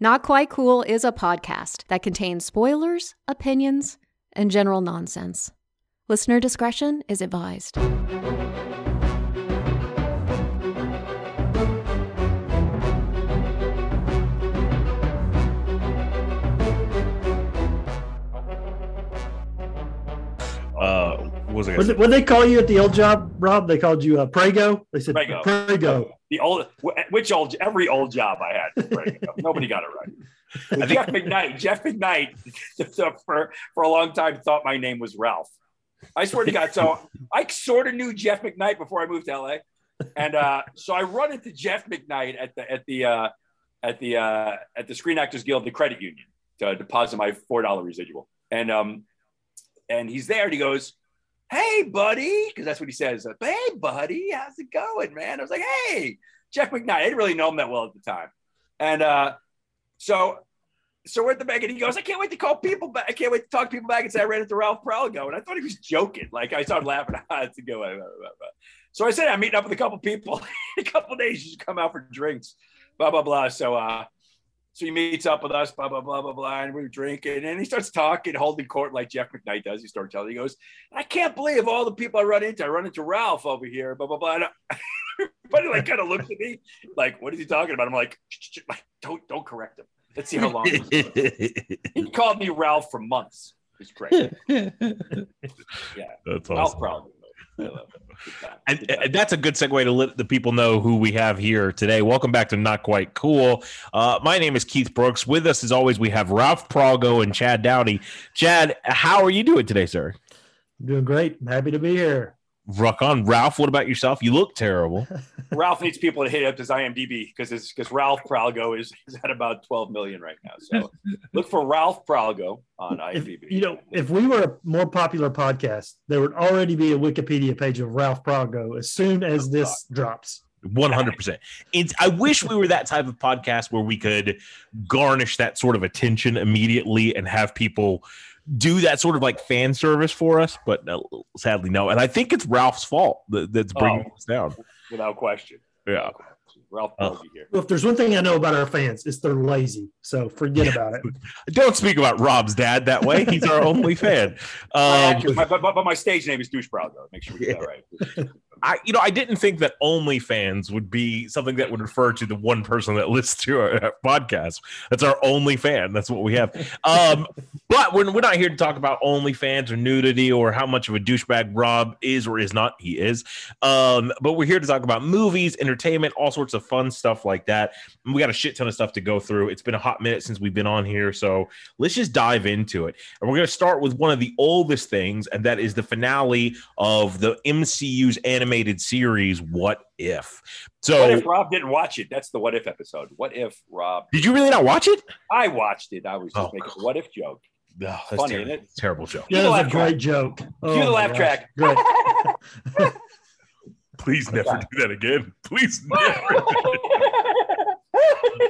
Not Quite Cool is a podcast that contains spoilers, opinions, and general nonsense. Listener discretion is advised. Was I What what they call you at the old job, Rob? They called you uh, Prego. They said Prego. Prego. The old, which old, every old job I had. Prego. Nobody got it right. Jeff McKnight, Jeff McKnight, for for a long time thought my name was Ralph. I swear to God. So I sort of knew Jeff McKnight before I moved to LA, and uh, so I run into Jeff McKnight at the at the uh, at the uh, at the Screen Actors Guild, the credit union, to deposit my four dollar residual, and um, and he's there, and he goes, "Hey, buddy," because that's what he says. Hey, buddy, how's it going, man? I was like, "Hey, Jeff McKnight." I didn't really know him that well at the time, and uh, so so we're at the bank, and he goes, "I can't wait to call people back. I can't wait to talk to people back and say I ran into Ralph Pralgo." And I thought he was joking. Like I started laughing. to go. So I said, "I'm meeting up with a couple people in a couple days. You should come out for drinks." Blah blah blah. So uh, so he meets up with us, blah, blah, blah, blah, blah. And we were drinking. And he starts talking, holding court like Jeff McKnight does. He starts telling, he goes, I can't believe all the people I run into. I run into Ralph over here, blah, blah, blah. And I- Everybody like kind of looks at me like, what is he talking about? I'm like, "Shh, shh, shh, don't, don't correct him. Let's see how long. he called me Ralph for months. It's great. Yeah. That's awesome. Pralgo. I love it. Good time. And, and that's a good segue to let the people know who we have here today. Welcome back to Not Quite Cool. Uh, my name is Keith Brooks. With us, as always, we have Ralph Pralgo and Chad Downey. Chad, how are you doing today, sir? Doing great. I'm happy to be here. Rock on. Ralph, what about yourself? You look terrible. Ralph needs people to hit up his IMDb because because Ralph Pralgo is, is at about 12 million right now. So look for Ralph Pralgo on If, IMDb. you know, if we were a more popular podcast, there would already be a Wikipedia page of Ralph Pralgo as soon as this drops. 100%. It's I wish we were that type of podcast where we could garnish that sort of attention immediately and have people do that sort of like fan service for us, but uh, sadly no. And I think it's Ralph's fault that, that's bringing Oh. us down. without question. Yeah. Ralph Oh. will be here. Well, if there's one thing I know about our fans, it's they're lazy. So forget about it. Don't speak about Rob's dad that way. He's our only fan. Um, actor- my- but, but my stage name is Douche Pralgo. Make sure we get that right. I, you know, I didn't think that OnlyFans would be something that would refer to the one person that listens to our, podcast. That's our only fan. That's what we have. Um, but we're, we're not here to talk about OnlyFans or nudity or how much of a douchebag Rob is or is not. He is. Um, but we're here to talk about movies, entertainment, all sorts of fun stuff like that. And we got a shit ton of stuff to go through. It's been a hot minute since we've been on here, so let's just dive into it. And we're going to start with one of the oldest things, and that is the finale of the MCU's animated series, What If? What So, if Rob didn't watch it? That's the what if episode. What if Rob? did you really not watch it? I watched it. I was just Oh, making a what if joke. No, that's Funny, terrible, isn't it? terrible show. Yeah, the that was a track. great joke. Oh Cue the oh, my laugh gosh. track. Great. Please never do that again. Please never.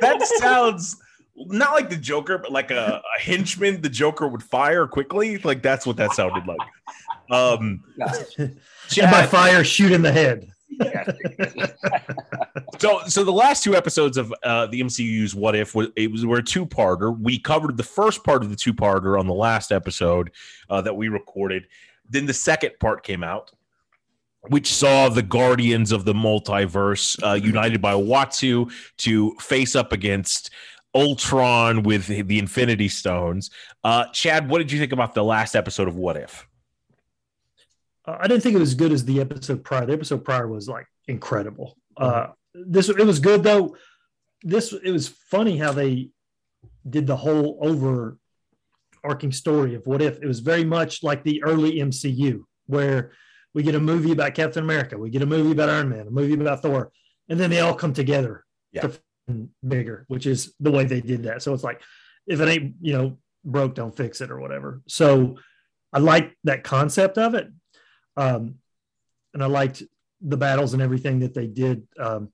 that sounds not like the Joker, but like a, a henchman the Joker would fire quickly. Like that's what that sounded like. Um, and by fire, shoot in the head. so so the last two episodes of uh, the MCU's What If was it was were a two parter. We covered the first part of the two parter on the last episode uh, that we recorded. Then the second part came out, which saw the Guardians of the Multiverse uh, united by Uatu to face up against Ultron with the Infinity Stones. Uh, Chad, what did you think about the last episode of What If? Uh, I didn't think it was as good as the episode prior. The episode prior was like incredible. Uh, this it was good though. This it was funny how they did the whole overarching story of what if. It was very much like the early MCU where we get a movie about Captain America, we get a movie about Iron Man, a movie about Thor, and then they all come together Yeah. to bigger, which is the way they did that. So it's like if it ain't you know broke, don't fix it or whatever. So I like that concept of it um, and I liked the battles and everything that they did. Um,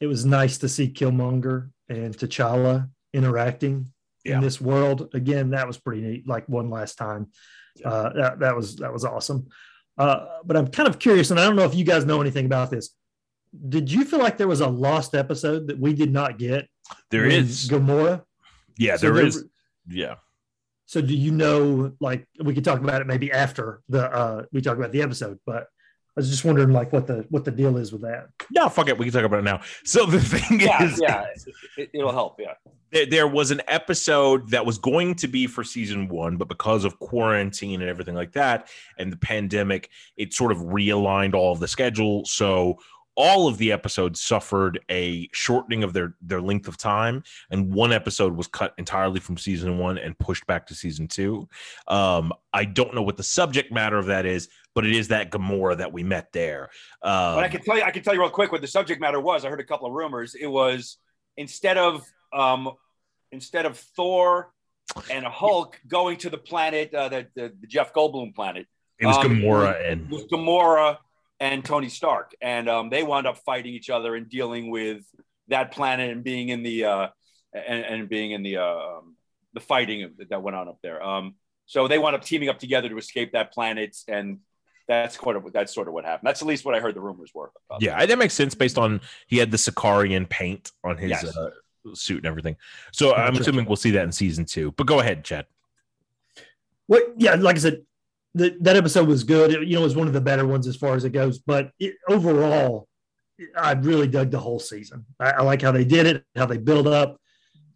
it was nice to see Killmonger and T'Challa interacting Yeah. in this world again. That was pretty neat. Like one last time, uh, that that was that was awesome. Uh, but I'm kind of curious, and I don't know if you guys know anything about this. Did you feel like there was a lost episode that we did not get? There is when is. Gamora Yeah, So there there- is. Yeah. So do you know like we could talk about it maybe after the uh we talk about the episode, but I was just wondering like what the what the deal is with that. No, fuck it. We can talk about it now. So the thing Yeah, is, yeah, it, it'll help. Yeah. there, there was an episode that was going to be for season one, but because of quarantine and everything like that, and the pandemic, it sort of realigned all of the schedule. So all of the episodes suffered a shortening of their their length of time, and one episode was cut entirely from season one and pushed back to season two. Um, I don't know what the subject matter of that is, but it is that Gamora that we met there. Um, But I can tell you, I can tell you real quick what the subject matter was. I heard a couple of rumors. It was instead of um, instead of Thor and Hulk going to the planet, uh, the, the the Jeff Goldblum planet, it was um, Gamora it and was Gamora and Tony Stark, and um, they wound up fighting each other and dealing with that planet and being in the uh, and, and being in the uh, um, the fighting that went on up there. Um, so they wound up teaming up together to escape that planet, and that's sort of that's sort of what happened. That's at least what I heard the rumors were. About Yeah, that makes sense based on he had the Sakaaran paint on his Yes. uh, suit and everything. So I'm assuming we'll see that in season two. But go ahead, Chad. What? Yeah, like I said, the, that episode was good. It, you know, it was one of the better ones as far as it goes. But it, overall, I really dug the whole season. I, I like how they did it, how they build up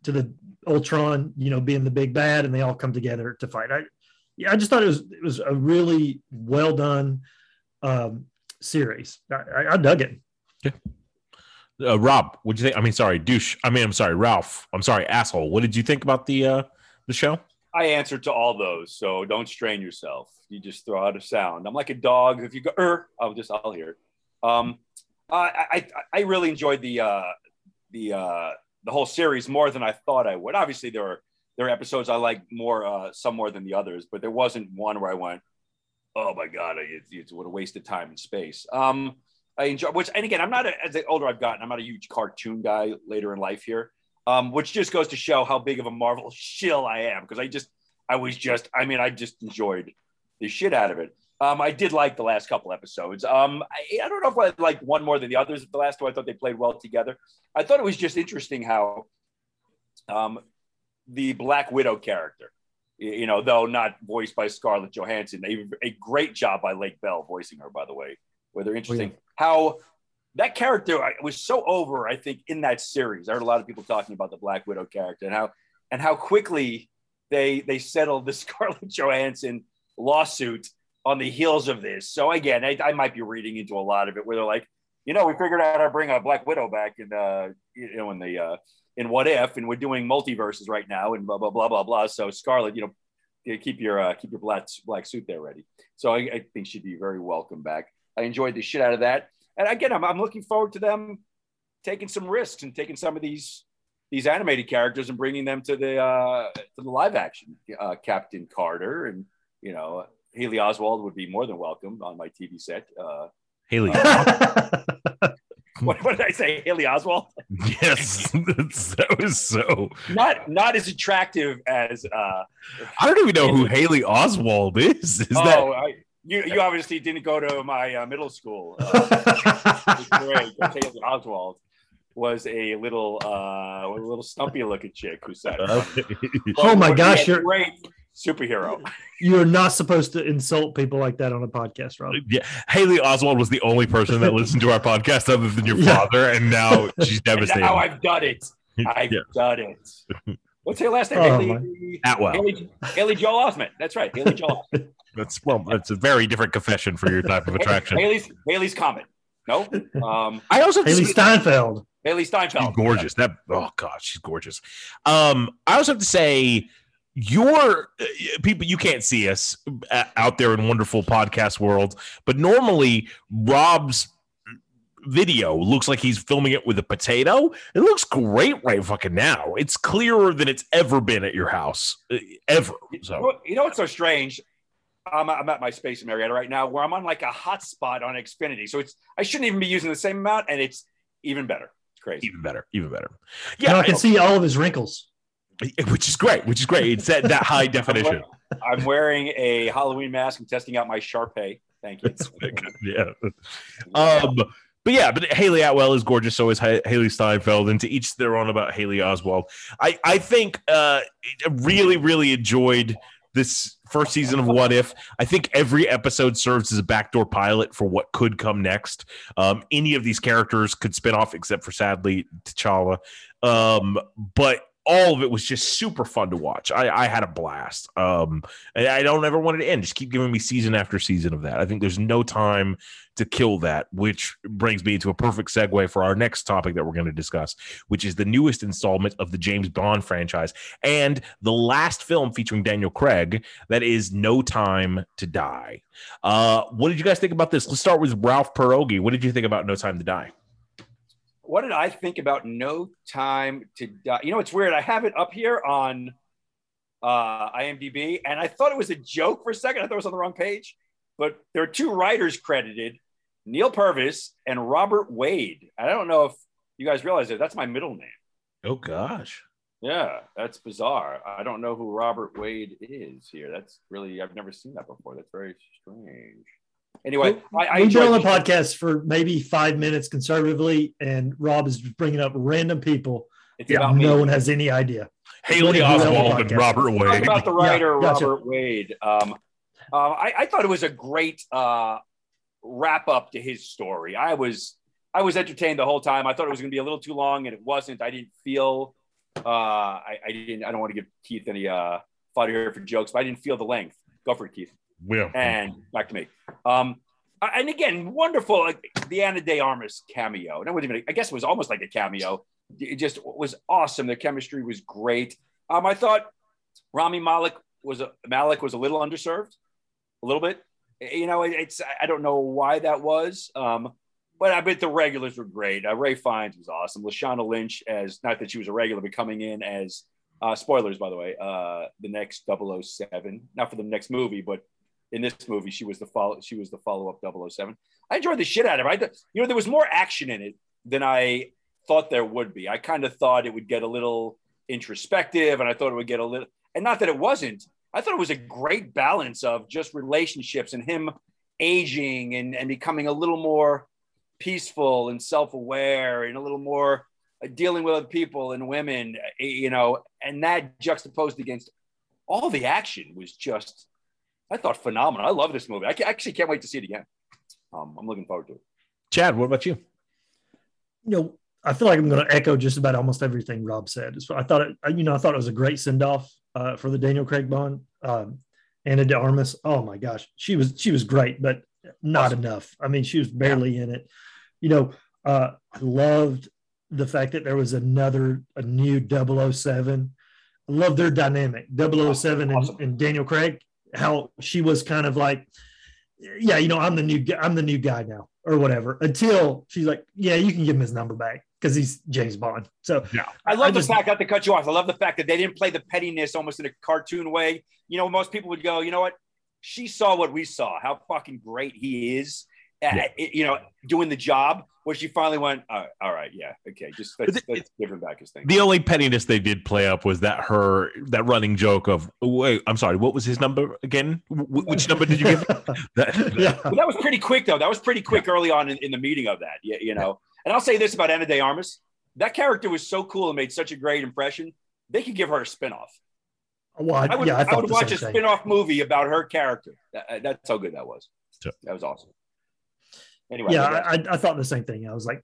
to the Ultron, you know, being the big bad, and they all come together to fight. I, yeah, I just thought it was it was a really well done um, series. I, I, dug it. Uh, Rob, what'd you think? I mean, sorry, douche. I mean, I'm sorry, Ralph. I'm sorry, asshole. What did you think about the uh the show? I answer to all those, so don't strain yourself. You just throw out a sound. I'm like a dog. If you go, er, I'll just I'll hear. it. Um, I, I I really enjoyed the uh, the uh, the whole series more than I thought I would. Obviously, there are there are episodes I like more, uh, some more than the others, but there wasn't one where I went, "Oh my god, it's, what a waste of time and space." Um, I enjoy which, and again, I'm not a, as the older I've gotten, I'm not a huge cartoon guy later in life here um, which just goes to show how big of a Marvel shill I am because I just, I was just, I mean, I just enjoyed the shit out of it. Um, I did like the last couple episodes. Um, I, I don't know if I liked one more than the others. The last two, I thought they played well together. I thought it was just interesting how um, the Black Widow character, you know, though not voiced by Scarlett Johansson, a, a great job by Lake Bell voicing her, by the way. Where they're interesting how that character was so over, I think, in that series. I heard a lot of people talking about the Black Widow character and how and how quickly they they settled the Scarlett Johansson lawsuit on the heels of this. So again, I, I might be reading into a lot of it where they're like, you know, we figured out how to bring a Black Widow back in uh you know in the uh in What If, and we're doing multiverses right now, and blah blah blah blah blah. So Scarlett, you know, keep your uh, keep your black black suit there ready. So I, I think she'd be very welcome back. I enjoyed the shit out of that and again, I'm, I'm looking forward to them taking some risks and taking some of these these animated characters and bringing them to the uh, to the live action. Uh, Captain Carter and you know Haley Oswald would be more than welcome on my TV set. Uh, Haley. what, what did I say? Haley Oswald? yes, that was so. Not not as attractive as. Uh, I don't even know who Haley Oswald is. Is oh, that I, you you obviously didn't go to my uh, middle school. Uh, it's great. Haley Oswald was a little uh, a little stumpy looking chick who sat. Uh, Oh my gosh, you're- a great superhero. You're not supposed to insult people like that on a podcast, Rob. yeah, Haley Oswald was the only person that listened to our podcast other than your Yeah. father, and now she's And devastated. now I've done it. I've Yeah. done it. What's her last name? Oh, Hayley, Atwell. Haley, Haley Joel Osment. That's right. Haley Joel. Osment. That's well, that's a very different confession for your type of attraction. Haley's Halley's Comet. No. Um, I also have to Haley say- Steinfeld. Haley She's Steinfeld. gorgeous. That oh god, she's gorgeous. Um, I also have to say, your uh, people you can't see us uh, out there in wonderful podcast world, but normally Rob's video looks like he's filming it with a potato. It looks great right fucking now. It's clearer than it's ever been at your house, uh, ever. You know, So you know what's so strange? I'm, I'm at my space in Marietta right now, where I'm on like a hotspot on Xfinity. So it's I shouldn't even be using the same amount, and it's even better. It's crazy. even better, even better. Yeah, Yeah, I can see all of his wrinkles. which is great. Which is great. It's that that high definition. I'm wearing a Halloween mask and testing out my Sharpay. Thank you. yeah. Um. But yeah, but Hayley Atwell is gorgeous. So is Hailee Steinfeld, and to each their own about Haley Oswald. I I think uh, really really enjoyed this first season of What If. I think every episode serves as a backdoor pilot for what could come next. Um, any of these characters could spin off, except for sadly T'Challa. Um, but all of it was just super fun to watch. I, I had a blast. Um, I don't ever want it to end. Just keep giving me season after season of that. I think there's no time to kill that, which brings me to a perfect segue for our next topic that we're going to discuss, which is the newest installment of the James Bond franchise and the last film featuring Daniel Craig that is No Time to Die. Uh, what did you guys think about this? Let's start with Ralph Pierogi. What did you think about No Time to Die? What did I think about No Time to Die? You know, it's weird. I have it up here on uh, IMDb, and I thought it was a joke for a second. I thought it was on the wrong page, but there are two writers credited: Neal Purvis and Robert Wade. I don't know if you guys realize that that's my middle name. Oh gosh. Yeah, that's bizarre. I don't know who Robert Wade is here. That's really I've never seen that before. That's very strange. Anyway, I, I we've been on the podcast for maybe five minutes conservatively, and Rob is bringing up random people. It's yeah, no me. one has any idea. Haley Oswald and Robert Wade. Talk about the writer yeah, gotcha. Robert Wade. Um, uh, I, I, thought it was a great uh, wrap up to his story. I was I was entertained the whole time. I thought it was going to be a little too long, and it wasn't. I didn't feel. Uh, I, I, didn't. I don't want to give Keith any uh, fodder here for jokes, but I didn't feel the length. Go for it, Keith. Yeah. And back to me. Um, and again, wonderful, like the Ana de Armas cameo. That wasn't even, I guess it was almost like a cameo. It just was awesome. The chemistry was great. Um, I thought Rami Malek was a Malek was a little underserved, a little bit. You know, it, it's I don't know why that was. Um, but I bet the regulars were great. Uh, Ralph Fiennes was awesome. Lashana Lynch as not that she was a regular, but coming in as uh, spoilers, by the way, uh, the next 007, not for the next movie, but in this movie, she was the follow she was the follow up 007. I enjoyed the shit out of it. I, you know, there was more action in it than I thought there would be. I kind of thought it would get a little introspective, and I thought it would get a little, and not that it wasn't. I thought it was a great balance of just relationships and him aging and, and becoming a little more peaceful and self-aware and a little more uh, dealing with other people and women, you know, and that juxtaposed against all the action was just I thought phenomenal. I love this movie. I actually can't wait to see it again. Um, I'm looking forward to it. Chad, what about you? You know, I feel like I'm going to echo just about almost everything Rob said. I thought it, you know, I thought it was a great send off uh, for the Daniel Craig Bond. Um, Ana de Armas, oh my gosh, she was she was great, but not awesome. enough. I mean, she was barely in it. You know, uh, I loved the fact that there was another a new 007. I love their dynamic 007 awesome. and, and Daniel Craig how she was kind of like, yeah, you know, I'm the new I'm the new guy now or whatever. Until she's like, yeah, you can give him his number back because he's James Bond. So yeah, I love I the just, fact not to cut you off. I love the fact that they didn't play the pettiness almost in a cartoon way. You know, most people would go, you know what? She saw what we saw. How fucking great he is yeah. you know, doing the job where she finally went, all right, all right yeah, okay, just let's, let's give him back his thing. The only pettiness they did play up was that her that running joke of, wait, I'm sorry, what was his number again? W- which number did you give? that, yeah. Well, that was pretty quick though. That was pretty quick early on in, in, the meeting of that. You, you know, and I'll say this about Ana de Armas: that character was so cool and made such a great impression. They could give her a spinoff. Oh, well, I, I would, yeah, I, I would watch a spin-off movie about her character. That, that's how good that was. That was awesome anyway. Yeah, I, I, thought the same thing. I was like,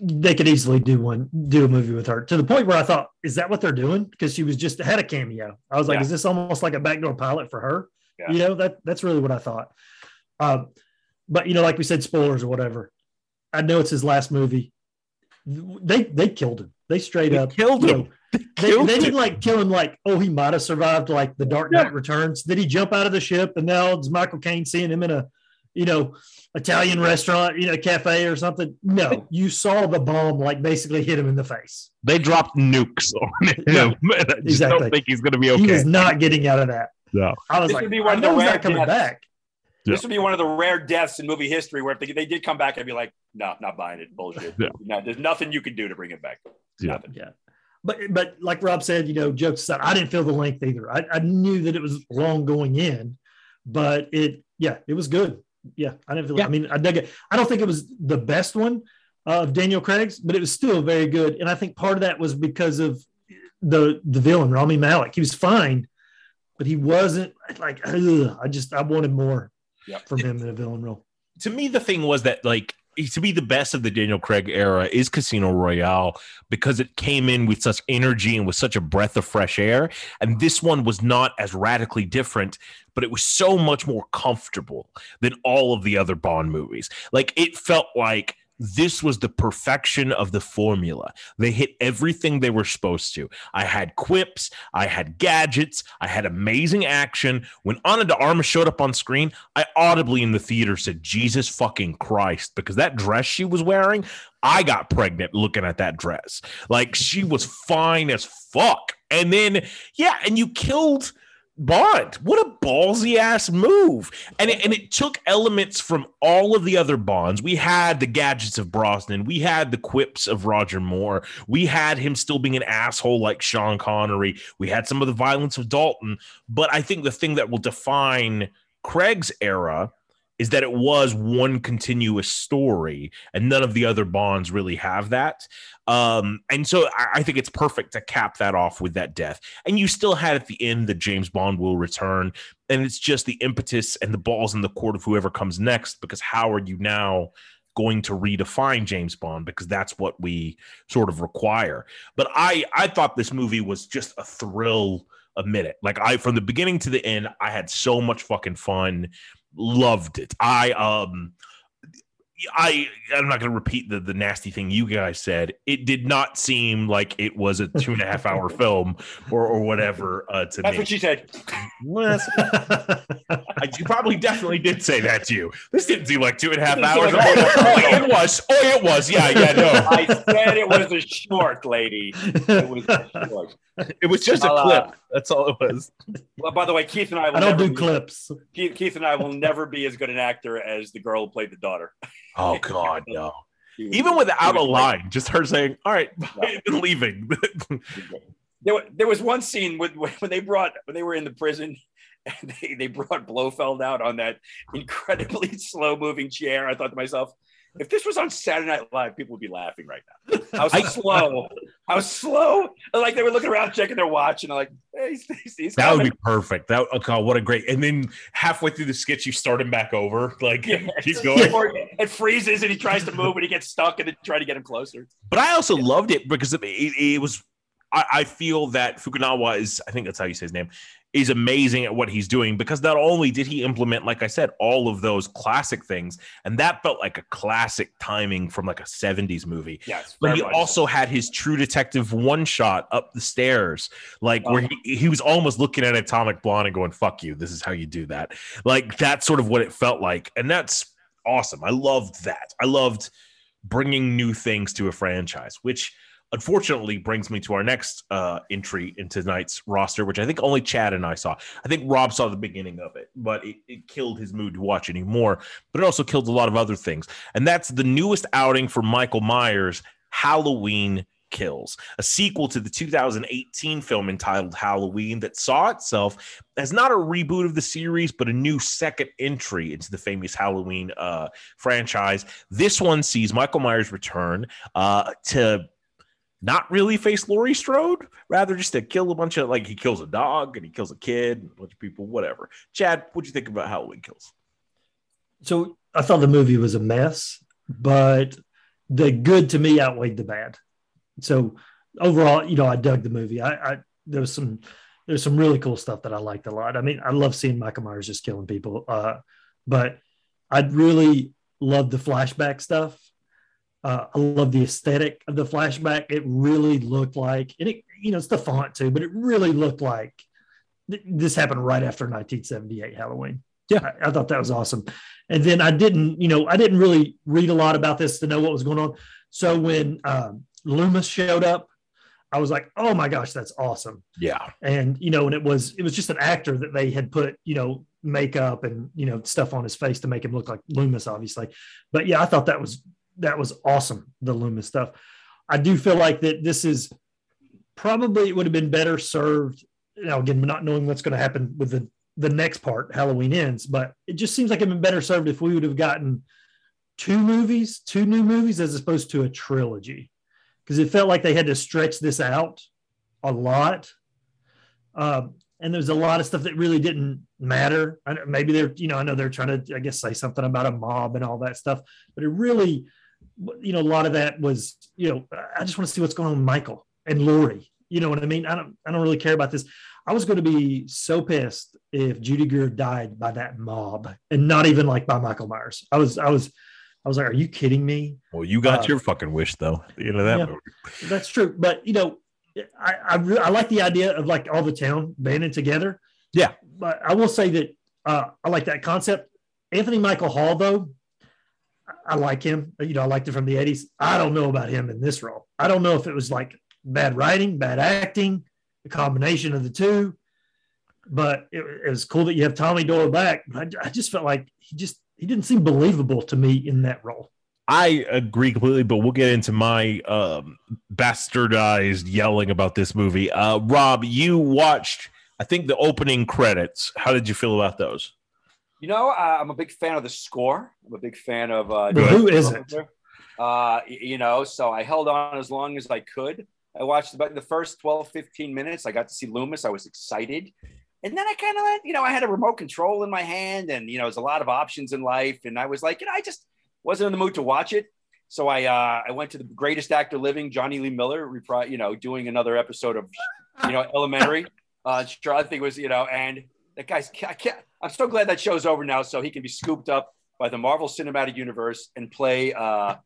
they could easily do one, do a movie with her to the point where I thought, is that what they're doing? Because she was just had a cameo. I was like, yeah. is this almost like a backdoor pilot for her? Yeah. You know, that that's really what I thought. Um, but you know, like we said, spoilers or whatever. I know it's his last movie. They they killed him. They straight they up killed him. Know, they, they, they didn't like kill him like, oh, he might have survived like the Dark Knight yeah. Returns. Did he jump out of the ship and now it's Michael Caine seeing him in a, you know, Italian restaurant, you know, cafe or something. No, you saw the bomb like basically hit him in the face. They dropped nukes on him. Yeah, I exactly. don't think he's going to be okay. He is not getting out of that. No. I was this like, would be one of the rare coming deaths. back. Yeah. This would be one of the rare deaths in movie history where if they, they did come back, I'd be like, no, not buying it. Bullshit. Yeah. No, there's nothing you can do to bring it back. Yeah. Nothing. Yeah. But but like Rob said, you know, jokes aside, I didn't feel the length either. I, I knew that it was long going in, but it yeah, it was good yeah, I didn't feel. Yeah. I mean, I dug it. I don't think it was the best one of Daniel Craig's, but it was still very good. And I think part of that was because of the the villain Rami Malek. He was fine, but he wasn't like. ugh, I just I wanted more Yep. from him in a villain role. to me the thing was that like to be the best of the Daniel Craig era is Casino Royale because it came in with such energy and with such a breath of fresh air. And this one was not as radically different but it was so much more comfortable than all of the other Bond movies. Like it felt like this was the perfection of the formula. They hit everything they were supposed to. I had quips, I had gadgets, I had amazing action. When Ana de Armas showed up on screen, I audibly in the theater said, Jesus fucking Christ, because that dress she was wearing, I got pregnant looking at that dress. Like she was fine as fuck. And then, yeah, and you killed Bond. What a ballsy ass move. And it, and it took elements from all of the other Bonds. We had the gadgets of Brosnan. We had the quips of Roger Moore. We had him still being an asshole like Sean Connery. We had some of the violence of Dalton. But I think the thing that will define Craig's era is that it was one continuous story and none of the other bonds really have that. Um and so I, I think it's perfect to cap that off with that death. And you still had at the end that james bond will return and it's just the impetus and the balls in the court of whoever comes next because how are you now going to redefine james bond? Because that's what we sort of require. But i i thought this movie was just a thrill a minute. Like i from the beginning to the end i had so much fucking fun loved it. I um I I'm not gonna repeat the the nasty thing you guys said. It did not seem like it was a two and a half hour film or or whatever uh to That's me. what she said. Well, that's- I, you probably definitely did say that to you. This didn't seem like two and a half Didn't hours. like- oh, it was. Oh, it was. Yeah, yeah, no. I said it was a short, lady. It was a short. It was just a I'll, uh, clip. That's all it was. Well, by the way, Keith and I will I don't never do be- clips. Keith, Keith and I will never be as good an actor as the girl who played the daughter. Oh God, no. Even without a line, just her saying, "All right, I'm leaving." There, there was one scene with, when they brought when they were in the prison and they, they brought Blofeld out on that incredibly slow moving chair. I thought to myself, if this was on Saturday Night Live, people would be laughing right now. How slow, how slow. Like they were looking around, checking their watch, and they're like, hey, he's, he's, he's That would be perfect. That oh God, what a great! And then halfway through the sketch, you start him back over, like Yeah. he's going. Or it freezes and he tries to move and he gets stuck and then try to get him closer. But I also loved it because it, it, it was. I, I feel that Fukunawa is. I think that's how you say his name. Is amazing at what he's doing because not only did he implement, like I said, all of those classic things, and that felt like a classic timing from like a '70s movie. Yes, But he much. also had his True Detective one shot up the stairs, like where Oh. he, he was almost looking at Atomic Blonde and going, "Fuck you! This is how you do that." Like that's sort of what it felt like, and that's awesome. I loved that. I loved bringing new things to a franchise, which unfortunately brings me to our next uh, entry in tonight's roster, which I think only Chad and I saw. I think Rob saw the beginning of it, but it, it killed his mood to watch anymore. But it also killed a lot of other things, and that's the newest outing for Michael Myers, Halloween Kills, a sequel to the 2018 film entitled Halloween that saw itself as not a reboot of the series, but a new second entry into the famous Halloween uh, franchise. This one sees Michael Myers return uh, to not really face Laurie Strode, rather just to kill a bunch of like he kills a dog and he kills a kid, and a bunch of people, whatever. Chad, what do you think about Halloween Kills? So I thought the movie was a mess, but the good to me outweighed the bad. So overall, you know, I dug the movie. I, I there was some there's some really cool stuff that I liked a lot. I mean, I love seeing Michael Myers just killing people, uh, but I really love the flashback stuff. Uh, I love the aesthetic of the flashback. It really looked like, and it, you know, it's the font too, but it really looked like th- this happened right after 1978 Halloween. Yeah. I, I thought that was awesome. And then I didn't, you know, I didn't really read a lot about this to know what was going on. So when um, Loomis showed up, I was like, oh my gosh, that's awesome. Yeah, And, you know, and it was, it was just an actor that they had put, you know, makeup and, you know, stuff on his face to make him look like Loomis, obviously. But yeah, I thought that was, that was awesome. The Loomis stuff. I do feel like that this is probably, it would have been better served. Now, again, not knowing what's going to happen with the the next part, Halloween Ends, but it just seems like it'd been better served if we would have gotten two movies, two new movies, as opposed to a trilogy, because it felt like they had to stretch this out a lot. Um, and there's a lot of stuff that really didn't matter. Maybe they're, you know, I know they're trying to, I guess, say something about a mob and all that stuff, but it really, you know, a lot of that was, you know, I just want to see what's going on with Michael and Laurie. You know what I mean? I don't, I don't really care about this. I was going to be so pissed if Judy Greer died by that mob and not even like by Michael Myers. I was, I was, I was like, are you kidding me? Well, you got Uh, your fucking wish though. end of that yeah. movie. That's true. But you know, I I, re- I like the idea of like all the town banding together. Yeah. But I will say that uh, I like that concept. Anthony Michael Hall, though, I- like him. You know, I liked him from the 80s. I don't know about him in this role. I don't know if it was like bad writing, bad acting, a combination of the two. But it, it was cool that you have Tommy Doyle back. I, I just felt like he just he didn't seem believable to me in that role. I agree completely, but we'll get into my um, bastardized yelling about this movie. Uh, Rob, you watched, I think, the opening credits. How did you feel about those? You know, uh, I'm a big fan of the score. I'm a big fan of. Uh, who isn't? Uh, you know, so I held on as long as I could. I watched about the first 12, 15 minutes. I got to see Loomis. I was excited. And then I kind of, let, you know, I had a remote control in my hand and, you know, there's a lot of options in life. And I was like, you know, I just wasn't in the mood to watch it. So I, uh, I went to the greatest actor living, Jonny Lee Miller, repri- you know, doing another episode of, you know, Elementary. Uh, sure, I think it was, you know, and that guy's, I can't, I'm so glad that show's over now so he can be scooped up by the Marvel Cinematic Universe and play, uh,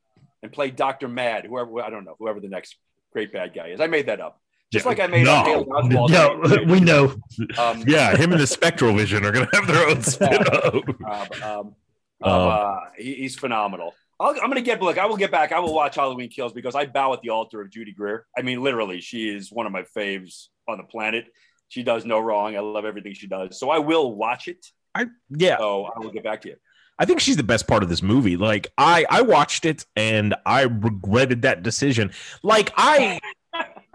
and play Dr. Mad, whoever, I don't know, whoever the next great bad guy is. I made that up. Just Yeah. like I made No. No, we know. Um, Yeah, him and the Spectral Vision are going to have their own spin off. um, um, uh, he- he's phenomenal. I'll, I'm going to get look. I will get back. I will watch Halloween Kills because I bow at the altar of Judy Greer. I mean, literally, she is one of my faves on the planet. She does no wrong. I love everything she does. So I will watch it. I, yeah, So I will get back to you. I think she's the best part of this movie. Like I I watched it and I regretted that decision. Like I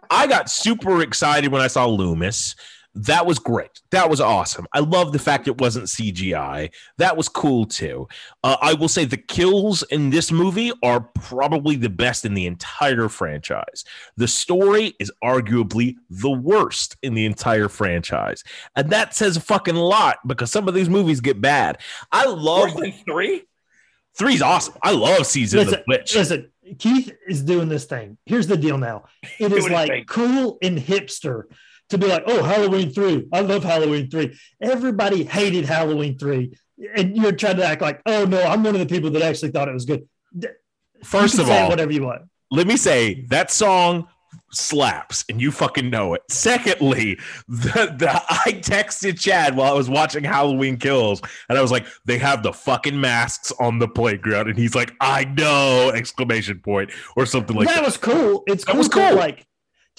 I got super excited when I saw Loomis. That was great. That was awesome. I love the fact it wasn't CGI. That was cool too. Uh, I will say the kills in this movie are probably the best in the entire franchise. The story is arguably the worst in the entire franchise. And that says a fucking lot because some of these movies get bad. I love Worse than three. Three's awesome. I love Season of Listen, the Witch. listen, Keith is doing this thing. Here's the deal now. It is like thing. cool and hipster to be like, oh, Halloween 3. I love Halloween 3. Everybody hated Halloween 3. And you're trying to act like, oh, no, I'm one of the people that actually thought it was good. First of all, whatever you want. let me say that song slaps and you fucking know it. Secondly, the, the I texted Chad while I was watching Halloween Kills and I was like, they have the fucking masks on the playground. And he's like, I know, exclamation point, or something like that that. was cool. It's That cool was cool. like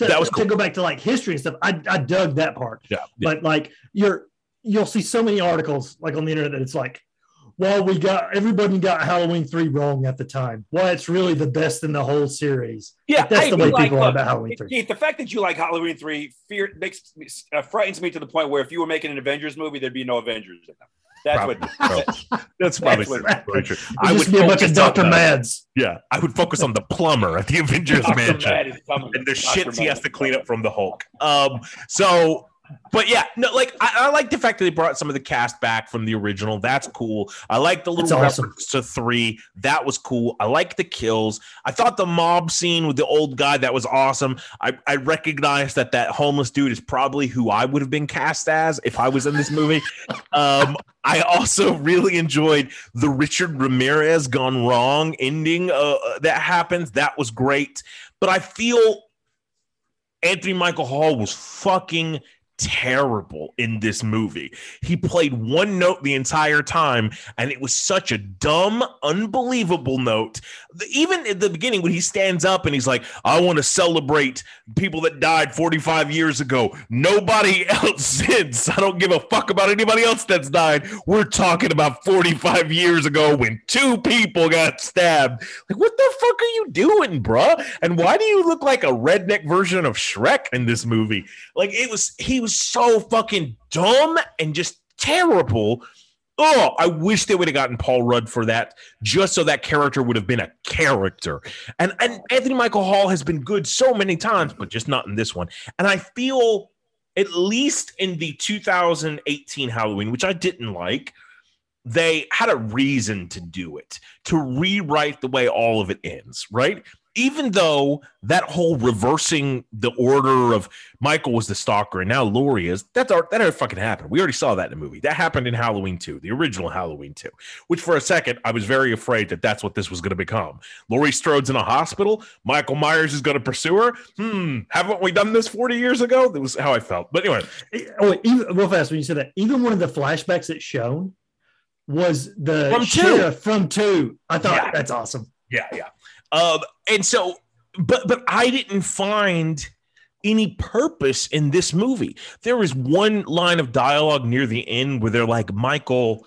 to, That was cool. to go back to like history and stuff. I, I dug that part. Yeah. yeah. but like you're you'll see so many articles like on the internet that it's like well we got everybody got halloween 3 wrong at the time well it's really the best in the whole series Yeah, that's I the way like- people are about halloween 3 Keith, the fact that you like Halloween three fear makes me, uh, frightens me to the point where if you were making an Avengers movie, there'd be no Avengers in them. That's what. Probably. That's probably That's very true. I would just be a bunch of focus on dr mads Yeah, I would focus on the plumber at the Avengers Dr. Mansion. Mad is coming. and the Dr. shits he has to clean up from the Hulk. Um, so, but yeah, no, like I, I like the fact that they brought some of the cast back from the original. That's cool. I like the little That's awesome. reference to three. That was cool. I like the kills. I thought the mob scene with the old guy that was awesome. I, I recognized that that homeless dude is probably who I would have been cast as if I was in this movie. Um, I also really enjoyed the Richard Ramirez gone wrong ending uh, that happens. That was great. But I feel Anthony Michael Hall was fucking terrible in this movie. He played one note the entire time, and it was such a dumb, unbelievable note. Even at the beginning, when he stands up and he's like, I want to celebrate people that died 45 years ago. Nobody else since. I don't give a fuck about anybody else that's died. We're talking about 45 years ago when two people got stabbed. Like, what the fuck are you doing, bruh? And why do you look like a redneck version of Shrek in this movie? Like, it was, he was so fucking dumb and just terrible. Oh, I wish they would have gotten Paul Rudd for that, just so that character would have been a character. And and Anthony Michael Hall has been good so many times, but just not in this one. And I feel at least in the 2018 Halloween, which I didn't like, they had a reason to do it, to rewrite the way all of it ends, right? Even though that whole reversing the order of Michael was the stalker and now Laurie is, that's our, that already fucking happened. We already saw that in the movie. That happened in Halloween 2, the original Halloween 2, which for a second I was very afraid that that's what this was going to become. Laurie Strode's in a hospital. Michael Myers is going to pursue her. Hmm, haven't we done this 40 years ago? That was how I felt. But anyway. Oh, even, real fast, when you said that, even one of the flashbacks that's shown was the From two. from two. I thought Yeah. that's awesome. Yeah, yeah. Um, and so, but but I didn't find any purpose in this movie. There was one line of dialogue near the end where they're like, Michael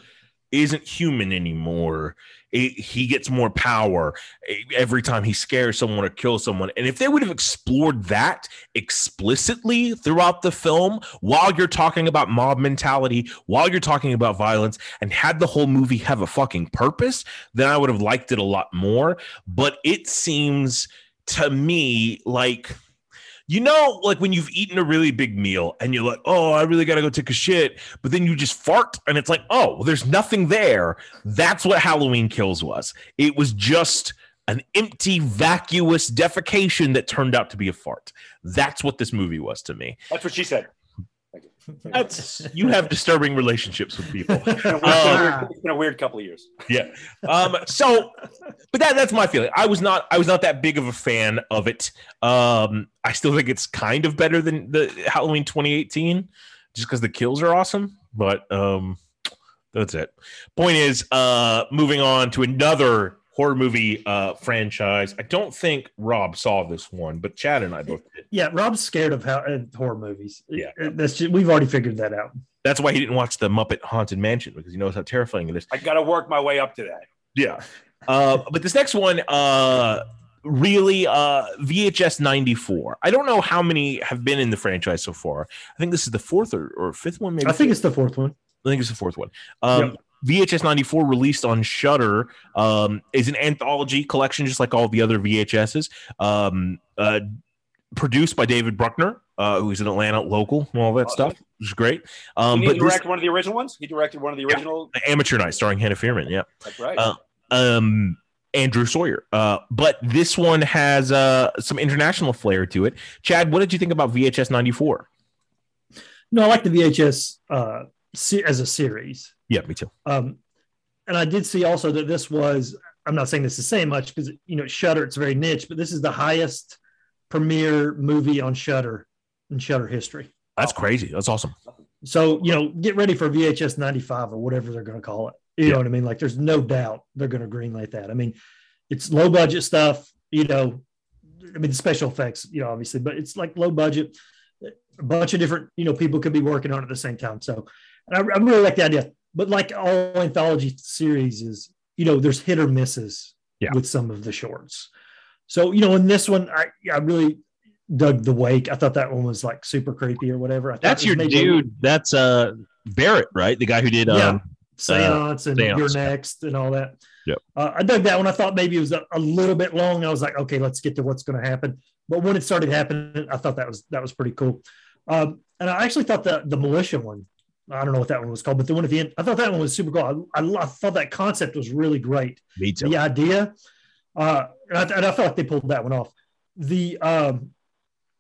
isn't human anymore. He- He gets more power eh, every time he scares someone or kills someone. And if they would have explored that explicitly throughout the film, while you're talking about mob mentality, while you're talking about violence, and had the whole movie have a fucking purpose, then I would have liked it a lot more. But it seems to me like you know, like when you've eaten a really big meal and you're like, oh, I really got to go take a shit. But then you just fart and it's like, oh, well, there's nothing there. That's what Halloween Kills was. It was just an empty, vacuous defecation that turned out to be a fart. That's what this movie was to me. That's what she said. That's you have disturbing relationships with people. It's been a weird, Um, it's been a weird couple of years. yeah. Um, so, but that that's my feeling. I was not I was not that big of a fan of it. Um, I still think it's kind of better than the Halloween 2018, just because the kills are awesome. But um, that's it. Point is, uh, moving on to another horror movie uh franchise. I don't think Rob saw this one, but Chad and I both did. Yeah, Rob's scared of how, uh, horror movies. Yeah. Uh, that's just, we've already figured that out. That's why he didn't watch the Muppet Haunted Mansion because he knows how terrifying it is. I got to work my way up to that. Yeah. Uh, but this next one, uh, really, uh, VHS 94. I don't know how many have been in the franchise so far. I think this is the fourth or, or fifth one, maybe. I think it's the fourth one. I think it's the fourth one. Um, VHS 94 released on Shudder um, is an anthology collection, just like all the other VHSs. Um, uh, produced by David Bruckner, uh, who's an Atlanta local and all that Awesome. stuff, which is great. Um, Did but he this, one of the original ones? He directed one of the Yeah. original. Amateur Night, starring Hannah Fierman. Yeah. That's right. Uh, um Andrew Sawyer. Uh, but this one has uh some international flair to it. Chad, what did you think about VHS 94? No, I like the VHS uh, se- as a series. Yeah, me too. Um, and I did see also that this was, I'm not saying this is saying much because, you know, Shudder, it's very niche, but this is the highest premiere movie on Shudder in Shudder history. That's crazy. That's awesome. So, you know, get ready for VHS 95 or whatever they're going to call it. You Yeah. know what I mean? Like, there's no doubt they're going to greenlight that. I mean, it's low budget stuff, you know, I mean, the special effects, you know, obviously, but it's like low budget. A bunch of different, you know, people could be working on it at the same time. So, and I, I really like the idea. But like all anthology series is, you know, there's hit or misses Yeah. with some of the shorts. So, you know, in this one, I, I really dug the wake. I thought that one was like super creepy or whatever. I That's your dude. That's uh Barrett, right? The guy who did Yeah. um seance and Seance, you're next and all that. Yep. Uh, I dug that one. I thought maybe it was a, a little bit long. I was like, okay, let's get to what's going to happen. But when it started happening, I thought that was that was pretty cool. Um, and I actually thought the the militia one. I don't know what that one was called, but the one at the end, I thought that one was super cool. I, I, I thought that concept was really great. me too. The idea, uh, and, I, and I felt like they pulled that one off. The um,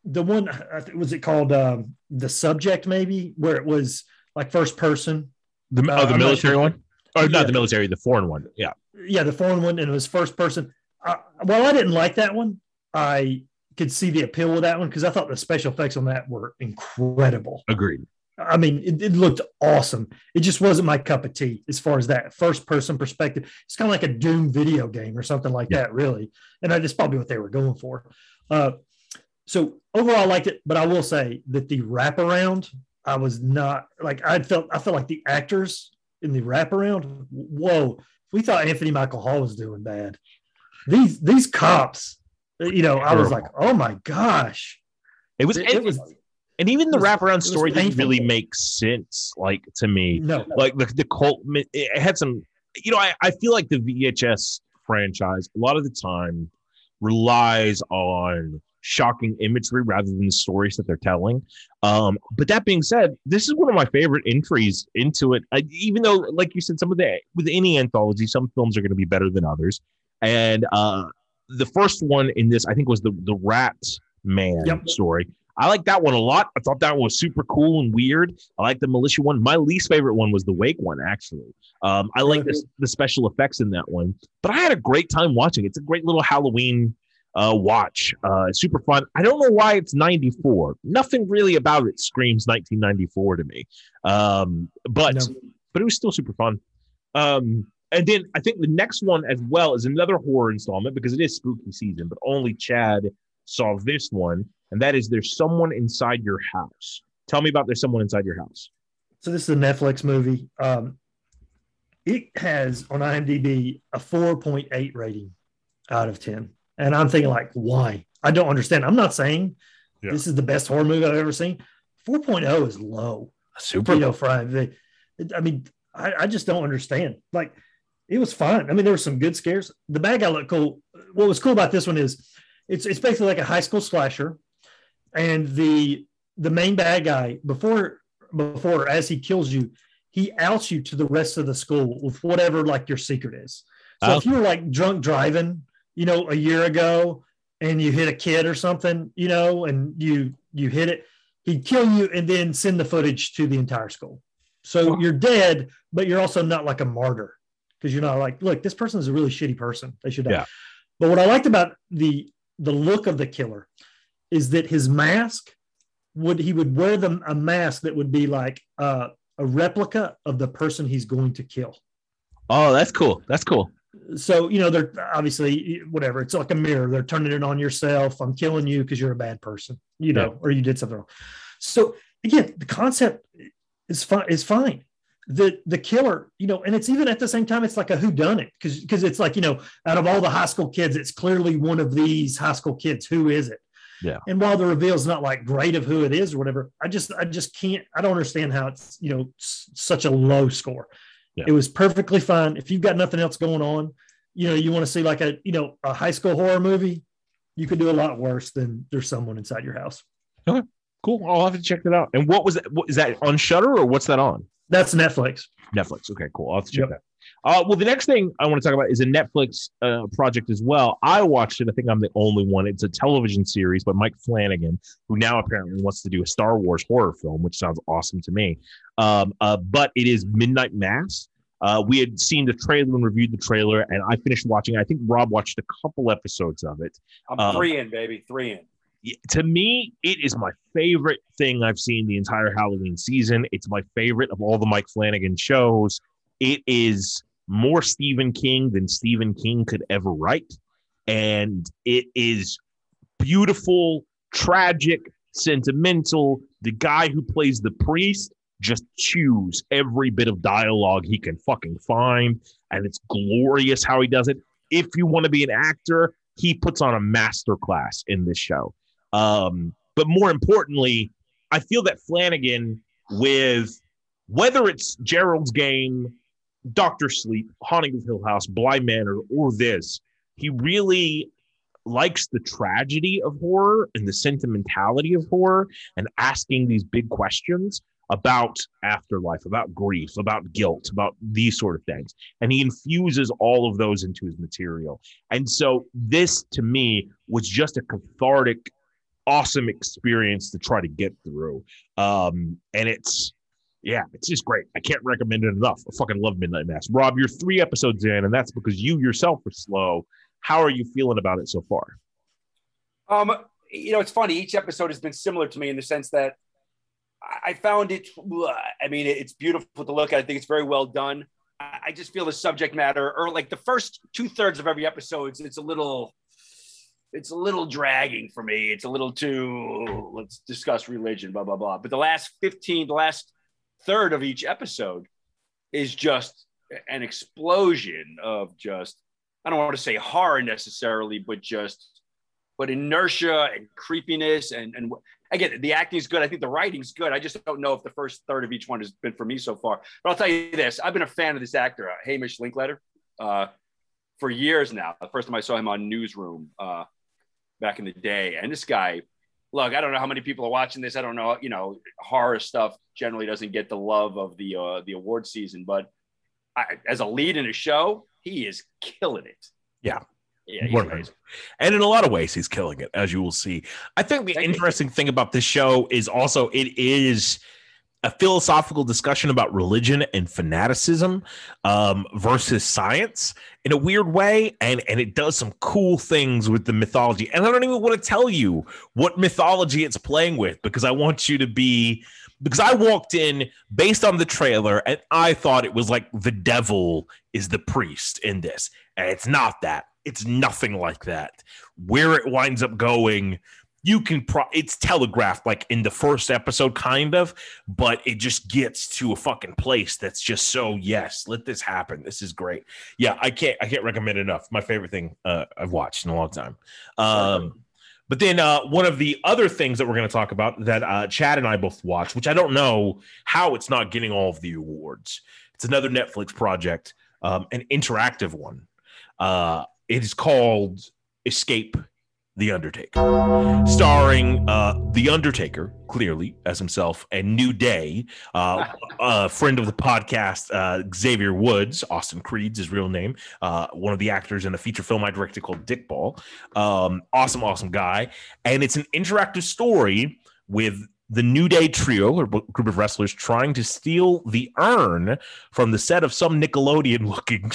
the one was it called um, the subject maybe where it was like first person The, Uh, oh, the not military sure. one? Or Yeah. not the military, the foreign one. Yeah. yeah, the foreign one, and it was first person. Uh, while I didn't like that one, I could see the appeal with that one because I thought the special effects on that were incredible. Agreed. I mean, it, it looked awesome. It just wasn't my cup of tea as far as that first person perspective. It's kind of like a Doom video game or something like Yeah. that, really. And that's probably what they were going for. Uh, so overall, I liked it, but I will say that the wraparound, I was not like I felt. I felt like the actors in the wraparound. Whoa, we thought Anthony Michael Hall was doing bad. These these cops, you know, I was like, oh my gosh, It was it, it was And even the was- wraparound story didn't really make sense, like to me. No, Like the, the cult, it had some, you know, I, I feel like the VHS franchise a lot of the time relies on shocking imagery rather than the stories that they're telling. Um, but that being said, this is one of my favorite entries into it. I, even though, like you said, some of the with any anthology, some films are going to be better than others. And uh, the first one in this, I think, was the the Rat Man Yep. story. I like that one a lot. I thought that one was super cool and weird. I like the militia one. My least favorite one was the Wake one, actually. Um, I like the, the special effects in that one, but I had a great time watching. It's a great little Halloween uh, watch. Uh, super fun. I don't know why it's 94. Nothing really about it screams 1994 to me. Um, but No. but it was still super fun. Um, and then I think the next one as well is another horror installment because it is spooky season, but only Chad saw this one, and that is there's someone inside your house. Tell me about there's someone inside your house. So this is a Netflix movie. Um, it has on IMDb a 4.8 rating out of 10. And I'm thinking, like, why? I don't understand. I'm not saying Yeah. this is the best horror movie I've ever seen. 4.0 is low. Super. You know, for IMDb. I mean, I, I just don't understand. Like, it was fun. I mean, there were some good scares. The bad guy looked cool. What was cool about this one is it's it's basically like a high school slasher, and the the main bad guy before before as he kills you, he outs you to the rest of the school with whatever like your secret is. So if oh. you were like drunk driving, you know, a year ago, and you hit a kid or something, you know, and you you hit it, he'd kill you and then send the footage to the entire school. So you're dead, but you're also not like a martyr because you're not like, look, this person is a really shitty person. They should die. Yeah. But what I liked about the the look of the killer is that his mask would he would wear them a mask that would be like uh, a replica of the person he's going to kill. Oh, that's cool. That's cool. So you know they're obviously whatever. It's like a mirror. They're turning it on yourself. I'm killing you because you're a bad person, you know, or you did something wrong. So again, the concept is fine. Is fine. The the killer, you know, and it's even at the same time, it's like a who done it because because it's like you know, out of all the high school kids, it's clearly one of these high school kids. Who is it? Yeah. And while the reveal is not like great of who it is or whatever, I just I just can't. I don't understand how it's you know such a low score. Yeah. It was perfectly fine. If you've got nothing else going on, you know, you want to see like a, you know, a high school horror movie, you could do a lot worse than there's someone inside your house. Okay, Cool. I'll have to check that out. And what was that? What, is that on Shudder or what's that on? That's Netflix. Netflix. Okay, cool. I'll have to check Yep. that. Uh, well, the next thing I want to talk about is a Netflix uh, project as well. I watched it. I think I'm the only one. It's a television series by Mike Flanagan, who now apparently wants to do a Star Wars horror film, which sounds awesome to me. Um, uh, but it is Midnight Mass. Uh, we had seen the trailer and reviewed the trailer, and I finished watching. I think Rob watched a couple episodes of it. I'm Uh, three in, baby, three in. To me, it is my favorite thing I've seen the entire Halloween season. It's my favorite of all the Mike Flanagan shows. It is more Stephen King than Stephen King could ever write. And it is beautiful, tragic, sentimental. The guy who plays the priest just chews every bit of dialogue he can fucking find. And it's glorious how he does it. If you want to be an actor, he puts on a master class in this show. Um, but more importantly, I feel that Flanagan, with whether it's Gerald's Game, Doctor Sleep, Haunting of Hill House, Bly Manor, or this, he really likes the tragedy of horror and the sentimentality of horror and asking these big questions about afterlife, about grief, about guilt, about these sort of things. And he infuses all of those into his material. And so this to me was just a cathartic, awesome experience to try to get through. Um, and it's yeah, it's just great. I can't recommend it enough. I fucking love Midnight Mass. Rob, you're three episodes in, and that's because you yourself were slow. How are you feeling about it so far? Um, you know, it's funny. Each episode has been similar to me in the sense that I found it. I mean, it's beautiful to look at. I think it's very well done. I just feel the subject matter, or like the first two thirds of every episode, it's a little, it's a little dragging for me. It's a little too. Let's discuss religion, blah blah blah. But the last fifteen, the last third of each episode is just an explosion of just. I don't want to say horror necessarily, but just but inertia and creepiness and and again, the acting is good. I think the writing's good. I just don't know if the first third of each one has been for me so far. But I'll tell you this: I've been a fan of this actor, uh, Hamish Linklater, uh, for years now. The first time I saw him on Newsroom uh, back in the day, and this guy. Look, I don't know how many people are watching this. I don't know. You know, horror stuff generally doesn't get the love of the uh, the award season, but I, as a lead in a show, he is killing it. Yeah. Yeah. And in a lot of ways, he's killing it, as you will see. I think the Thank you. interesting thing about this show is also it is a philosophical discussion about religion and fanaticism um, versus science in a weird way, and and it does some cool things with the mythology. And I don't even want to tell you what mythology it's playing with because I want you to be because I walked in based on the trailer and I thought it was like the devil is the priest in this, and it's not that. It's nothing like that. Where it winds up going, you can pro it's telegraphed like in the first episode, kind of, but it just gets to a fucking place that's just so yes, let this happen. This is great. Yeah, I can't I can't recommend it enough. My favorite thing uh, I've watched in a long time. Um, but then uh, one of the other things that we're going to talk about that uh, Chad and I both watched, which I don't know how it's not getting all of the awards. It's another Netflix project, um, an interactive one. Uh, it is called Escape the Undertaker, starring uh, The Undertaker, clearly as himself, and New Day, uh, a friend of the podcast, uh, Xavier Woods, Austin Creed's his real name, uh, one of the actors in a feature film I directed called Dick Ball. Um, awesome, awesome guy. And it's an interactive story with the New Day trio or group of wrestlers trying to steal the urn from the set of some Nickelodeon looking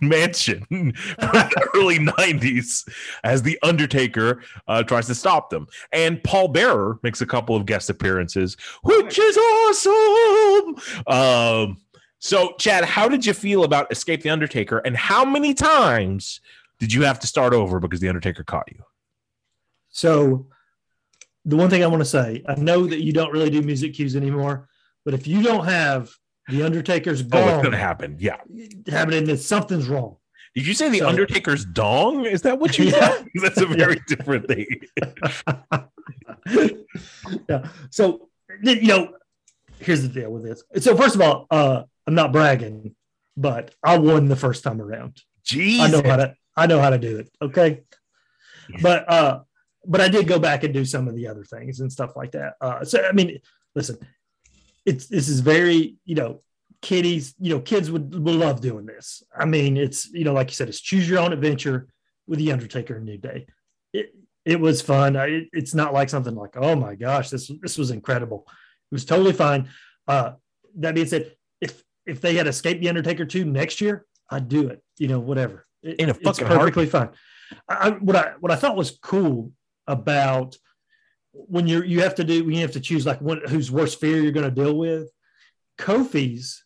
mansion from the early 90s as The Undertaker uh, tries to stop them. And Paul Bearer makes a couple of guest appearances, which is awesome. Um, so, Chad, how did you feel about Escape the Undertaker and how many times did you have to start over because The Undertaker caught you? So, the one thing I want to say, I know that you don't really do music cues anymore, but if you don't have the Undertaker's Oh, it's going to happen. Yeah. happening, that something's wrong. Did you say the So- Undertaker's dong? Is that what you Yeah. said? That's a very different thing. yeah. So you know, here's the deal with this. So first of all, uh, I'm not bragging, but I won the first time around. Jeez. I know how to I know how to do it. Okay. But uh but I did go back and do some of the other things and stuff like that. Uh so I mean, listen, it's this is very, you know, kiddies, you know, kids would, would love doing this. I mean, it's you know, like you said, it's choose your own adventure with the Undertaker and New Day. It it was fun. I, it- it's not like something like, oh my gosh, this this was incredible. It was totally fine. Uh that being said, if if they had escaped the Undertaker 2 next year, I'd do it. You know, whatever. It- In a it's fucking perfectly fine. I, what I what I thought was cool about when you're you have to do when you have to choose like one whose worst fear you're going to deal with. Kofi's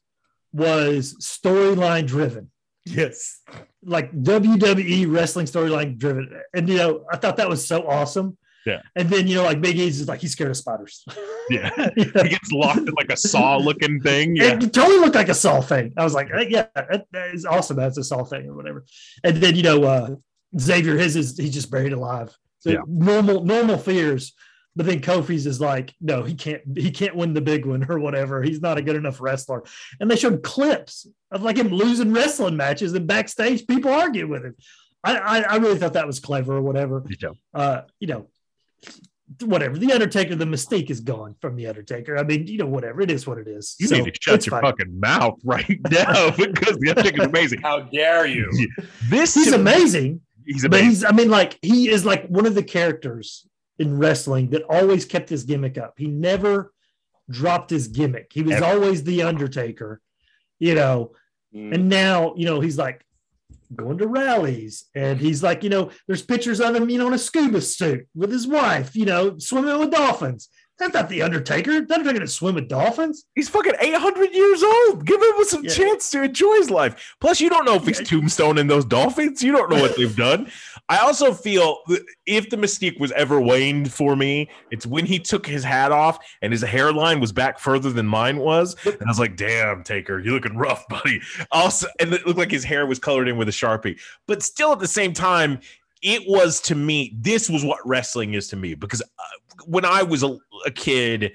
was storyline driven, Yes. like WWE wrestling storyline driven, and you know I thought that was so awesome. Yeah. And then you know like Big E's is like he's scared of spiders. Yeah. Know? He gets locked in like a saw looking thing. Yeah. It totally looked like a Saw thing. I was like, "Eh, yeah, that, that is awesome. That's a Saw thing or whatever. And then you know, uh, Xavier, his is he's just buried alive. So Yeah. normal, normal fears. But then Kofi's is like, no, he can't, he can't win the big one or whatever. He's not a good enough wrestler. And they showed clips of like him losing wrestling matches and backstage people argue with him. I, I, I really thought that was clever or whatever. Me too. Uh, you know, whatever. The Undertaker, the mystique is gone from the Undertaker. I mean, you know, whatever. It is what it is. You So, need to shut your fine. fucking mouth right now because the Undertaker's amazing. How dare you? This He's to- amazing. He's But he's, I mean, like, he is like one of the characters in wrestling that always kept his gimmick up. He never dropped his gimmick. He was Ever. always the Undertaker, you know. Mm. And now, you know, he's like going to rallies and he's like, you know, there's pictures of him, you know, in a scuba suit with his wife, you know, swimming with dolphins. That's not the Undertaker. The Undertaker to swim with dolphins. He's fucking 800 years old. Give him some Yeah. chance to enjoy his life. Plus, you don't know if he's Yeah. tombstoning those dolphins. You don't know what they've done. I also feel that if the mystique was ever waned for me, it's when he took his hat off and his hairline was back further than mine was. And I was like, damn, Taker, you're looking rough, buddy. Also, and it looked like his hair was colored in with a Sharpie. But still, at the same time, it was to me, this was what wrestling is to me because uh, when I was a, a kid,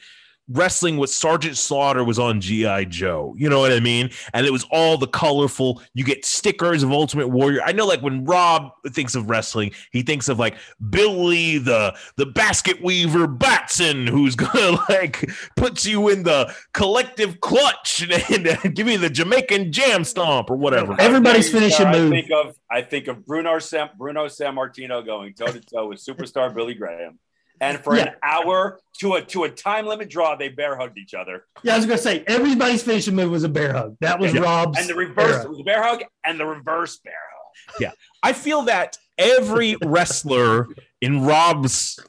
wrestling with Sergeant Slaughter was on GI Joe. You know what I mean? And it was all the colorful. You get stickers of Ultimate Warrior. I know, like when Rob thinks of wrestling, he thinks of like Billy the the basket weaver Batson, who's gonna like put you in the collective clutch and, and give you the Jamaican jam stomp or whatever. Everybody's finishing I move. think of I think of Bruno Sam Bruno Sammartino going toe to toe with superstar Billy Graham. And for an hour to a to a time limit draw, they bear hugged each other. Yeah, I was gonna say everybody's finishing move was a bear hug. That was Yeah. Rob's. And the reverse era. the bear hug and the reverse bear hug. Yeah, I feel that every wrestler in Rob's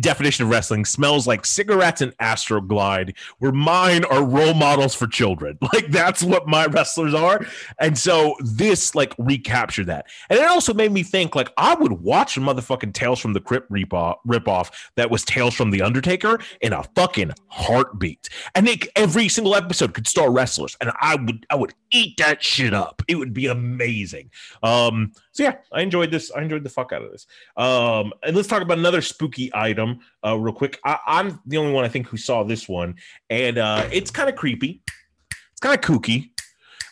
definition of wrestling smells like cigarettes and Astroglide, where mine are role models for children. Like that's what my wrestlers are. And so this like recaptured that. And it also made me think like I would watch a motherfucking Tales from the Crypt ripoff, ripoff that was Tales from the Undertaker in a fucking heartbeat. And they, every single episode could star wrestlers, and I would I would eat that shit up. It would be amazing. Um, so yeah, I enjoyed this. I enjoyed the fuck out of this. Um, and let's talk about another spooky item, uh, real quick. I, I'm the only one I think who saw this one, and uh, it's kind of creepy. It's kind of kooky,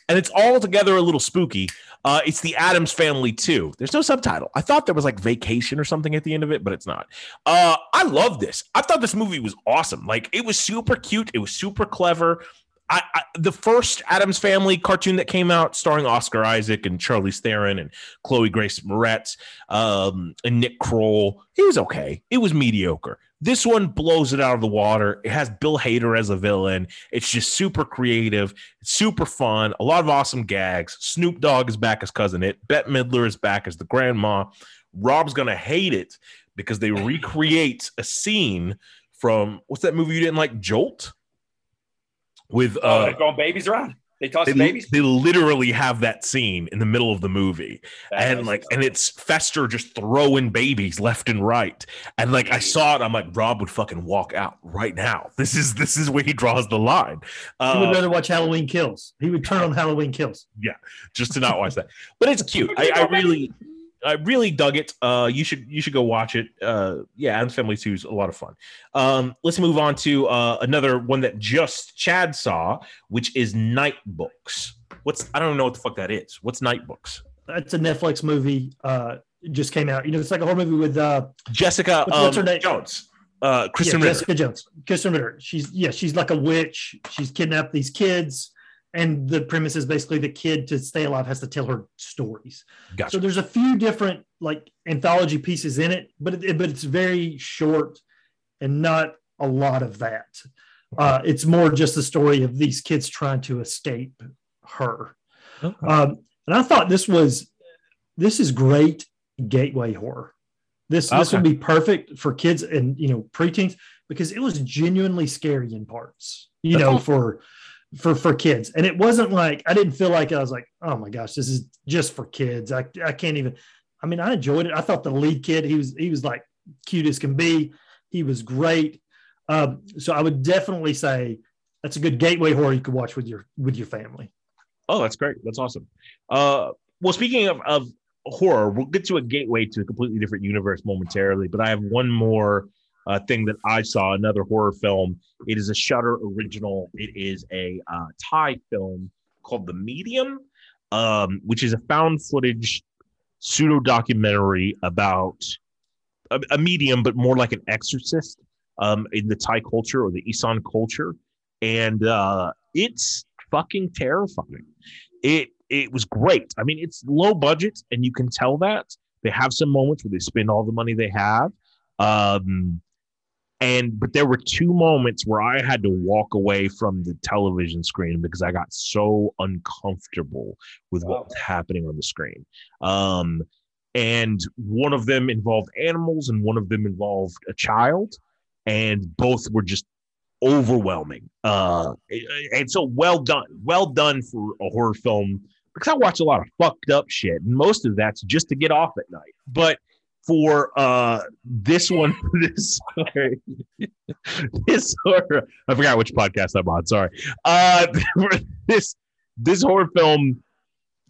and it's all together a little spooky. Uh, it's the Addams Family too. There's no subtitle. I thought there was like vacation or something at the end of it, but it's not. Uh, I love this. I thought this movie was awesome. Like it was super cute. It was super clever. I, I the first Addams Family cartoon that came out, starring Oscar Isaac and Charlize Theron and Chloe Grace Moretz um, and Nick Kroll, it was okay. It was mediocre. This one blows it out of the water. It has Bill Hader as a villain. It's just super creative, super fun. A lot of awesome gags. Snoop Dogg is back as cousin It. Bette Midler is back as the grandma. Rob's gonna hate it because they recreate a scene from what's that movie you didn't like, Jolt? With Oh, uh, they're throwing babies around. They toss they, the babies. they literally have that scene in the middle of the movie. And That's- like and it's fester just throwing babies left and right. And like i saw it. I'm like rob would fucking walk out right now. This is this is where he draws the line. He would uh, rather watch Halloween Kills. He would turn on Halloween Kills. Yeah, just to not watch that. But it's cute. I, I really I really dug it. Uh, you should you should go watch it. Uh, yeah, Addams Family Two is a lot of fun. Um, let's move on to uh, another one that just Chad saw, which is Night Books. What's I don't know what the fuck that is. What's Night Books? That's a Netflix movie. Uh, just came out. You know, it's like a horror movie with uh, Jessica What's- what's um, her name? Jones. Uh, Krysten yeah, Ritter. Jessica Jones, Krysten Ritter. She's yeah, she's like a witch. She's kidnapped these kids, and the premise is basically the kid to stay alive has to tell her stories. Gotcha. So there's a few different like anthology pieces in it, but it, but it's very short and not a lot of that. Uh, it's more just the story of these kids trying to escape her. Okay. Um, and I thought this was this is great gateway horror. This this would be perfect for kids and you know preteens because it was genuinely scary in parts. You That's know awesome. for for for kids, and it wasn't like I didn't feel like I was like oh my gosh this is just for kids. I I can't even. I mean I enjoyed it. I thought the lead kid he was he was like cute as can be. He was great. Um, so I would definitely say that's a good gateway horror you could watch with your with your family. Oh, that's great. That's awesome. Uh, well, speaking of, of horror, we'll get to a gateway to a completely different universe momentarily. But I have one more uh, thing that I saw, another horror film. It is a Shudder original. It is a uh, Thai film called The Medium, um, which is a found footage pseudo documentary about a, a medium, but more like an exorcist um, in the Thai culture or the Isan culture. And uh, it's fucking terrifying. It it was great. I mean, it's low budget, and you can tell that they have some moments where they spend all the money they have. Um, and but there were two moments where I had to walk away from the television screen because I got so uncomfortable with what was happening on the screen. Um, and one of them involved animals, and one of them involved a child, and both were just overwhelming. Uh, and so well done, well done for a horror film because I watch a lot of fucked up shit, and most of that's just to get off at night. But for uh this one, this sorry, this horror, I forgot which podcast I'm on. Sorry. Uh, this this horror film.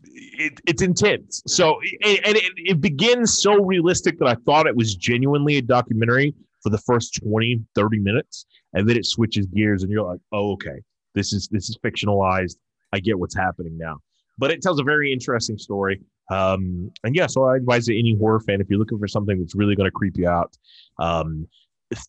It, it's intense. So, and and it, it begins so realistic that I thought it was genuinely a documentary for the first 20, 30 minutes, and then it switches gears, and you're like, oh, okay, this is this is fictionalized. I get what's happening now. But it tells a very interesting story. Um, and yeah, so I advise any horror fan if you're looking for something that's really going to creep you out, um,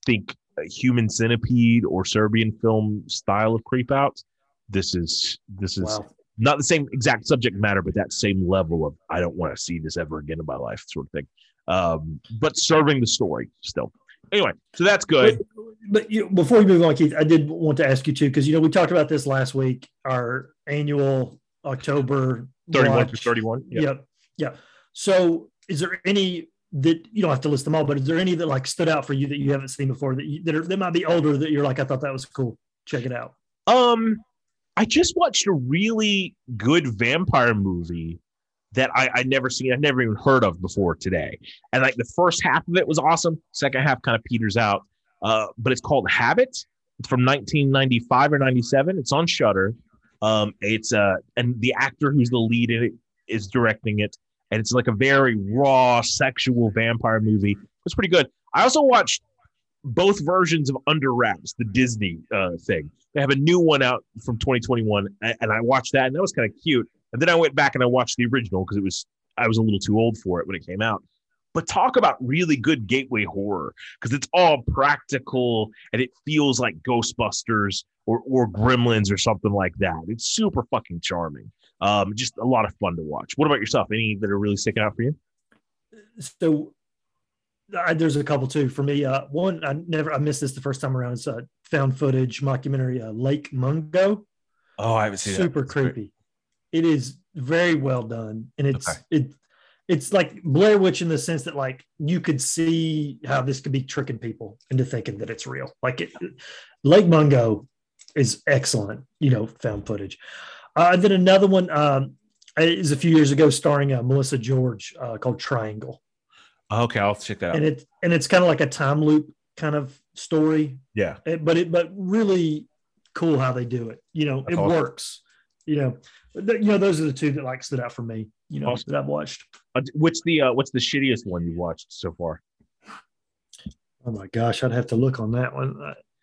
think human centipede or Serbian film style of creep out. This is this is Wow. not the same exact subject matter, but that same level of I don't want to see this ever again in my life, sort of thing. Um, but serving the story still. Anyway, so that's good. But you, before we move on, Keith, I did want to ask you too, because you know we talked about this last week. Our annual October 31 watch. to 31. Yeah. Yep. Yeah. So, is there any that you don't have to list them all, but is there any that like stood out for you that you haven't seen before that you, that, are, that might be older that you're like, I thought that was cool. Check it out. Um, I just watched a really good vampire movie that I I never seen, I've never even heard of before today. And like the first half of it was awesome. Second half kind of peters out. Uh, but it's called Habit. It's from 1995 or 97. It's on Shudder. Um, it's uh, and the actor who's the lead in it is directing it, and it's like a very raw sexual vampire movie. It's pretty good. I also watched both versions of Under Wraps, the Disney uh, thing. They have a new one out from 2021, a- and I watched that, and that was kind of cute. And then I went back and I watched the original because it was I was a little too old for it when it came out. But talk about really good gateway horror because it's all practical and it feels like Ghostbusters or or Gremlins or something like that. It's super fucking charming. Um, just a lot of fun to watch. What about yourself? Any that are really sticking out for you? So, I, there's a couple too for me. Uh, one, I never, I missed this the first time around. It's a found footage mockumentary, uh, Lake Mungo. Oh, I haven't seen super that. That's great. creepy. It is very well done, and it's Okay. it it's like Blair Witch in the sense that like you could see how this could be tricking people into thinking that it's real. Like it, Lake Mungo is excellent, you know, found footage. Uh, and then another one um, is a few years ago, starring uh, Melissa George, uh, called Triangle, Okay, I'll check that out. and it and it's kind of like a time loop kind of story, yeah. Eh, but it but really cool how they do it. You know, That's it awesome. works. You know, th- you know those are the two that like stood out for me. You know, Awesome. that I've watched. Uh, what's the uh, what's the shittiest one you watched so far? Oh my gosh, I'd have to look on that one.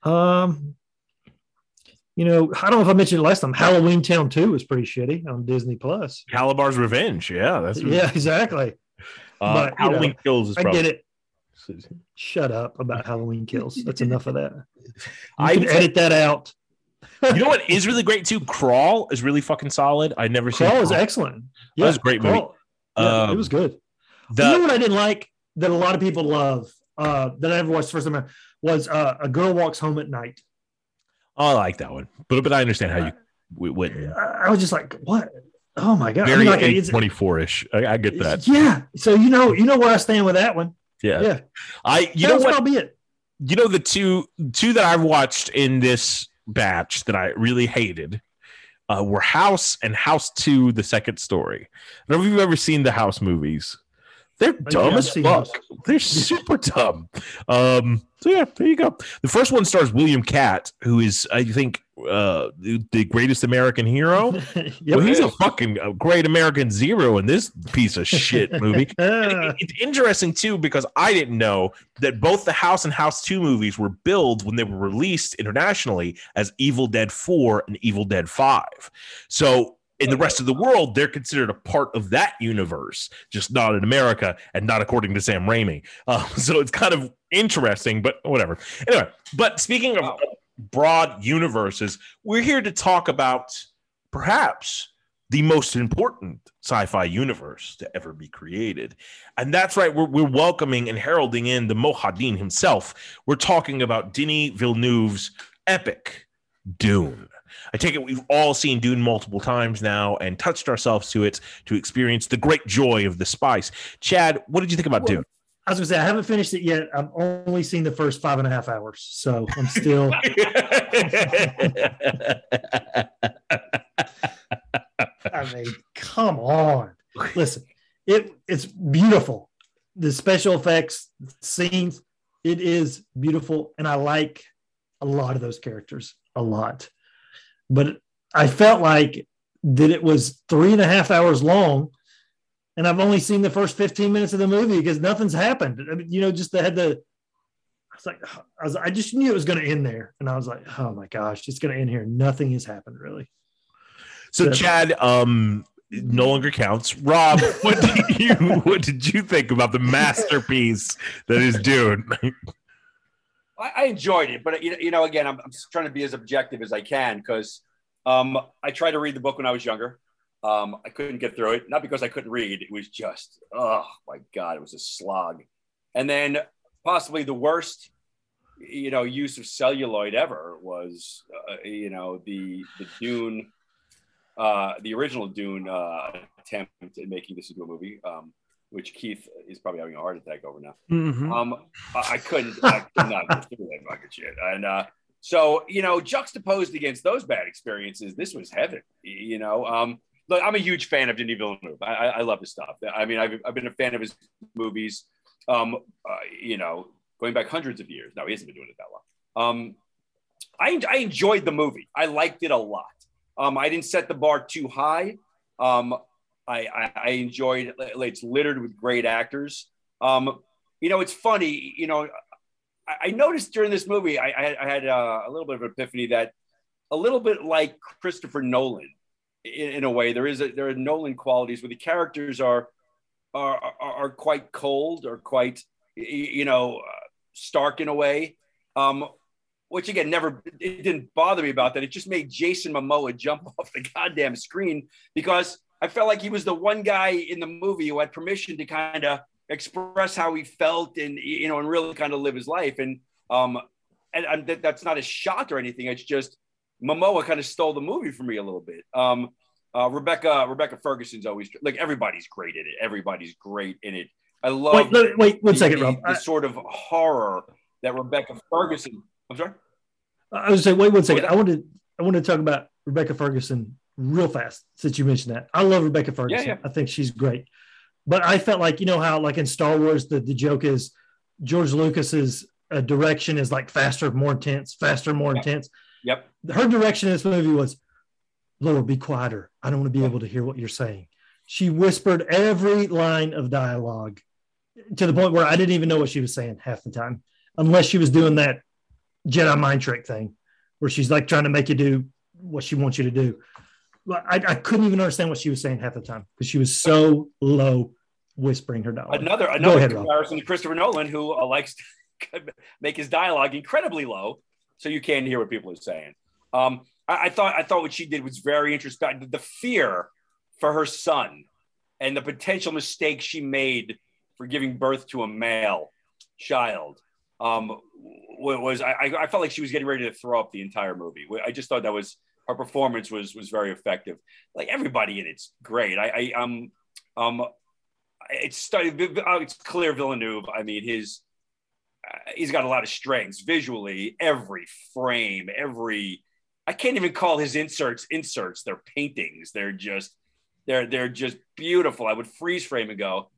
Uh, Um, you know, I don't know if I mentioned it last time. Halloween Town Two was pretty shitty on Disney Plus. Kalabar's Revenge. Yeah, that's Yeah, exactly. Uh, but, Halloween know, Kills is I probably. get it. Shut up about Halloween kills. That's enough of that. You I can edit that out. you know what is really great too? Crawl is really fucking solid. I never seen Crawl is excellent. That was a great movie. Yeah, Um, it was good. The, you know what I didn't like that a lot of people love uh, that I never watched the first time was uh, a girl walks home at night. I like that one, but but I understand how you w- wouldn't. I, was just like, what? Oh my god! I Very mean, like, twenty four ish. I, I get that. Yeah. So you know, you know where I stand with that one. Yeah. Yeah. I you That know what probably it. you know the two two that I've watched in this batch that I really hated uh, were House and House Two: The Second Story. I don't know if you've ever seen the House movies. They're dumb as fuck. They're super dumb. Um, so yeah, there you go. The first one stars William Katt, who is I think uh, the, greatest American hero. yep. Well, he's a fucking uh, great American zero in this piece of shit movie. It- it's interesting too because I didn't know that both the House and House 2 movies were billed when they were released internationally as Evil Dead 4 and Evil Dead 5. So in the rest of the world, they're considered a part of that universe, just not in America and not according to Sam Raimi. Uh, so it's kind of interesting, but whatever. Anyway, but speaking of broad universes, we're here to talk about perhaps the most important sci-fi universe to ever be created. And that's right, we're, we're welcoming and heralding in the Muad'Dib himself. We're talking about Denis Villeneuve's epic Dune. I take it we've all seen Dune multiple times now and touched ourselves to it to experience the great joy of the spice. Chad, what did you think about Well, Dune? I was gonna say I haven't finished it yet. I've only seen the first five and a half hours, so I'm still. I mean, come on. Listen, it it's beautiful. The special effects, scenes, it is beautiful, and I like a lot of those characters a lot. But I felt like that it was three and a half hours long, and I've only seen the first 15 minutes of the movie because nothing's happened. I mean, you know, just they had the I was like, I was, I just knew it was going to end there, and I was like, oh my gosh, it's going to end here. Nothing has happened really. So Yeah. Chad, um, no longer counts. Rob, what did you what did you think about the masterpiece that is Dune? I, I enjoyed it, but you know, you know, again, I'm, I'm trying to be as objective as I can because um, I tried to read the book when I was younger. Um, I couldn't get through it, not because I couldn't read. It was just, oh my god, it was a slog. And then possibly the worst, you know, use of celluloid ever was, uh, you know, the the Dune, uh, the original Dune uh, attempt at making this into a movie. Um, which Keith is probably having a heart attack over now. Mhm. Um, I, I couldn't, I could not get through that fucking shit. And uh, so, you know, juxtaposed against those bad experiences, this was heaven. You know, um, look, I'm a huge fan of Denis Villeneuve. I, I, I love his stuff. I mean, I've, I've been a fan of his movies. Um, uh, you know, going back hundreds of years. No, he hasn't been doing it that long. Um, I, I enjoyed the movie. I liked it a lot. Um, I didn't set the bar too high. Um, I, I, I enjoyed it. It's littered with great actors. Um, you know, it's funny. You know, I, I noticed during this movie, I, I, had uh, a little bit of an epiphany that a little bit like Christopher Nolan, in, in a way, there is a, there are Nolan qualities where the characters are are are, are quite cold or quite you know uh, stark in a way. Um, which again, never it didn't bother me about that. It just made Jason Momoa jump off the goddamn screen because I felt like he was the one guy in the movie who had permission to kind of express how he felt and you know and really kind of live his life. And um, and, and that, that's not a shot or anything. It's just Momoa kind of stole the movie for me a little bit. Um, uh, Rebecca Rebecca Ferguson's always like everybody's great in it. Everybody's great in it. I love Wait, let- wait one the- second, Rob. the I, sort of horror that Rebecca Ferguson. I'm sorry. I was saying, wait one second. I wanted I want to talk about Rebecca Ferguson real fast since you mentioned that. I love Rebecca Ferguson. yeah. I think she's great. But I felt like you know how like in Star Wars the, the joke is George Lucas's uh, direction is like faster, more intense, faster, more Yep. intense. Yep. Her direction in this movie was, Lord, be quieter. I don't want to be able to hear what you're saying. She whispered every line of dialogue to the point where I didn't even know what she was saying half the time, unless she was doing that Jedi mind trick thing where she's like trying to make you do what she wants you to do. But I, I couldn't even understand what she was saying half the time because she was so low whispering her dialogue. Another another ahead, Rob. comparison to Christopher Nolan, who uh, likes to make his dialogue incredibly low, so you can't hear what people are saying. Um, I, I thought I thought what she did was very interesting. The fear for her son and the potential mistake she made for giving birth to a male child um, was I I felt like she was getting ready to throw up the entire movie. I just thought that was her performance was was very effective. Like everybody in it's great. I, I um um it's started, it's clear Villeneuve. I mean, his uh, he's got a lot of strengths visually. Every frame, every I can't even call his inserts inserts. They're paintings. They're just they're they're just beautiful. I would freeze frame and go,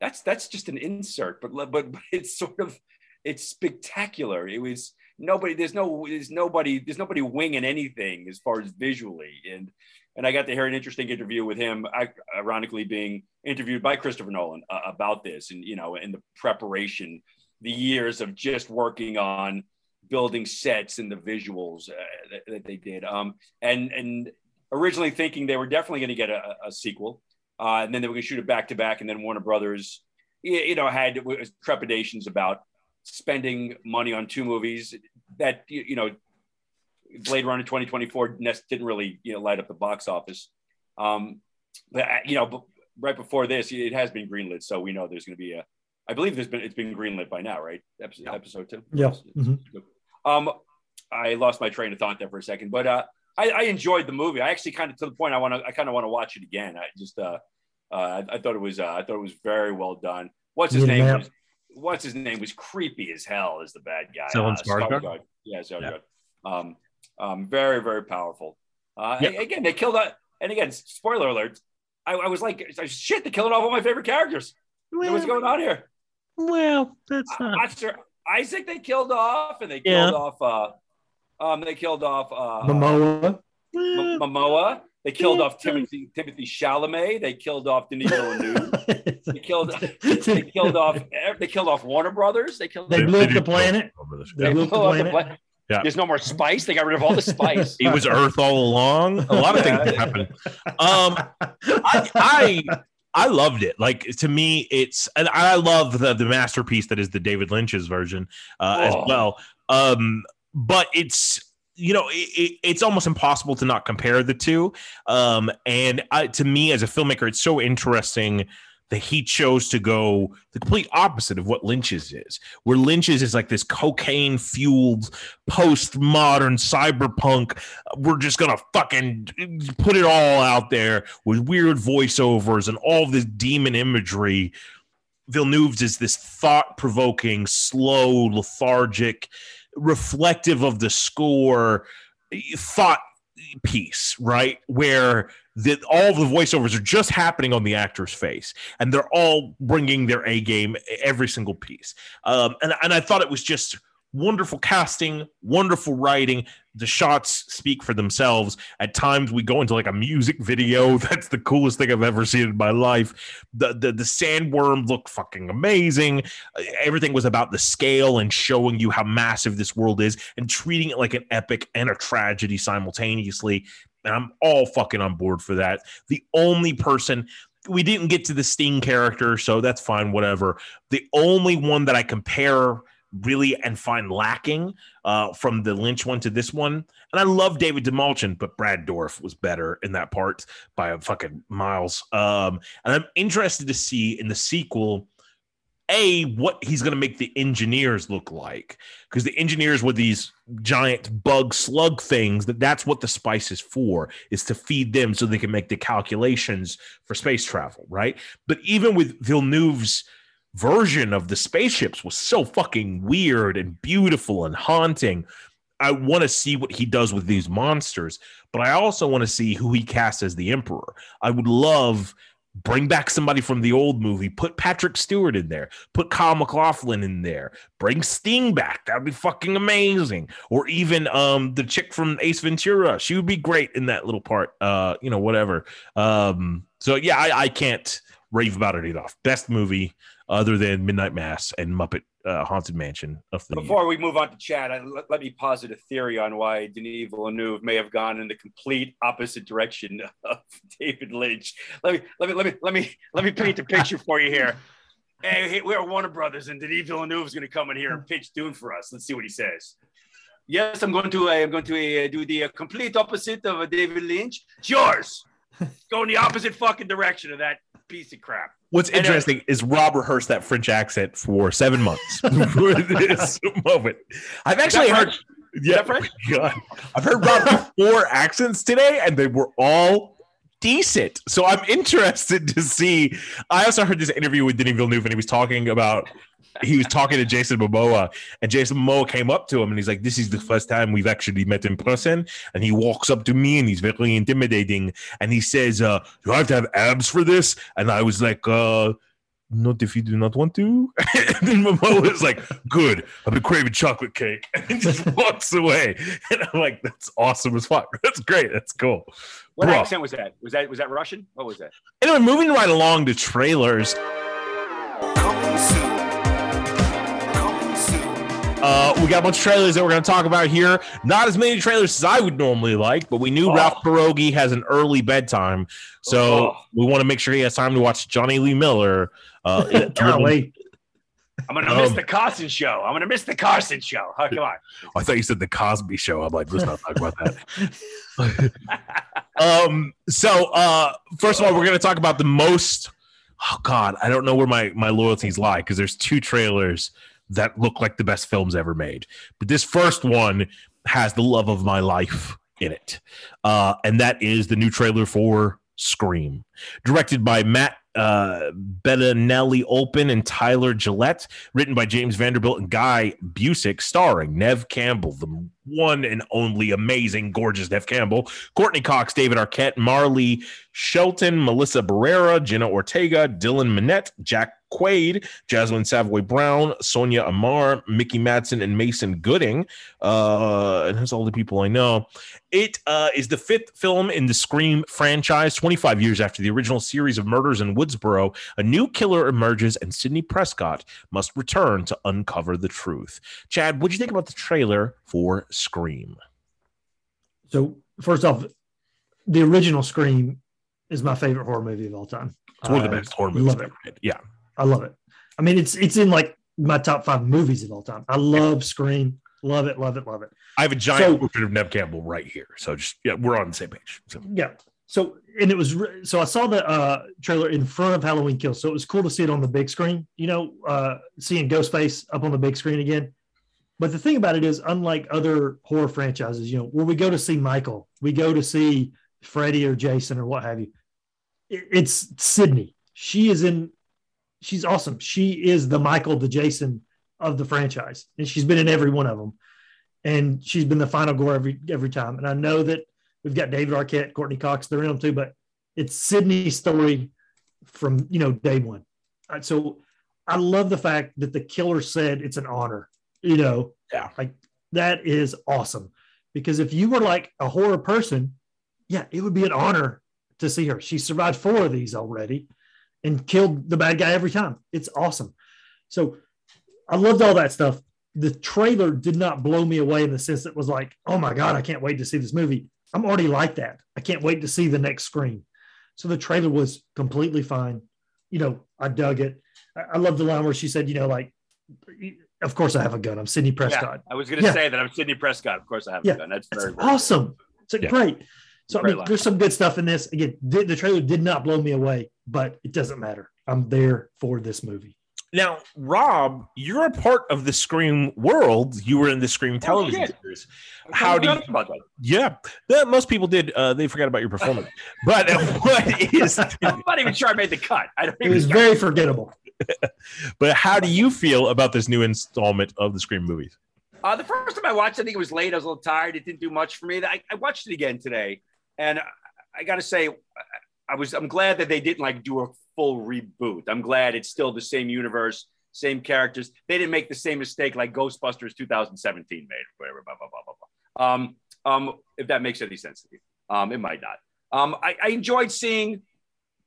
that's that's just an insert, but but, but it's sort of it's spectacular. It was nobody. There's no there's nobody there's nobody winging anything as far as visually and and I got to hear an interesting interview with him, ironically being interviewed by Christopher Nolan uh, about this, and you know, in the preparation, the years of just working on building sets and the visuals uh, that, that they did, um, and and originally thinking they were definitely going to get a, a sequel, uh, and then they were going to shoot it back to back, and then Warner Brothers, you know, had trepidations about spending money on two movies that you, you know Blade Runner 2024 nest didn't really you know light up the box office. Um, but uh, you know, right before this, it has been greenlit, so we know there's going to be a. I believe there's been it's been greenlit by now, right? Episode, episode two. Yeah. Mhm. Um, I lost my train of thought there for a second, but uh, I, I enjoyed the movie. I actually kind of to the point I want to. I kind of want to watch it again. I just uh, uh, I, I thought it was uh, I thought it was very well done. What's his Yeah, name? man. Was, what's his name? Was creepy as hell as the bad guy. Stellan Uh, Skarsgård? Skarsgård. Yeah, Skarsgård. Yeah. Um, um, very very powerful. Uh, Yeah. Again, they killed that. And again, spoiler alert. I, I was like, shit, they killed off all my favorite characters. What's going on here? Well, that's Uh, not. Oscar Isaac they killed off, and they Yeah. killed off. Uh, um, they killed off uh, Momoa. M- Momoa. They killed off Timothy Timothée Chalamet. They killed off Denis Villeneuve. They killed. They killed off. They killed off Warner Brothers. They killed. They blew up the planet. They they blew up the blew up the planet. Yeah. There's no more spice. They got rid of all the spice. It was Earth all along. A lot of things happened. Um, I, I I loved it. Like to me, it's and I love the the masterpiece that is the David Lynch's version uh, as Oh. well. Um, but it's you know it, it, it's almost impossible to not compare the two. Um, and I, to me, as a filmmaker, it's so interesting that he chose to go the complete opposite of what Lynch's is. Where Lynch's is like this cocaine fueled postmodern cyberpunk we're just gonna fucking put it all out there with weird voiceovers and all this demon imagery. Villeneuve's is this thought-provoking, slow, lethargic, reflective of the score thought piece, right? Where the, all the voiceovers are just happening on the actor's face, and they're all bringing their A game every single piece. Um, and and I thought it was just wonderful casting, wonderful writing. The shots speak for themselves. At times, we go into like a music video. That's the coolest thing I've ever seen in my life. The the, the sandworm looked fucking amazing. Everything was about the scale and showing you how massive this world is and treating it like an epic and a tragedy simultaneously. And I'm all fucking on board for that. The only person we didn't get to the Sting character, so that's fine, whatever. The only one that I compare really and find lacking uh, from the Lynch one to this one. And I love David Dastmalchian, but Brad Dourif was better in that part by a fucking miles. Um, and I'm interested to see in the sequel. A, what he's going to make the engineers look like. Because the engineers were these giant bug slug things that that's what the spice is for, is to feed them so they can make the calculations for space travel, right? But even with Villeneuve's version of the spaceships was so fucking weird and beautiful and haunting. I want to see what he does with these monsters, but I also want to see who he casts as the emperor. I would love bring back somebody from the old movie, put Patrick Stewart in there, put Kyle MacLachlan in there, bring Sting back. That'd be fucking amazing. Or even um the chick from Ace Ventura. She would be great in that little part. Uh, you know, whatever. Um, so yeah, I, I can't rave about it enough. Best movie other than Midnight Mass and Muppet uh, Haunted Mansion of the year. Before we move on to Chad, I, let, let me posit a theory on why Denis Villeneuve may have gone in the complete opposite direction of David Lynch. Let me let me let me let me let me paint a picture for you here. Hey, we're Warner Brothers, and Denis Villeneuve is going to come in here and pitch Dune for us. Let's see what he says. Yes, I'm going to I'm going to uh, do the uh, complete opposite of uh, David Lynch. It's yours. Go in the opposite fucking direction of that piece of crap. What's And, interesting is Rob rehearsed that French accent for seven months for this moment. I've actually heard, French? yeah, oh French? God. I've heard Rob four accents today, and they were all decent. So I'm interested to see. I also heard this interview with Denis Villeneuve, and he was talking about. He was talking to Jason Momoa, and Jason Momoa came up to him, and he's like, "This is the first time we've actually met in person." And he walks up to me, and he's very intimidating, and he says, uh, "Do I have to have abs for this?" And I was like, uh, "Not if you do not want to." and then Momoa was like, "Good, I've been craving chocolate cake," and he just walks away. And I'm like, "That's awesome as fuck. That's great. That's cool." What Bro. accent was that? Was that was that Russian? What was that? Anyway, moving right along to trailers. Uh, we got a bunch of trailers that we're going to talk about here. Not as many trailers as I would normally like, but we knew Oh. Ralph Pierogi has an early bedtime, so Oh. we want to make sure he has time to watch Jonny Lee Miller. Uh, Golly. I'm gonna miss Um, the Carson show. I'm gonna miss the Carson show. Oh, come on. I thought you said the Cosby Show. I'm like, let's not talk about that. um. So, uh, first of all, we're going to talk about the most. Oh God, I don't know where my my loyalties lie because there's two trailers that look like the best films ever made, but this first one has the love of my life in it, uh, and that is the new trailer for Scream, directed by Matt uh, Bettinelli Olpin and Tyler Gillett, written by James Vanderbilt and Guy Busick, starring Neve Campbell, the one and only amazing, gorgeous Neve Campbell, Courteney Cox, David Arquette, Marley Shelton, Melissa Barrera, Jenna Ortega, Dylan Minnette, Jack Quaid, Jasmine Savoy Brown, Sonia Ammar, Mickey Madsen, and Mason Gooding. Uh, and that's all the people I know. It uh, is the fifth film in the Scream franchise. 25 years after the original series of murders in Woodsboro, a new killer emerges, and Sidney Prescott must return to uncover the truth. Chad, what do you think about the trailer for Scream? So first off, the original Scream is my favorite horror movie of all time. It's one of the best horror movies love it. ever made. Yeah. I love it. I mean, it's it's in like my top five movies of all time. I love Scream. Love it. Love it. Love it. I have a giant So- portrait of Neve Campbell right here. So just, yeah, we're on the same page. So, Yeah. So and it was so I saw the uh, trailer in front of Halloween Kills. So it was cool to see it on the big screen. You know, uh, seeing Ghostface up on the big screen again. But the thing about it is, unlike other horror franchises, you know, where we go to see Michael, we go to see Freddy or Jason or what have you. It's Sidney. She is in. She's awesome. She is the Michael, the Jason of the franchise, and she's been in every one of them. And she's been the final gore every every time. And I know that we've got David Arquette, Courteney Cox, they're in them too, but it's Sidney's story from you know day one. Uh, So I love the fact that the killer said it's an honor. You know, Yeah. like that is awesome. Because if you were like a horror person, yeah, it would be an honor to see her. She survived four of these already and killed the bad guy every time. It's awesome. So I loved all that stuff. The trailer did not blow me away in the sense that it was like, oh my God, I can't wait to see this movie. I'm already like that. I can't wait to see the next screen. So the trailer was completely fine. You know, I dug it. I, I love the line where she said, you know, like, of course I have a gun. I'm Sidney Prescott. Yeah, I was going to Yeah. say that I'm Sidney Prescott. Of course, I have Yeah. a gun. That's That's very, awesome. It's a Yeah. great. So I mean, there's some good stuff in this. Again, the, the trailer did not blow me away, but it doesn't matter. I'm there for this movie. Now, Rob, you're a part of the Scream world. You were in the Scream television shit. series. How do you, about that? yeah, that, most people did. Uh, they forgot about your performance. but uh, what is, I'm not even sure I made the cut. I don't It was very forgettable. but how do you feel about this new installment of the Scream movies? Uh, the first time I watched, it, I think it was late. I was a little tired. It didn't do much for me. I, I watched it again today, and I, got to say, I was I'm glad that they didn't like do a full reboot. I'm glad it's still the same universe, same characters. They didn't make the same mistake like Ghostbusters 2017 made. Whatever. Blah blah blah blah blah. Um, um, if that makes any sense to you, um, it might not. Um, I, I enjoyed seeing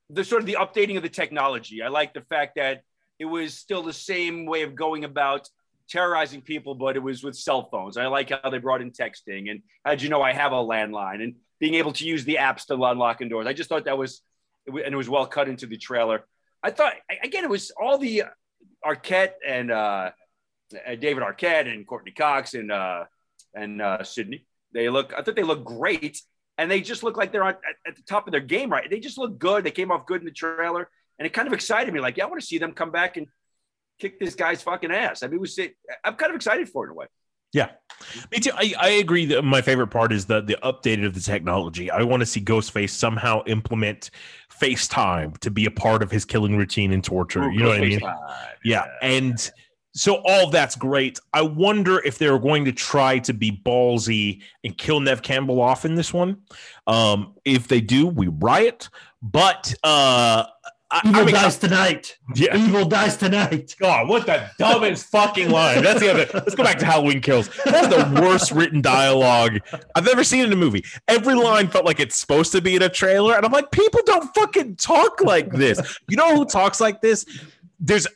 the sort of the updating of the technology. I like the fact that it was still the same way of going about terrorizing people, but it was with cell phones. I like how they brought in texting and how'd you know I have a landline and being able to use the apps to unlock and doors. I just thought that was, and it was well cut into the trailer. I thought again, it was all the Arquette and uh, uh, David Arquette and Courteney Cox and uh, and uh, Sidney. They look, I thought they look great, and they just look like they're on, at, at the top of their game. Right? They just look good. They came off good in the trailer, and it kind of excited me. Like, yeah, I want to see them come back and kick this guy's fucking ass. I mean, it was I'm kind of excited for it in a way. Yeah, me too. I, I agree that my favorite part is the the updated of the technology. I want to see Ghostface somehow implement FaceTime to be a part of his killing routine and torture. you know what I mean? Yeah. And so all that's great. I wonder if they're going to try to be ballsy and kill Neve Campbell off in this one. Um, if they do, we riot. But uh I, Evil I'm dies excited- tonight. yeah. Evil dies tonight. God, what the dumbest fucking line. That's the other. Let's go back to Halloween Kills. That's the worst written dialogue I've ever seen in a movie. Every line felt like it's supposed to be in a trailer, and I'm like, people don't fucking talk like this. You know who talks like this? There's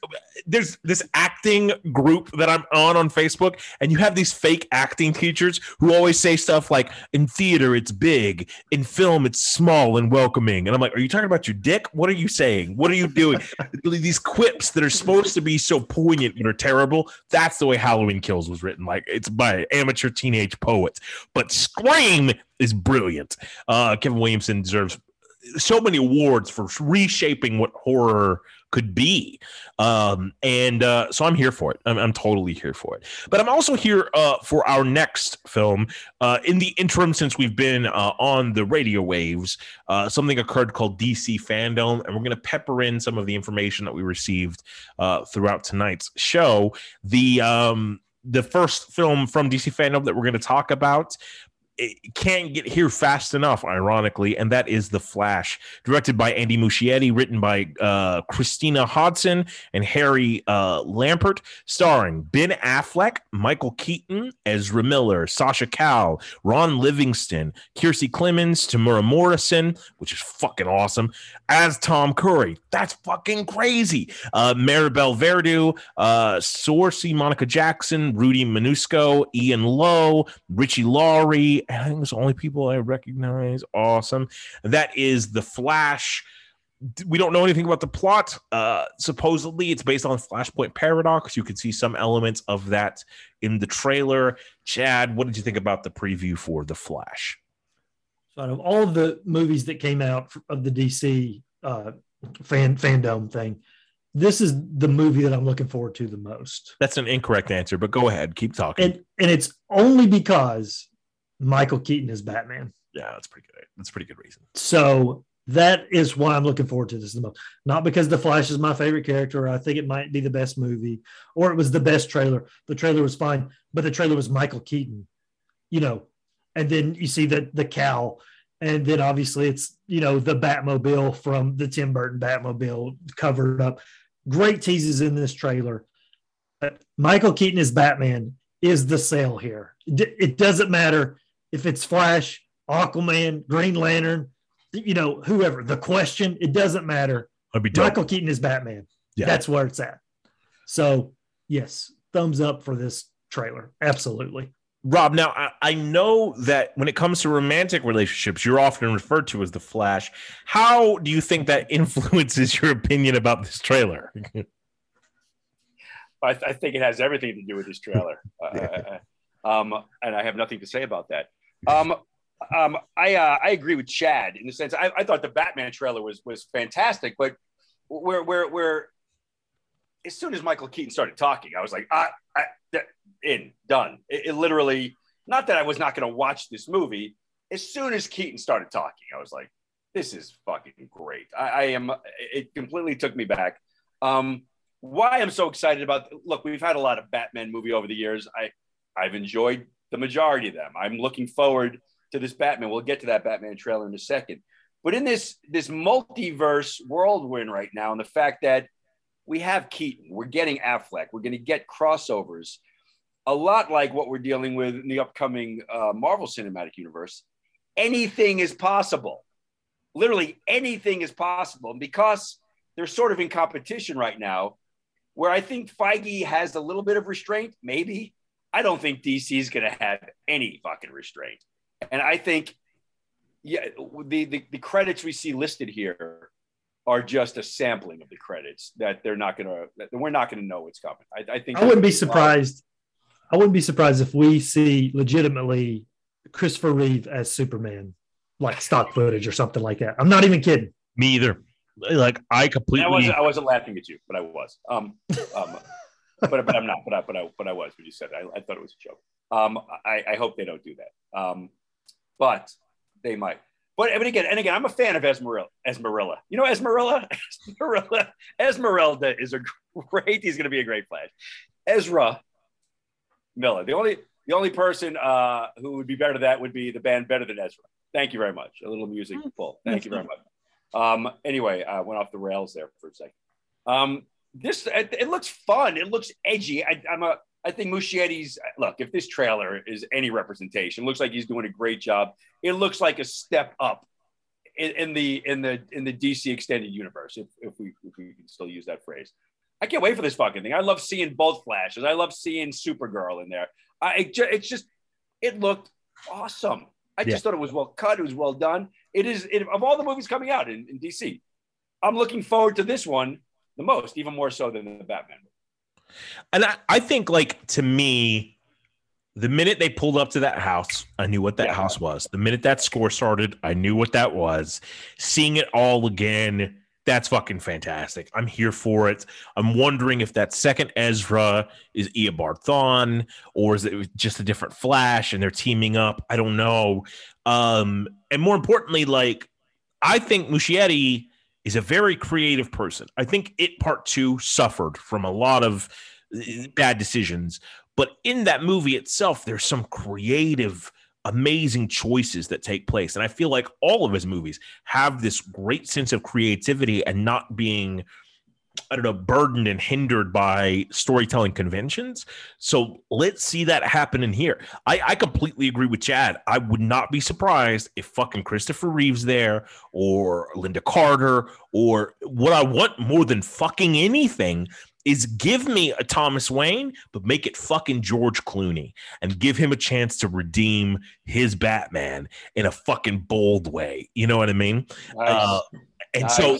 there's this acting group that I'm on on Facebook, and you have these fake acting teachers who always say stuff like, "In theater, it's big. In film, it's small and welcoming." And I'm like, "Are you talking about your dick? What are you saying? What are you doing?" these quips that are supposed to be so poignant but are terrible. That's the way Halloween Kills was written. Like it's by amateur teenage poets. But Scream is brilliant. Uh, Kevin Williamson deserves so many awards for reshaping what horror could be. Um, and uh, so I'm here for it. I'm, I'm totally here for it. But I'm also here uh, for our next film. Uh, in the interim, since we've been uh, on the radio waves, uh, something occurred called DC Fandom, and we're going to pepper in some of the information that we received uh, throughout tonight's show. The um, the first film from DC Fandom that we're going to talk about it can't get here fast enough, ironically, and that is The Flash, directed by Andy Muschietti, written by uh, Christina Hodson and Harry uh, Lampert, starring Ben Affleck, Michael Keaton, Ezra Miller, Sasha Calle, Ron Livingston, Kiersey Clemons, Temuera Morrison, which is fucking awesome, as Tom Curry. That's fucking crazy. Uh, Maribel Verdu, uh, Saoirse, Monica Jackson, Rudy Mancuso, Ian Lowe, Richie I think it's the only people I recognize. Awesome. That is The Flash. We don't know anything about the plot. Uh, supposedly, it's based on Flashpoint Paradox. You can see some elements of that in the trailer. Chad, what did you think about the preview for The Flash? So out of all of the movies that came out of the DC uh, fan fandom thing, this is the movie that I'm looking forward to the most. That's an incorrect answer, but go ahead. Keep talking. And and it's only because Michael Keaton is Batman. yeah, that's pretty good. That's a pretty good reason. So that is why I'm looking forward to this the most. Not because The Flash is my favorite character. Or I think it might be the best movie, or it was the best trailer. The trailer was fine, but the trailer was Michael Keaton, you know. And then you see the the cow, and then obviously it's you know the Batmobile from the Tim Burton Batmobile covered up. Great teases in this trailer. But Michael Keaton as Batman is the sale here. It doesn't matter if it's Flash, Aquaman, Green Lantern, you know, whoever. The question, it doesn't matter. Be. Michael Keaton is Batman. Yeah. That's where it's at. So, yes, thumbs up for this trailer. Absolutely. Rob, now I, I know that when it comes to romantic relationships, you're often referred to as the Flash. How do you think that influences your opinion about this trailer? I, I think it has everything to do with this trailer. Uh, um, and I have nothing to say about that. Um, um, I uh, I agree with Chad in the sense I, I thought the Batman trailer was was fantastic, but where where where as soon as Michael Keaton started talking, I was like, ah, I, that, in done. It, it literally not that I was not going to watch this movie. As soon as Keaton started talking, I was like, this is fucking great. I, I am. It completely took me back. Um, why I'm so excited about look, we've had a lot of Batman movie over the years. I I've enjoyed the majority of them. I'm looking forward to this Batman. We'll get to that Batman trailer in a second. But in this this multiverse whirlwind right now, and the fact that we have Keaton, we're getting Affleck, we're going to get crossovers, a lot like what we're dealing with in the upcoming uh, Marvel Cinematic Universe. Anything is possible. Literally anything is possible. And because they're sort of in competition right now, where I think Feige has a little bit of restraint, maybe. I don't think DC is going to have any fucking restraint. And I think, yeah, the, the, the credits we see listed here are just a sampling of the credits that they're not going to, that we're not going to know what's coming. I, I think I wouldn't be surprised. I wouldn't be surprised if we see legitimately Christopher Reeve as Superman, like stock footage or something like that. I'm not even kidding. Me either. Like I completely. I wasn't, I wasn't laughing at you, but I was. Um, um, but, but I'm not. But I, but I, but I was when you said it. I, I thought it was a joke. Um, I, I hope they don't do that. Um, but they might. But, but again, and again, I'm a fan of Esmeralda. Esmerilla, you know Esmerilla, Esmerilla, Esmeralda is a great. He's going to be a great Flash. Ezra Miller. The only the only person uh, who would be better that would be the band Better Than Ezra. Thank you very much. A little music pull. Thank you very much. Um, anyway, I went off the rails there for a second. Um, this it, it looks fun. It looks edgy. I, I'm a. I think Muschietti's look. If this trailer is any representation, looks like he's doing a great job. It looks like a step up in, in the in the in the DC extended universe. If, if we if we can still use that phrase, I can't wait for this fucking thing. I love seeing both flashes. I love seeing Supergirl in there. I it, ju- it's just it looked awesome. I just thought it was well cut. It was well done. It is it, of all the movies coming out in, in DC. I'm looking forward to this one the most, even more so than the Batman. And I, I think, like, to me, the minute they pulled up to that house, I knew what that Yeah. house was. The minute that score started, I knew what that was. Seeing it all again, that's fucking fantastic. I'm here for it. I'm wondering if that second Ezra is Eobard Thawne or is it just a different Flash and they're teaming up? I don't know. Um, and more importantly, like, I think Muschietti is a very creative person. I think it part two suffered from a lot of uh, bad decisions, but in that movie itself, there's some creative amazing choices that take place. And I feel like all of his movies have this great sense of creativity and not being I don't know, burdened and hindered by storytelling conventions. So let's see that happen in here. I, I completely agree with Chad. I would not be surprised if fucking Christopher Reeves there or Lynda Carter or what I want more than fucking anything is give me a Thomas Wayne, but make it fucking George Clooney and give him a chance to redeem his Batman in a fucking bold way. You know what I mean? Nice. Uh, and Nice. so,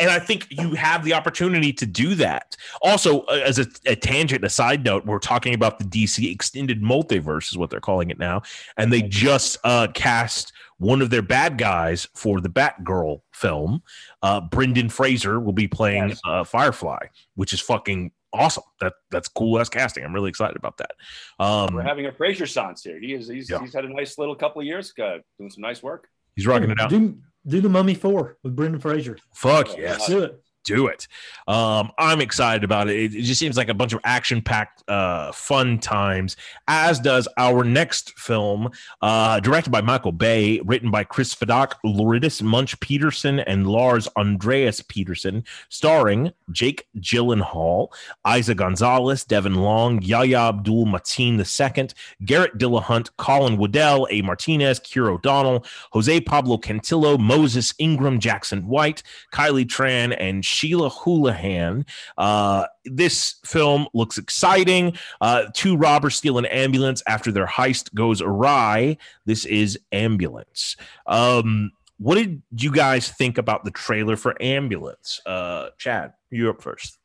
and I think you have the opportunity to do that. Also, uh, as a, a tangent, a side note, we're talking about the DC extended multiverse, is what they're calling it now, and they just uh, cast one of their bad guys for the Batgirl film. Uh, Brendan Fraser will be playing Yes. uh, Firefly, which is fucking awesome. That that's cool as casting. I'm really excited about that. Um, We're having a Fraser Sans here. He is he's, Yeah. he's had a nice little couple of years, uh, doing some nice work. he's rocking it out. Do, do the Mummy Four with Brendan Fraser. Fuck yes. Do it. Do it. Um, I'm excited about it. it. just seems like a bunch of action packed, uh, fun times, as does our next film, uh, directed by Michael Bay, written by Chris Fedak, Lourdes Munch Peterson, and Lars Andreas Peterson, starring Jake Gyllenhaal, Eiza Gonzalez, Devin Long, Yahya Abdul Mateen II, Garrett Dillahunt, Colin Woodell, A. Martinez, Kira O'Donnell, Jose Pablo Cantillo, Moses Ingram, Jackson White, Kylie Tran, and Sheila Houlihan. Uh, this film looks exciting. Uh, two robbers steal an ambulance after their heist goes awry. This is Ambulance. Um, what did you guys think about the trailer for Ambulance? Uh, Chad, you up first.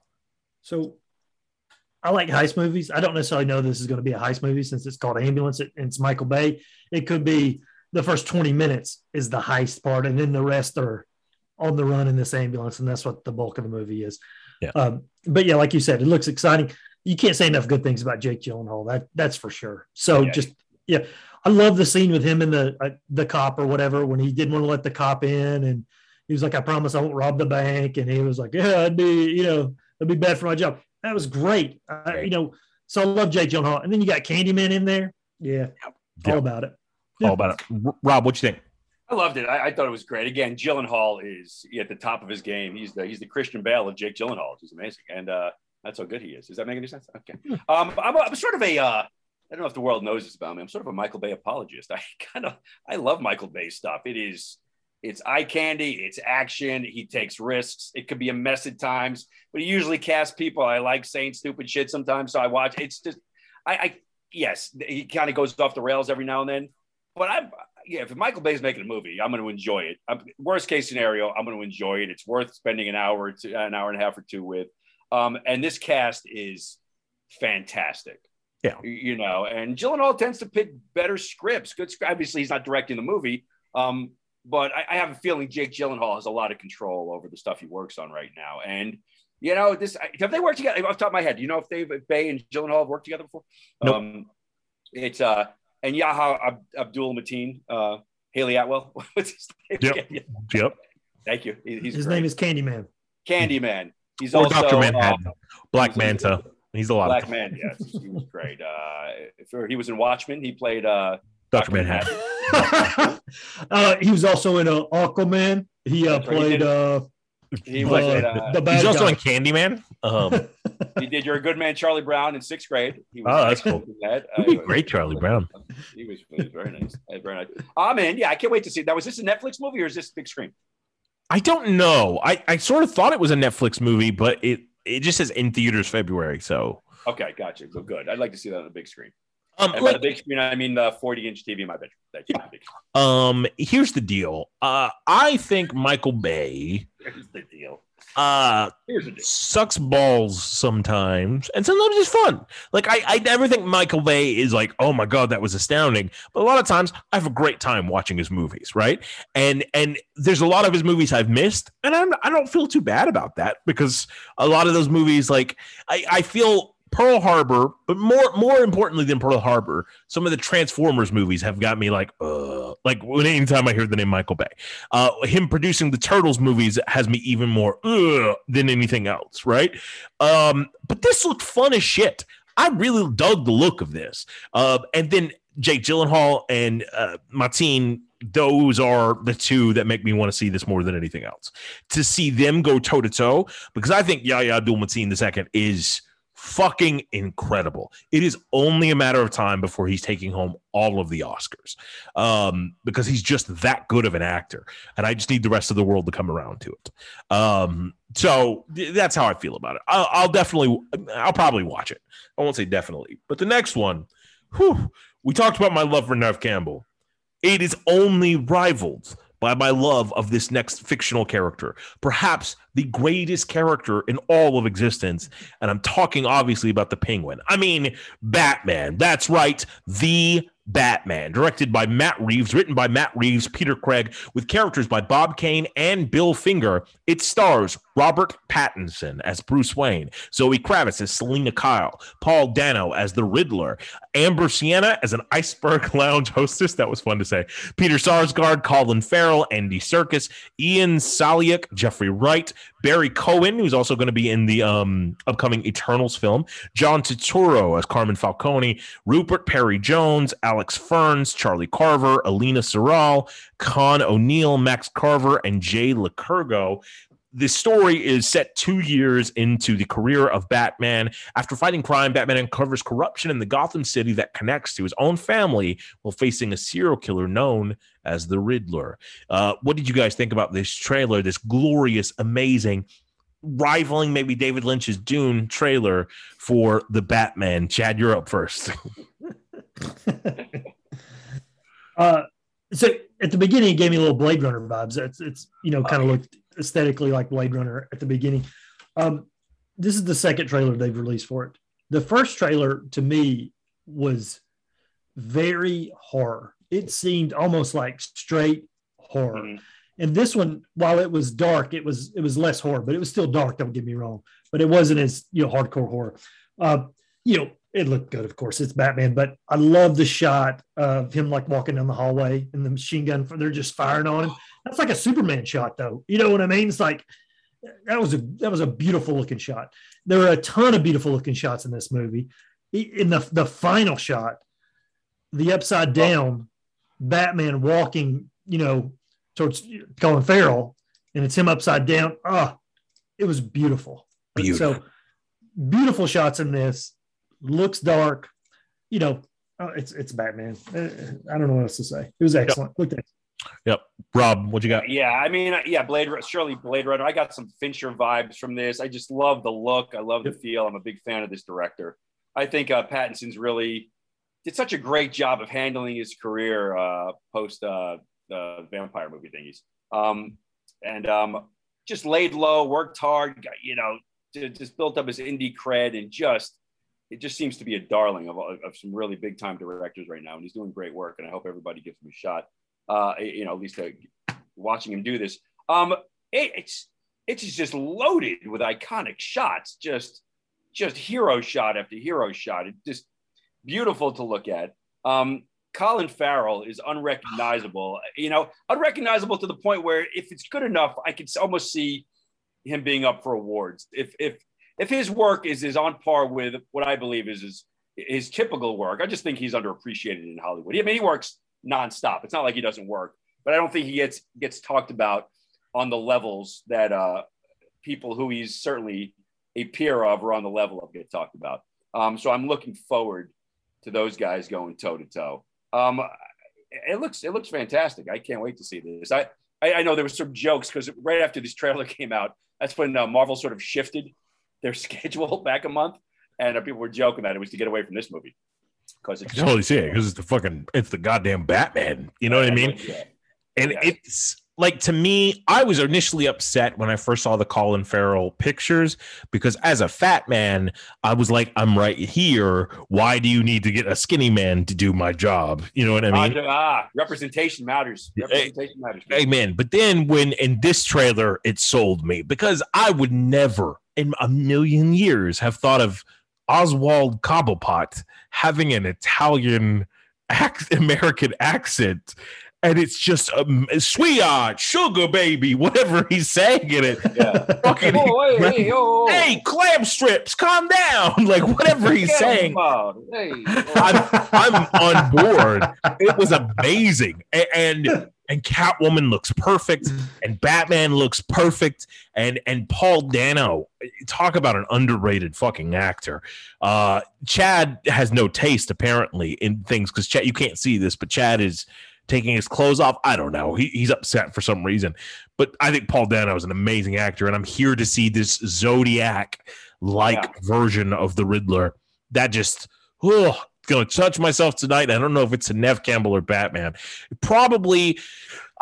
So I like heist movies. I don't necessarily know this is going to be a heist movie since it's called Ambulance and it's Michael Bay. It could be the first 20 minutes is the heist part, and then the rest are on the run in this ambulance, and that's what the bulk of the movie is. Yeah. Um, but yeah, like you said, it looks exciting. You can't say enough good things about Jake Gyllenhaal. That that's for sure. So Yeah. just yeah, I love the scene with him and the uh, the cop or whatever when he didn't want to let the cop in, and he was like, "I promise I won't rob the bank," and he was like, "Yeah, I'd be you know it'd be bad for my job." That was great. I, you know, so I love Jake Gyllenhaal, and then you got Candyman in there. Yeah, Yeah. all about it. Yeah. All about it. Rob, what you think? I loved it. I, I thought it was great. Again, Gyllenhaal is at the top of his game. He's the he's the Christian Bale of Jake Gyllenhaal. He's amazing, and uh, that's how good he is. Does that make any sense? Okay. Um, I'm, I'm sort of a uh, I don't know if the world knows this about me. I'm sort of a Michael Bay apologist. I kind of I love Michael Bay stuff. It is it's eye candy. It's action. He takes risks. It could be a mess at times, but he usually casts people. I like saying stupid shit sometimes, so I watch. It's just I, I yes, he kind of goes off the rails every now and then, but I'm yeah, if Michael Bay's making a movie, I'm going to enjoy it. I'm, worst case scenario, I'm going to enjoy it. It's worth spending an hour, two, an hour and a half or two with. Um, and this cast is fantastic. Yeah. You- know, and Gyllenhaal tends to pick better scripts. Good. Obviously, he's not directing the movie. Um, but I, I have a feeling Jake Gyllenhaal has a lot of control over the stuff he works on right now. And you know, this have they worked together off the top of my head? Do you know if they've if Bay and Gyllenhaal have worked together before? Nope. Um, it's uh and Yaha Ab- Abdul Mateen, uh, Hayley Atwell. What's his name? Yep. Yep. Thank you. He- he's His great. name is Candyman. Candyman. He's Or also Dr. uh, Manhattan. Black he's- Manta. He's a lot of Black of Man. Yes, he was great. Uh, for, he was in Watchmen. He played uh, Dr. Manhattan. uh, he was also in uh, Aquaman. He uh, That's right, he played did. uh, He was. uh, in, uh, the bad He's also guy. in Candyman. Um, he did. You're a good man, Charlie Brown, in sixth grade. He Oh, that's in That. he'd be Uh, great, Charlie Brown. He was, he was very nice. Very nice. I'm in. Yeah, I can't wait to see. Now, was this a Netflix movie or is this big screen? I don't know. I, I sort of thought it was a Netflix movie, but it it just says in theaters February. So Okay, gotcha. So good. I'd like to see that on the big screen. um, And by the big screen, I mean the 40 inch TV in my bedroom. That's screen. um, here's the deal. Uh, I think Michael Bay Here's the deal. Uh Here's the deal. sucks balls sometimes, and sometimes it's fun. Like I, I never think Michael Bay is like, oh my god, that was astounding. But a lot of times, I have a great time watching his movies, right? And and there's a lot of his movies I've missed, and I'm, I don't feel too bad about that because a lot of those movies, like I, I feel Pearl Harbor, but more more importantly than Pearl Harbor, some of the Transformers movies have got me like, uh, like anytime I hear the name Michael Bay, uh, him producing the Turtles movies has me even more uh, than anything else, right? Um, but this looked fun as shit. I really dug the look of this. Uh, and then Jake Gyllenhaal and uh, Martine, those are the two that make me want to see this more than anything else. To see them go toe to toe, because I think Yahya Abdul Mateen the second is fucking incredible. It is only a matter of time before he's taking home all of the Oscars um, because he's just that good of an actor. And I just need the rest of the world to come around to it. Um, so that's how I feel about it. I'll, I'll definitely, I'll probably watch it. I won't say definitely, but the next one, whew, we talked about my love for Neve Campbell. It is only rivaled by my love of this next fictional character, perhaps the greatest character in all of existence. And I'm talking obviously about the Penguin. I mean, Batman. That's right, the Batman, directed by Matt Reeves, written by Matt Reeves, Peter Craig, with characters by Bob Kane and Bill Finger. It stars Robert Pattinson as Bruce Wayne, Zoe Kravitz as Selina Kyle, Paul Dano as the Riddler, Amber Sienna as an iceberg lounge hostess. That was fun to say. Peter Sarsgaard, Colin Farrell, Andy Serkis, Ian Saliak, Jeffrey Wright, Barry Cohen, who's also going to be in the um, upcoming Eternals film, John Turturro as Carmine Falcone, Rupert Penry-Jones, Alex Ferns, Charlie Carver, Alina Sorrell, Con O'Neill, Max Carver, and Jay Licurgo. The story is set two years into the career of Batman. After fighting crime, Batman uncovers corruption in the Gotham City that connects to his own family while facing a serial killer known as the Riddler. Uh, what did you guys think about this trailer? This glorious, amazing, rivaling maybe David Lynch's Dune trailer for the Batman. Chad, you're up first. uh, so at the beginning, it gave me a little Blade Runner vibes. It's, it's you know, kind of looked aesthetically like Blade Runner at the beginning. Um, this is the second trailer they've released for it. The first trailer to me was very horror. It seemed almost like straight horror. Mhm. And this one, while it was dark, it was it was less horror, but it was still dark. Don't get me wrong, but it wasn't as you know hardcore horror. Uh, you know, it looked good, of course. It's Batman, but I love the shot of him like walking down the hallway and the machine gun. They're just firing on him. That's like a Superman shot, though. You know what I mean? It's like that was a that was a beautiful looking shot. There were a ton of beautiful looking shots in this movie. In the the final shot, the upside down Batman walking, you know, towards Colin Farrell, and it's him upside down. Ah, it was beautiful. Beautiful. So beautiful shots in this. Looks dark. You know, uh, it's it's Batman. I don't know what else to say. It was excellent. Looked excellent. Yep. Rob, what you got? Yeah, I mean, yeah, Blade, surely Blade Runner. I got some Fincher vibes from this. I just love the look. I love the feel. I'm a big fan of this director. I think uh, Pattinson's really did such a great job of handling his career uh, post uh, the vampire movie thingies, um, and um, just laid low, worked hard. Got, you know, just built up his indie cred, and just it just seems to be a darling of, of some really big time directors right now, and he's doing great work. And I hope everybody gives him a shot. Uh, you know, at least uh, watching him do this. Um, it, it's it's just loaded with iconic shots. Just just hero shot after hero shot. It's just beautiful to look at. Um, Colin Farrell is unrecognizable. You know, unrecognizable to the point where if it's good enough, I could almost see him being up for awards. If if if his work is is on par with what I believe is his his typical work, I just think he's underappreciated in Hollywood. I mean, he works nonstop. It's not like he doesn't work, but I don't think he gets gets talked about on the levels that uh, people who he's certainly a peer of or on the level of get talked about. Um, so I'm looking forward to those guys going toe to toe. Um, it looks it looks fantastic. I can't wait to see this. I I, I know there was some jokes because right after this trailer came out, that's when uh, Marvel sort of shifted their schedule back a month, and uh, people were joking that it was to get away from this movie because it's totally see it because it's the fucking it's the goddamn Batman. You know what I mean? Yeah. And Yeah. it's like to me, I was initially upset when I first saw the Colin Farrell pictures because as a fat man, I was like, I'm right here. Why do you need to get a skinny man to do my job? You know what I mean? ah, ah, representation matters. Hey, Representation matters. Amen. But then when in this trailer, it sold me because I would never in a million years have thought of Oswald Cobblepot having an Italian ac- American accent and it's just um, sweetheart, sugar baby, whatever he's saying in it. Yeah. Fucking, Oh, hey, hey, oh, hey, clam strips, calm down. Like whatever he's Get saying. Hey, oh. I'm, I'm on board. It was amazing, A- and and Catwoman looks perfect, and Batman looks perfect, and and Paul Dano, talk about an underrated fucking actor. Uh, Chad has no taste apparently in things because Chad, you can't see this, but Chad is taking his clothes off. I don't know. He, he's upset for some reason, but I think Paul Dano is an amazing actor, and I'm here to see this Zodiac like Yeah. version of the Riddler. That just oh, gonna touch myself tonight. I don't know if it's a Neve Campbell or Batman. Probably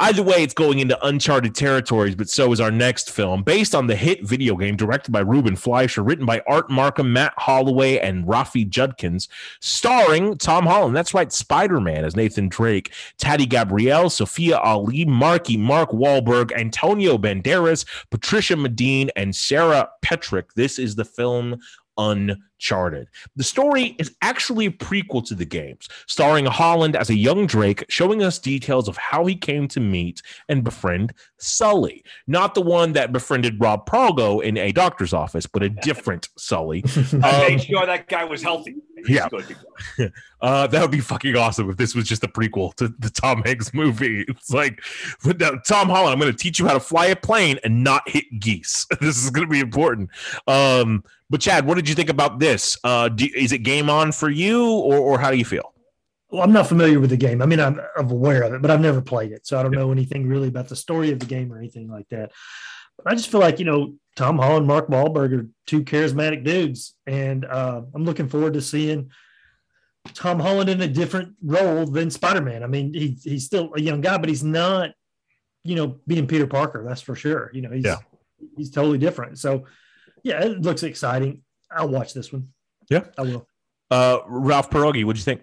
either way, it's going into uncharted territories, but so is our next film, based on the hit video game directed by Ruben Fleischer, written by Art Marcum, Matt Holloway, and Rafe Judkins, starring Tom Holland. That's right, Spider-Man as Nathan Drake, Tati Gabrielle, Sophia Ali, Marky, Mark Wahlberg, Antonio Banderas, Patricia Medine, and Sarah Petrick. This is the film Uncharted. The story is actually a prequel to the games, starring Holland as a young Drake, showing us details of how he came to meet and befriend Sully. Not the one that befriended Rob Pralgo in a doctor's office, but a different Sully. I Um, made sure that guy was healthy. He's Yeah. Uh, that would be fucking awesome if this was just a prequel to the Tom Hanks movie. It's like, but now, Tom Holland, I'm going to teach you how to fly a plane and not hit geese. This is going to be important. Um, but Chad, what did you think about this? Uh, do, is it game on for you, or, or how do you feel? Well, I'm not familiar with the game. I mean, I'm, I'm aware of it, but I've never played it. So I don't know anything really about the story of the game or anything like that. But I just feel like, you know, Tom Holland, Mark Wahlberg are two charismatic dudes. And uh, I'm looking forward to seeing Tom Holland in a different role than Spider Man. I mean, he, he's still a young guy, but he's not, you know, being Peter Parker. That's for sure. You know, he's, Yeah. he's totally different. So, yeah, it looks exciting. I'll watch this one. Yeah. I will. Uh, Ralph Pierogi, what'd you think?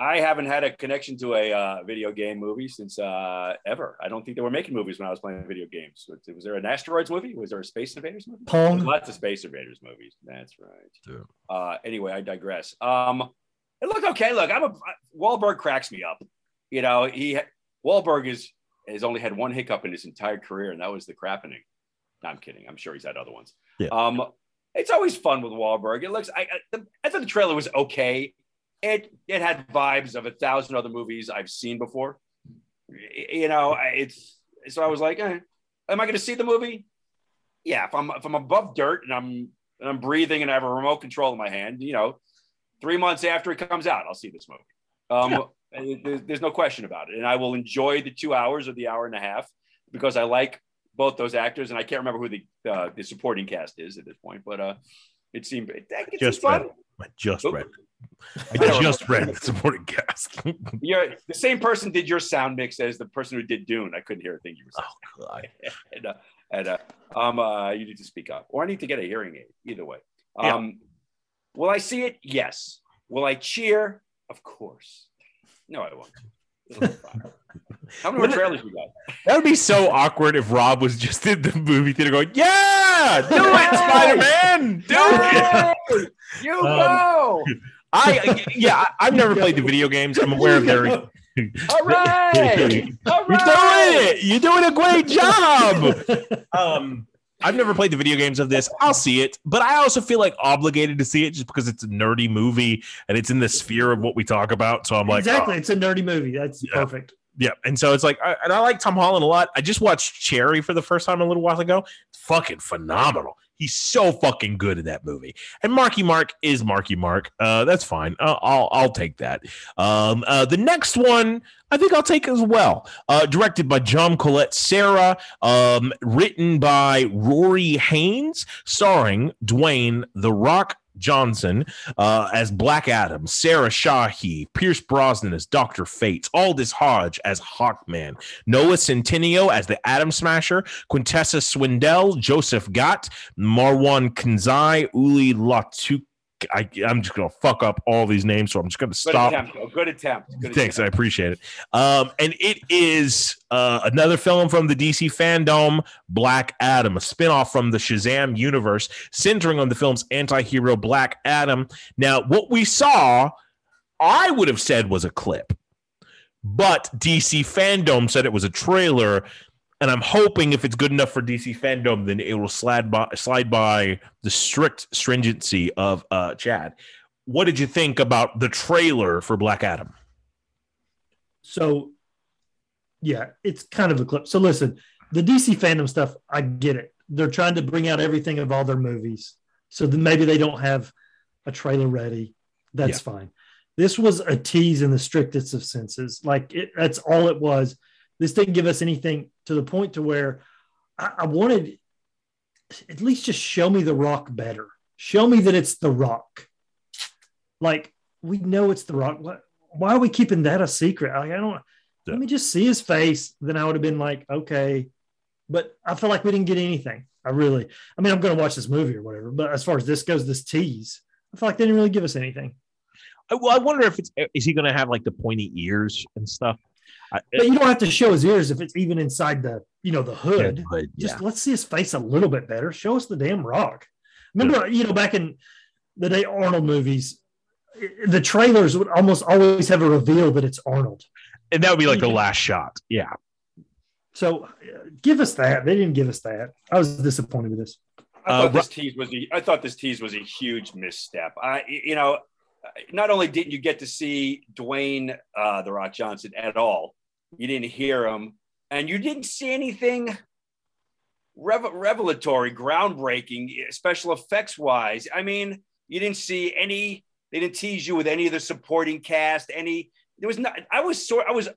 I haven't had a connection to a uh, video game movie since uh, ever. I don't think they were making movies when I was playing video games. Was, was there an asteroids movie? Was there a Space Invaders movie? Pong. lots of Space Invaders movies. That's right. Yeah. Uh, anyway, I digress. Um, it looked okay. Look, I'm a Wahlberg cracks me up. You know, he Wahlberg is has only had one hiccup in his entire career, and that was the crappening. No, I'm kidding. I'm sure he's had other ones. Yeah. Um, it's always fun with Wahlberg. It looks. I, I, the, I thought the trailer was okay. It it had vibes of a thousand other movies I've seen before. You know, it's so I was like, eh, am I going to see the movie? Yeah, if I'm if I'm above dirt and I'm and I'm breathing and I have a remote control in my hand, you know, three months after it comes out, I'll see this movie. Um, and there's, there's no question about it, and I will enjoy the two hours or the hour and a half because I like both those actors, and I can't remember who the uh, the supporting cast is at this point, but uh, it seemed it, it Just fun. read. I just Oop. read. I just read the supporting cast. You're, the same person did your sound mix as the person who did Dune. I couldn't hear a thing you were saying. oh, God. and, uh, and uh, um, uh, you need to speak up, or I need to get a hearing aid. Either way. Yeah. Um, will I see it? Yes. Will I cheer? Of course. No, I won't. It'll be fine. How many more trailers we got? That would be so awkward if Rob was just in the movie theater going, "Yeah, do it, Spider Man, do it." Yay! You Um, go! I yeah, I- I've never played the video games. I'm aware of their. All right! All You're doing it. You're doing a great job. Um, I've never played the video games of this. I'll see it, but I also feel like obligated to see it just because it's a nerdy movie and it's in the sphere of what we talk about. So I'm like, exactly. oh, It's a nerdy movie. That's Yeah. perfect. yeah. And so it's like, I, and I like Tom Holland a lot. I just watched Cherry for the first time a little while ago. It's fucking phenomenal. He's so fucking good in that movie. And Marky Mark is Marky Mark. Uh, that's fine. Uh, I'll I'll take that. Um, uh, the next one I think I'll take as well. Uh, directed by John Colette Sarah, um, written by Rory Haines, starring Dwayne The Rock Johnson uh, as Black Adam, Sarah Shahi, Pierce Brosnan as Dr. Fates, Aldis Hodge as Hawkman, Noah Centineo as the Atom Smasher, Quintessa Swindell, Joseph Gott, Marwan Kanzai, Uli Latuk. I, I'm just gonna fuck up all these names, so I'm just gonna Good stop. attempt. though. Good attempt. Good Thanks, I appreciate it. Um, and it is uh, another film from the DC fandom, Black Adam, a spinoff from the Shazam universe, centering on the film's anti-hero Black Adam. Now, what we saw, I would have said was a clip, but DC fandom said it was a trailer. And I'm hoping if it's good enough for DC fandom, then it will slide by, slide by the strict stringency of uh, Chad. What did you think about the trailer for Black Adam? So, yeah, it's kind of a clip. So, listen, the DC fandom stuff, I get it. They're trying to bring out everything of all their movies. So then maybe they don't have a trailer ready. That's fine. This was a tease in the strictest of senses. Like it, that's all it was. This didn't give us anything to the point to where I, I wanted at least just show me the rock better. Show me that it's the rock. Like we know it's the rock. What, why are we keeping that a secret? Like, I don't. Yeah. Let me just see his face. Then I would have been like, okay. But I feel like we didn't get anything. I really. I mean, I'm going to watch this movie or whatever. But as far as this goes, this tease, I feel like they didn't really give us anything. I, well, I wonder if it's is he going to have like the pointy ears and stuff. I, But you don't have to show his ears if it's even inside the, you know, the hood. but, Just let's see his face a little bit better. Show us the damn rock. Remember, you know, back in the day Arnold movies, the trailers would almost always have a reveal that it's Arnold. and that would be like the last shot. Yeah. So uh, give us that. They didn't give us that. I was disappointed with this. I Uh, thought this tease was a, I thought this tease was a huge misstep. I you know, not only didn't you get to see Dwayne uh, the Rock Johnson at all, you didn't hear them, and you didn't see anything rev- revelatory, groundbreaking, special effects wise. I mean, you didn't see any. They didn't tease you with any of the supporting cast. Any there was not. I was sort. I was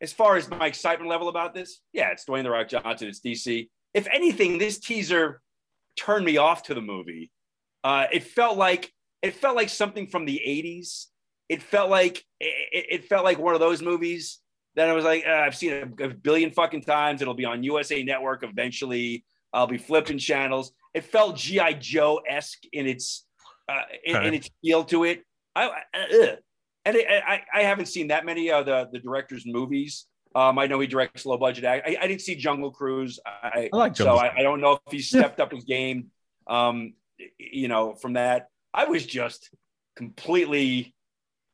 as far as my excitement level about this. Yeah, it's Dwayne the Rock Johnson. It's DC. If anything, this teaser turned me off to the movie. Uh, it felt like it felt like something from the '80s. It felt like it, it felt like one of those movies that I was like, uh, I've seen it a billion fucking times. It'll be on USA Network eventually. I'll be flipping channels. It felt GI Joe esque in its uh, in, Okay. in its feel to it. I, ugh. and it, I, I haven't seen that many of the the director's movies. Um, I know he directs low budget. I, I didn't see Jungle Cruise. I, I like so I, I don't know if he stepped up his game. Um, you know, from that, I was just completely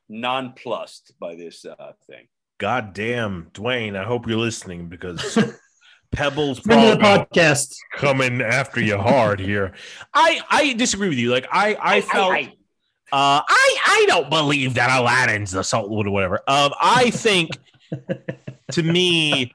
nonplussed by this uh, thing. God damn, Dwayne, I hope you're listening because Pebbles Friend the podcast. coming after you hard here. I I disagree with you. Like I I felt I- uh I I don't believe that Aladdin's the Saltwood or whatever. Um I think to me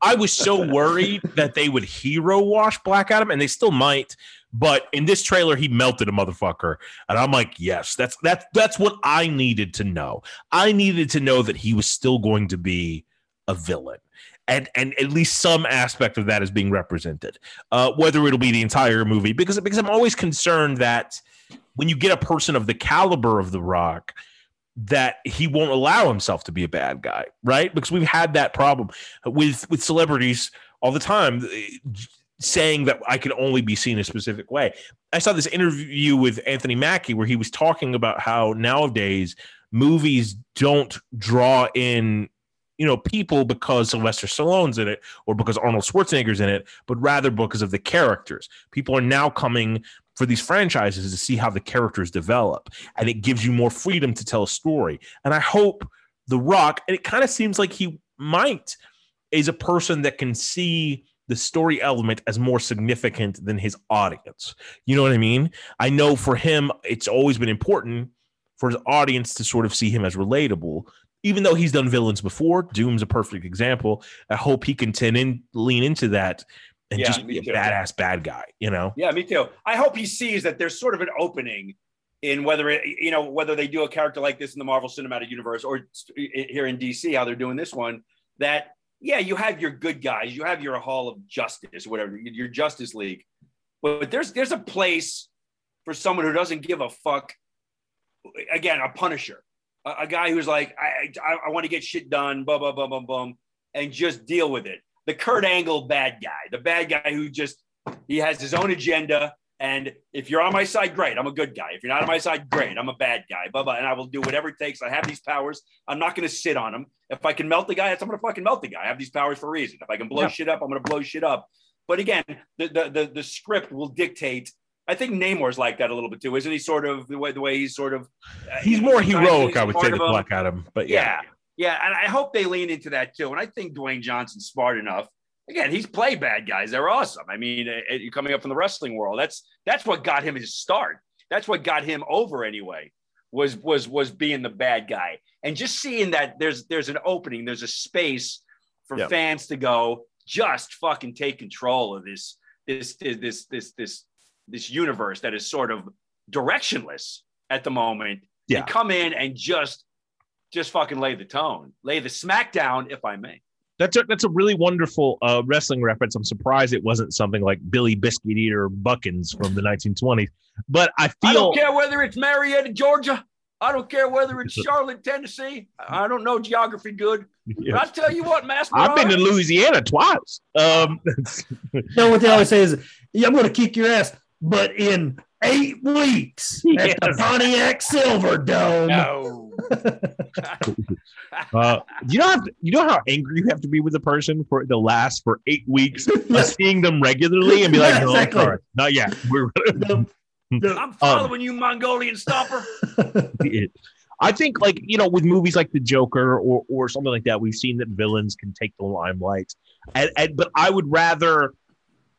I was so worried that they would hero wash Black Adam and they still might. But in this trailer, he melted a motherfucker, and I'm like, yes, that's that's that's what I needed to know. I needed to know that he was still going to be a villain, and and at least some aspect of that is being represented. Uh, whether it'll be the entire movie, because because I'm always concerned that when you get a person of the caliber of The Rock, that he won't allow himself to be a bad guy, right? Because we've had that problem with with celebrities all the time saying that I can only be seen a specific way. I saw this interview with Anthony Mackie where he was talking about how nowadays movies don't draw in you know people because Sylvester Stallone's in it or because Arnold Schwarzenegger's in it, but rather because of the characters. People are now coming for these franchises to see how the characters develop, and it gives you more freedom to tell a story. And I hope The Rock, and it kind of seems like he might, is a person that can see the story element as more significant than his audience. You know what I mean? I know for him, it's always been important for his audience to sort of see him as relatable. Even though he's done villains before, Doom's a perfect example. I hope he can tend in, lean into that and Yeah, just be a too. badass bad guy. You know? Yeah, me too. I hope he sees that there's sort of an opening in whether it, you know whether they do a character like this in the Marvel Cinematic Universe or uh, here in DC, how they're doing this one. That yeah, you have your good guys, you have your Hall of Justice, whatever, your Justice League, but there's there's a place for someone who doesn't give a fuck. Again, a Punisher, a, a guy who's like, I I, I want to get shit done, bum bum bum bum bum, and just deal with it. The Kurt Angle bad guy, the bad guy who just he has his own agenda. And if you're on my side, great. I'm a good guy. If you're not on my side, great. I'm a bad guy. Blah, blah. And I will do whatever it takes. I have these powers. I'm not going to sit on them. If I can melt the guy, I'm going to fucking melt the guy. I have these powers for a reason. If I can blow Yeah. shit up, I'm going to blow shit up. But again, the, the the the script will dictate. I think Namor's like that a little bit too, isn't he? Sort of the way the way he's sort of. uh, He's more heroic, he's I would say, of than a- Black Adam. But yeah. yeah. Yeah, and I hope they lean into that too. And I think Dwayne Johnson's smart enough. Again, he's played bad guys. They're awesome. I mean, uh, uh, coming up from the wrestling world, that's that's what got him his start. That's what got him over anyway. Was was was being the bad guy, and just seeing that there's there's an opening, there's a space for Yep. fans to go, just fucking take control of this this this this this this this universe that is sort of directionless at the moment. Yeah. and come in and just just fucking lay the tone, lay the smackdown, if I may. That's a, that's a really wonderful uh, wrestling reference. I'm surprised it wasn't something like Billy Biscuit Eater Buckins from the 1920s. But I I feel don't care whether it's Marietta, Georgia. I don't care whether it's Charlotte, Tennessee. I I don't know geography good. But I tell you what, Mass I've been to Louisiana twice. Um, You know what they always say is, yeah, I'm going to kick your ass, but in eight weeks at the Pontiac Silver Dome. No. uh, you know how you know how angry you have to be with a person for the last for eight weeks of seeing them regularly and be like, Yeah, no, exactly. sorry, not yet. We're The- the- I'm following you, Mongolian stomper. it. I think like you know with movies like The Joker or or something like that, we've seen that villains can take the limelight. And, and but I would rather,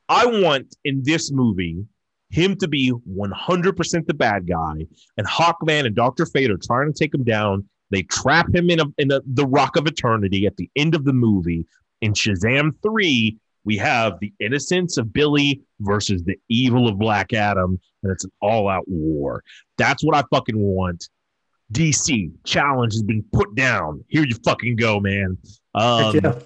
I want in this movie him to be 100% the bad guy, and Hawkman and Doctor Fate are trying to take him down. They trap him in a in a, the Rock of Eternity at the end of the movie. In Shazam three, we have the innocence of Billy versus the evil of Black Adam, and it's an all-out war. That's what I fucking want. DC challenge has been put down. Here you fucking go, man. Um, yeah.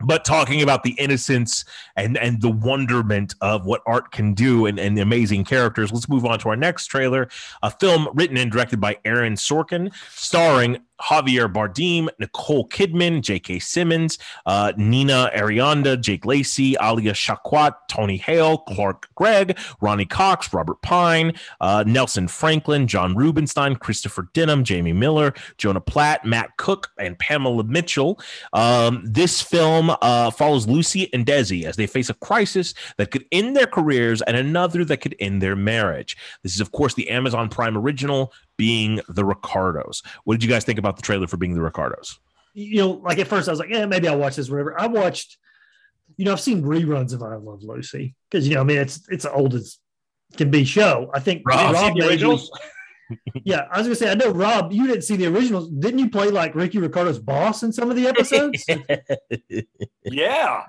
But talking about the innocence and and the wonderment of what art can do and, and amazing characters. Let's move on to our next trailer a film written and directed by aaron sorkin starring javier bardem nicole kidman j.k simmons uh, nina arianda jake lacey alia shawkat tony hale clark gregg ronny cox robert pine uh, nelson franklin john rubenstein christopher denham jamie miller jonah platt matt cook and pamela mitchell um, this film uh, follows Lucy and Desi as they face a crisis that could end their careers and another that could end their marriage. This is, of course, the Amazon Prime original, being The Ricardos. What did you guys think about the trailer for being The Ricardos? you know, like at first I was like, yeah, maybe I'll watch this, whatever. I watched, you know, I've seen reruns of I Love Lucy because you know, I mean, it's it's the oldest can be show. I think Rob, Rob seen the originals? Yeah, I was gonna say, I know Rob, you didn't see the originals. Didn't you play like Ricky Ricardo's boss in some of the episodes? Yeah.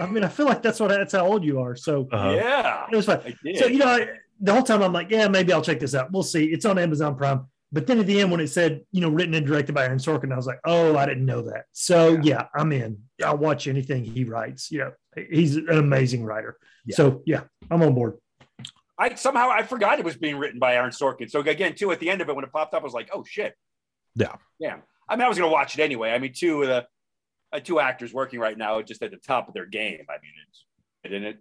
I mean, I feel like that's what that's how old you are. So Uh-huh. Yeah. it was fun. So you know, I, the whole time I'm like, yeah, maybe I'll check this out. We'll see. It's on Amazon Prime. But then at the end, when it said, you know, written and directed by Aaron Sorkin, I was like, oh, I didn't know that. So yeah, I'm in. I'll watch anything he writes. You know, he's an amazing writer. Yeah. So yeah, I'm on board. I somehow I forgot it was being written by Aaron Sorkin. So again, too, at the end of it, when it popped up, I was like, oh shit. Yeah. Yeah. I mean, I was gonna watch it anyway. I mean, two of the uh, two actors working right now just at the top of their game. I mean, it's in it.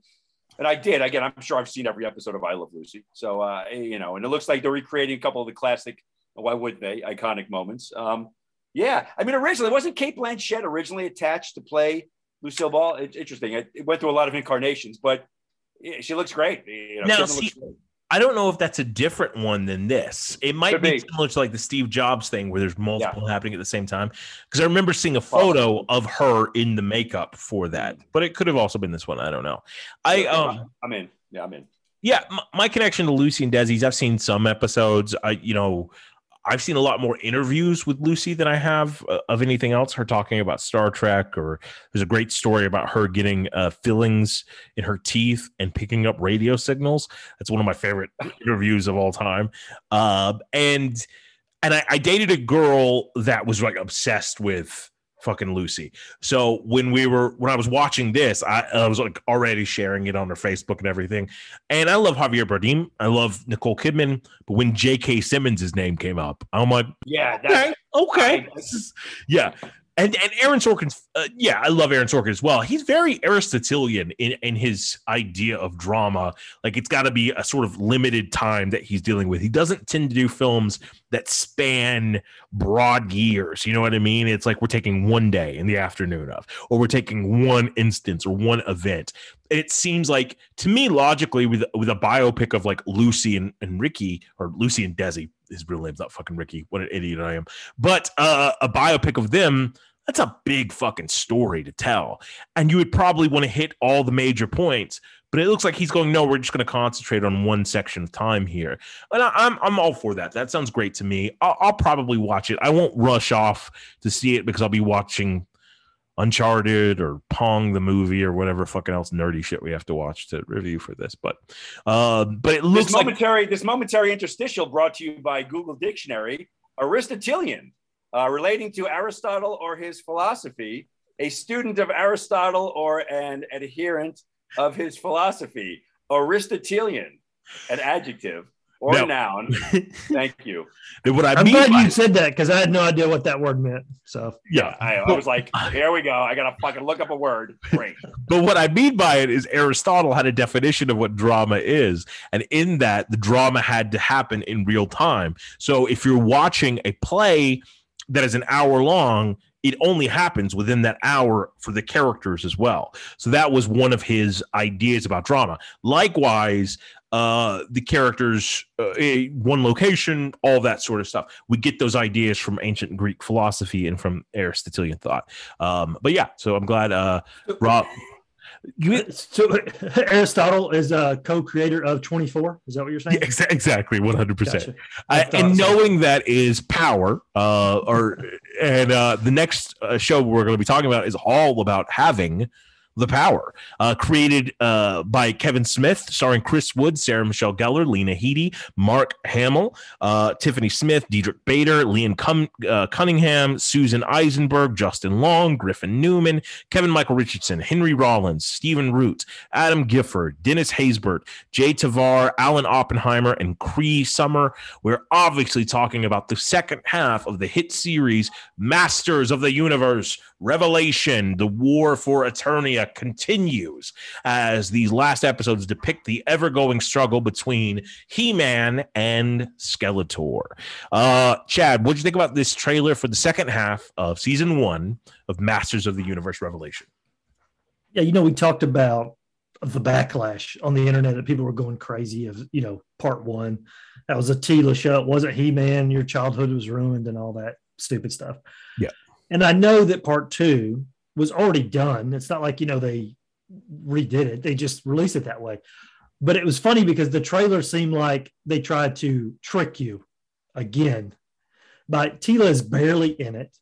And I did. Again, I'm sure I've seen every episode of I Love Lucy. So uh, you know, and it looks like they're recreating a couple of the classic, why would they, iconic moments. Um, yeah. I mean, originally wasn't Cate Blanchett originally attached to play Lucille Ball? It's interesting. It, it went through a lot of incarnations, but yeah, she looks great. You know, Now, see, looks great. I don't know if that's a different one than this. It might Could be, be. similar to like the Steve Jobs thing where there's multiple happening at the same time. Because I remember seeing a photo of her in the makeup for that, but it could have also been this one. I don't know. I um I'm in. Yeah, I'm in. yeah, my, my connection to Lucy and Desi's, I've seen some episodes. I, you know, I've seen a lot more interviews with Lucy than I have uh, of anything else. Her talking about Star Trek, or there's a great story about her getting uh, fillings in her teeth and picking up radio signals. That's one of my favorite interviews of all time. Uh, and and I, I dated a girl that was like obsessed with fucking Lucy. So when we were when I was watching this, I, I was like already sharing it on her Facebook and everything. And I love Javier Bardem. I love Nicole Kidman. But when J.K. Simmons' name came up, I'm like, Yeah, that's okay, okay, I- yeah. And and Aaron Sorkin's uh, yeah, I love Aaron Sorkin as well. He's very Aristotelian in in his idea of drama. Like it's got to be a sort of limited time that he's dealing with. He doesn't tend to do films that span broad years. You know what I mean? It's like we're taking one day in the afternoon of, or we're taking one instance or one event. It seems like to me logically with with a biopic of like Lucy and, and Ricky or Lucy and Desi, his real name's not fucking Ricky. What an idiot I am. But uh, a biopic of them. That's a big fucking story to tell, and you would probably want to hit all the major points. But it looks like he's going. No, we're just going to concentrate on one section of time here, and I, I'm I'm all for that. That sounds great to me. I'll, I'll probably watch it. I won't rush off to see it because I'll be watching Uncharted or Pong the movie or whatever fucking else nerdy shit we have to watch to review for this. But uh, but it This looks like momentary, this momentary interstitial brought to you by Google Dictionary, Aristotelian, uh, relating to Aristotle or his philosophy, a student of Aristotle or an adherent of his philosophy. Aristotelian, an adjective or No. noun. Thank you. what I I'm mean. glad by- you said that because I had no idea what that word meant. So yeah, I, I was like, here we go. I gotta fucking look up a word. Great. But what I mean by it is Aristotle had a definition of what drama is. And in that, the drama had to happen in real time. So if you're watching a play that is an hour long, it only happens within that hour for the characters as well. So that was one of his ideas about drama. Likewise, uh, the characters, uh, one location, all that sort of stuff. We get those ideas from ancient Greek philosophy and from Aristotelian thought. Um, but yeah, so I'm glad uh, Rob. You, So Aristotle is a co-creator of 24. Is that what you're saying? Yeah, exa- exactly, one hundred percent. Gotcha. I thought And so. knowing that is power, uh, or and uh, the next uh, show we're going to be talking about is all about having the power. Uh, created uh, by Kevin Smith, starring Chris Wood, Sarah Michelle Gellar, Lena Headey, Mark Hamill, uh, Tiffany Smith, Diedrich Bader, Liam Cum- uh, Cunningham, Susan Eisenberg, Justin Long, Griffin Newman, Kevin Michael Richardson, Henry Rollins, Stephen Root, Adam Gifford, Dennis Haysbert, Jay Tavar, Alan Oppenheimer, and Cree Summer. We're obviously talking about the second half of the hit series Masters of the Universe Revelation. The war for Eternia continues as these last episodes depict the ever going struggle between He Man and Skeletor. Uh, Chad, what do you think about this trailer for the second half of season one of Masters of the Universe Revelation? Yeah, you know, we talked about the backlash on the internet that people were going crazy of, you know, part one. That was a Teela show. It wasn't He Man. Your childhood was ruined and all that stupid stuff. Yeah. And I know that part two was already done. It's not like, you know, they redid it, they just released it that way. But it was funny because the trailer seemed like they tried to trick you again. But Teela is barely in it,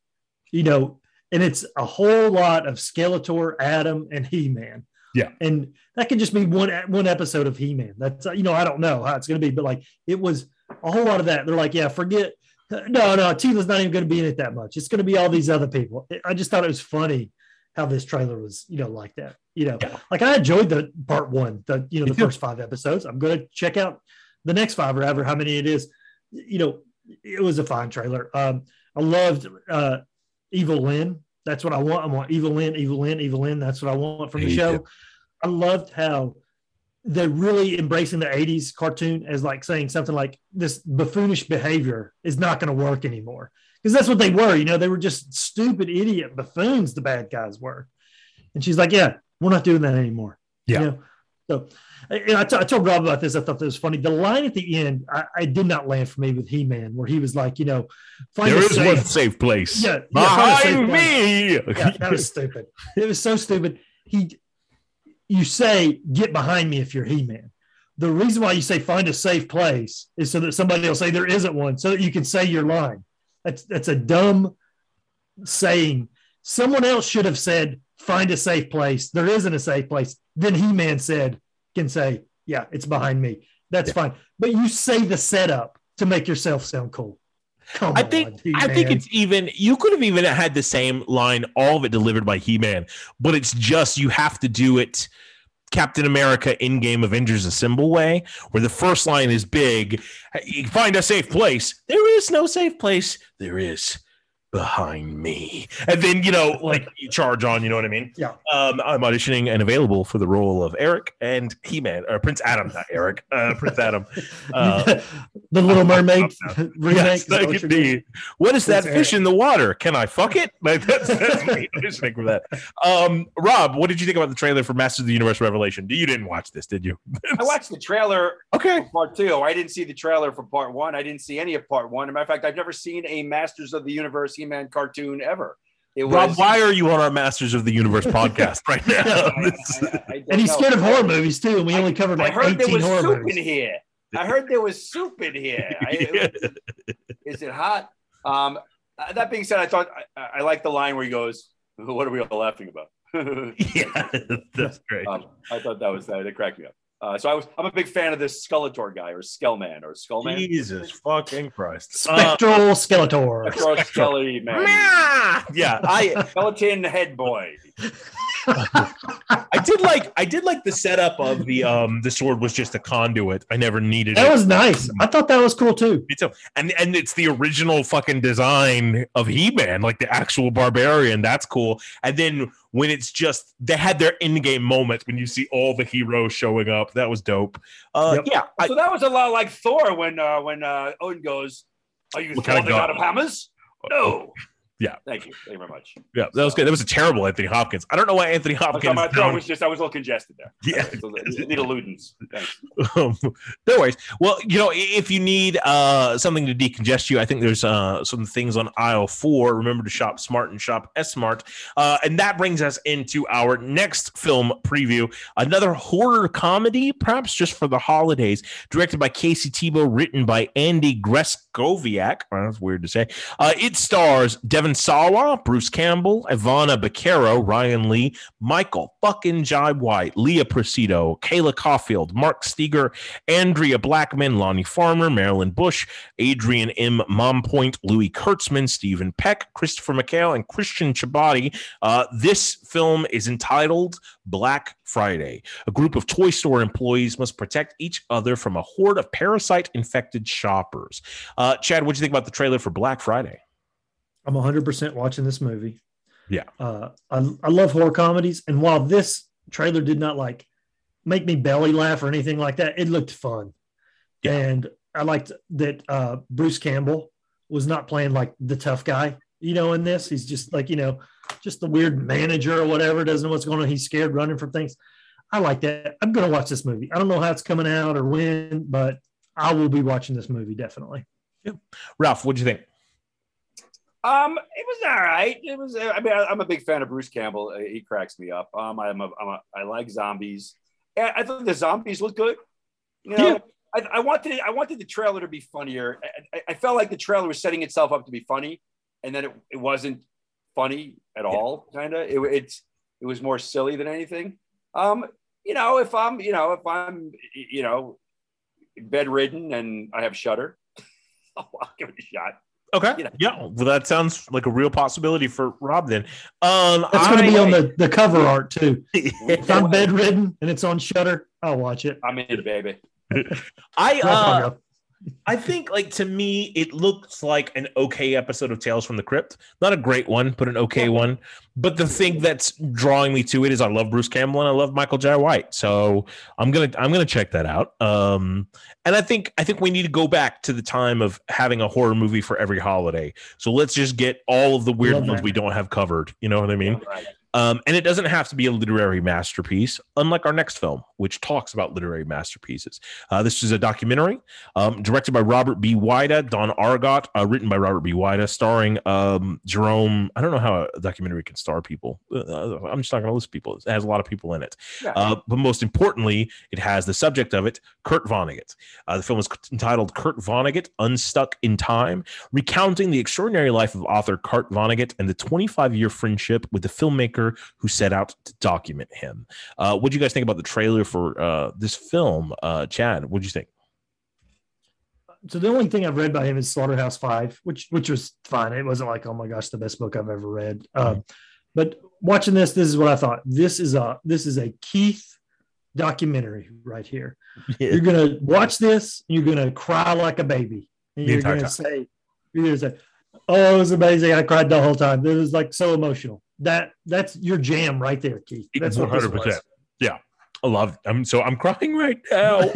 you know, and it's a whole lot of Skeletor, Adam, and He Man. Yeah. and that could just be one one episode of He Man. That's you know I don't know how it's going to be, but like it was a whole lot of that. They're like, yeah, forget. No, no, Teela's not even going to be in it that much. It's going to be all these other people. I just thought it was funny how this trailer was, you know, like that. You know, Yeah. like I enjoyed the part one, the you know the first five episodes. I'm going to check out the next five or ever how many it is. You know, it was a fine trailer. Um, I loved uh, Evil Lynn. That's what I want. I want Evil Lynn, Evil Lynn, Evil Lynn. That's what I want from the show. I loved how they're really embracing the 80s cartoon as like saying something like this buffoonish behavior is not going to work anymore. Because that's what they were. You know, they were just stupid idiot buffoons, the bad guys were. And she's like, Yeah, we're not doing that anymore. Yeah. You know? So, and I, t- I told Rob about this. I thought that was funny. The line at the end, I, I did not land for me with He Man, where he was like, you know, find There a is safe- one safe place. Yeah, yeah, find safe Behind place me. yeah, that was stupid. It was so stupid. He, you say, get behind me if you're He Man. The reason why you say find a safe place is so that somebody will say there isn't one, so that you can say your line. That's that's a dumb saying. Someone else should have said find a safe place. There isn't a safe place. Then He Man said can say yeah, it's behind me. That's Yeah. fine. But you say the setup to make yourself sound cool. Come I on, think I think it's even you could have even had the same line, all of it delivered by He-Man, but it's just you have to do it Captain America in-game Avengers Assemble way, where the first line is big, you find a safe place. There is no safe place. There is behind me. And then, you know, like you charge on, you know what I mean? Yeah. Um, I'm auditioning and available for the role of Eric and He Man, or Prince Adam, not Eric, uh, Prince Adam. Uh, the Little Mermaid yes, is that that what could be. What is that Prince fish in the water? Can I fuck it? Like that's, that's me auditioning for that. Um, Rob, what did you think about the trailer for Masters of the Universe Revelation? You didn't watch this, did you? I watched the trailer Okay. for part two. I didn't see the trailer for part one. I didn't see any of part one. As a matter of fact, I've never seen a Masters of the Universe He-Man cartoon ever. It was. Rob, why are you on our Masters of the Universe podcast right now? I- I- I- I And he's know. scared of horror movies too. And we only covered like I like heard there was horror soup movies. in here. I heard there was soup in here. I- is it hot? Um, uh, that being said, I thought I, I like the line where he goes, "What are we all laughing about?" yeah, that's great. um, I thought that was that. It cracked me up. Uh, so I was I'm a big fan of this Skeletor guy or Skellman or Skullman. Jesus fucking Christ. Uh, Spectral Skeletor. Skeletor, Skelly man, yeah, I skeleton head boy. I did like I did like the setup of the um the sword was just a conduit. I never needed it That it. was nice. I thought that was cool too. Me too. And and it's the original fucking design of He-Man, like the actual barbarian. That's cool. And then when it's just they had their in-game moment when you see all the heroes showing up. That was dope. Uh Yep. yeah, I, So that was a lot like Thor when uh, when uh, Odin goes, "Are you Thor the god god? of hammers?" No. Yeah. Thank you. Thank you very much. yeah, that was good. That was a terrible Anthony Hopkins. I don't know why Anthony I Hopkins my throat was just I was a little congested there. Yeah. Need a Ludens. Thanks. Um, no worries. Well, you know, if you need uh, something to decongest you, I think there's uh, some things on aisle four. Remember to shop smart and shop S smart. Uh, and that brings us into our next film preview, another horror comedy, perhaps just for the holidays, directed by Casey Tebo, written by Andy Greskoviak. Well, that's weird to say. Uh, it stars Devon Sawa, Bruce Campbell, Ivana Baquero, Ryan Lee, Michael fucking Jai White, Leah Presido, Kayla Caulfield, Mark Steger, Andrea Blackman, Lonnie Farmer, Marilyn Bush, Adrian M. Mompoint, Louis Kurtzman, Stephen Peck, Christopher McHale, and Christian Chabati. Uh, this film is entitled Black Friday. A group of toy store employees must protect each other from a horde of parasite infected shoppers. Uh, Chad, what do you think about the trailer for Black Friday? I'm 100% watching this movie. Yeah. Uh, I, I love horror comedies. And while this trailer did not like make me belly laugh or anything like that, it looked fun. Yeah. And I liked that uh, Bruce Campbell was not playing like the tough guy, you know, in this. He's just like, you know, just the weird manager or whatever, doesn't know what's going on. He's scared running from things. I like that. I'm going to watch this movie. I don't know how it's coming out or when, but I will be watching this movie definitely. Yeah. Ralph, what do you think? Um, it was all right. It was. uh, I mean, I, I'm a big fan of Bruce Campbell. Uh, He cracks me up. Um, I'm a, I'm a, I like zombies. Yeah, I thought the zombies look good. You know, Yeah. I, I wanted I wanted the trailer to be funnier. I, I, felt like the trailer was setting itself up to be funny, and then it, it wasn't funny at all. Kind of. It, it's it was more silly than anything. Um, you know, if I'm you know if I'm you know bedridden and I have Shudder, I'll give it a shot. Okay. You know. Yeah. Well, that sounds like a real possibility for Rob then. Um, That's going to be on the, the cover art too. If I'm bedridden and it's on Shudder, I'll watch it. I'm into baby. I uh, fuck up. I think like to me it looks like an okay episode of Tales from the Crypt. Not a great one, but an okay one. But the thing that's drawing me to it is I love Bruce Campbell and I love Michael Jai White. So I'm gonna I'm gonna check that out. Um, and I think I think we need to go back to the time of having a horror movie for every holiday. So let's just get all of the weird ones we don't have covered. You know what I mean? Right. Um, and it doesn't have to be a literary masterpiece, unlike our next film, which talks about literary masterpieces. Uh, this is a documentary um, directed by Robert B. Weide, Don Argott, uh, written by Robert B. Weide, starring um, Jerome. I don't know how a documentary can star people. Uh, I'm just not going to list people. It has a lot of people in it. Yeah. Uh, but most importantly, it has the subject of it, Kurt Vonnegut. Uh, the film is entitled Kurt Vonnegut Unstuck in Time, recounting the extraordinary life of author Kurt Vonnegut and the 25 year friendship with the filmmaker who set out to document him. Uh, what do you guys think about the trailer for uh, this film? Uh, Chad, what do you think? So the only thing I've read by him is Slaughterhouse Five, which which was fine. It wasn't like, oh my gosh, the best book I've ever read. Um, but watching this, this is what I thought. This is a this is a Keith documentary right here. You're gonna watch this, you're gonna cry like a baby, and you're gonna time. say, you're gonna say, Oh, it was amazing. I cried the whole time. It was like so emotional. That that's your jam right there, Keith. That's what 100%. Yeah. I love it. I'm so I'm crying right now.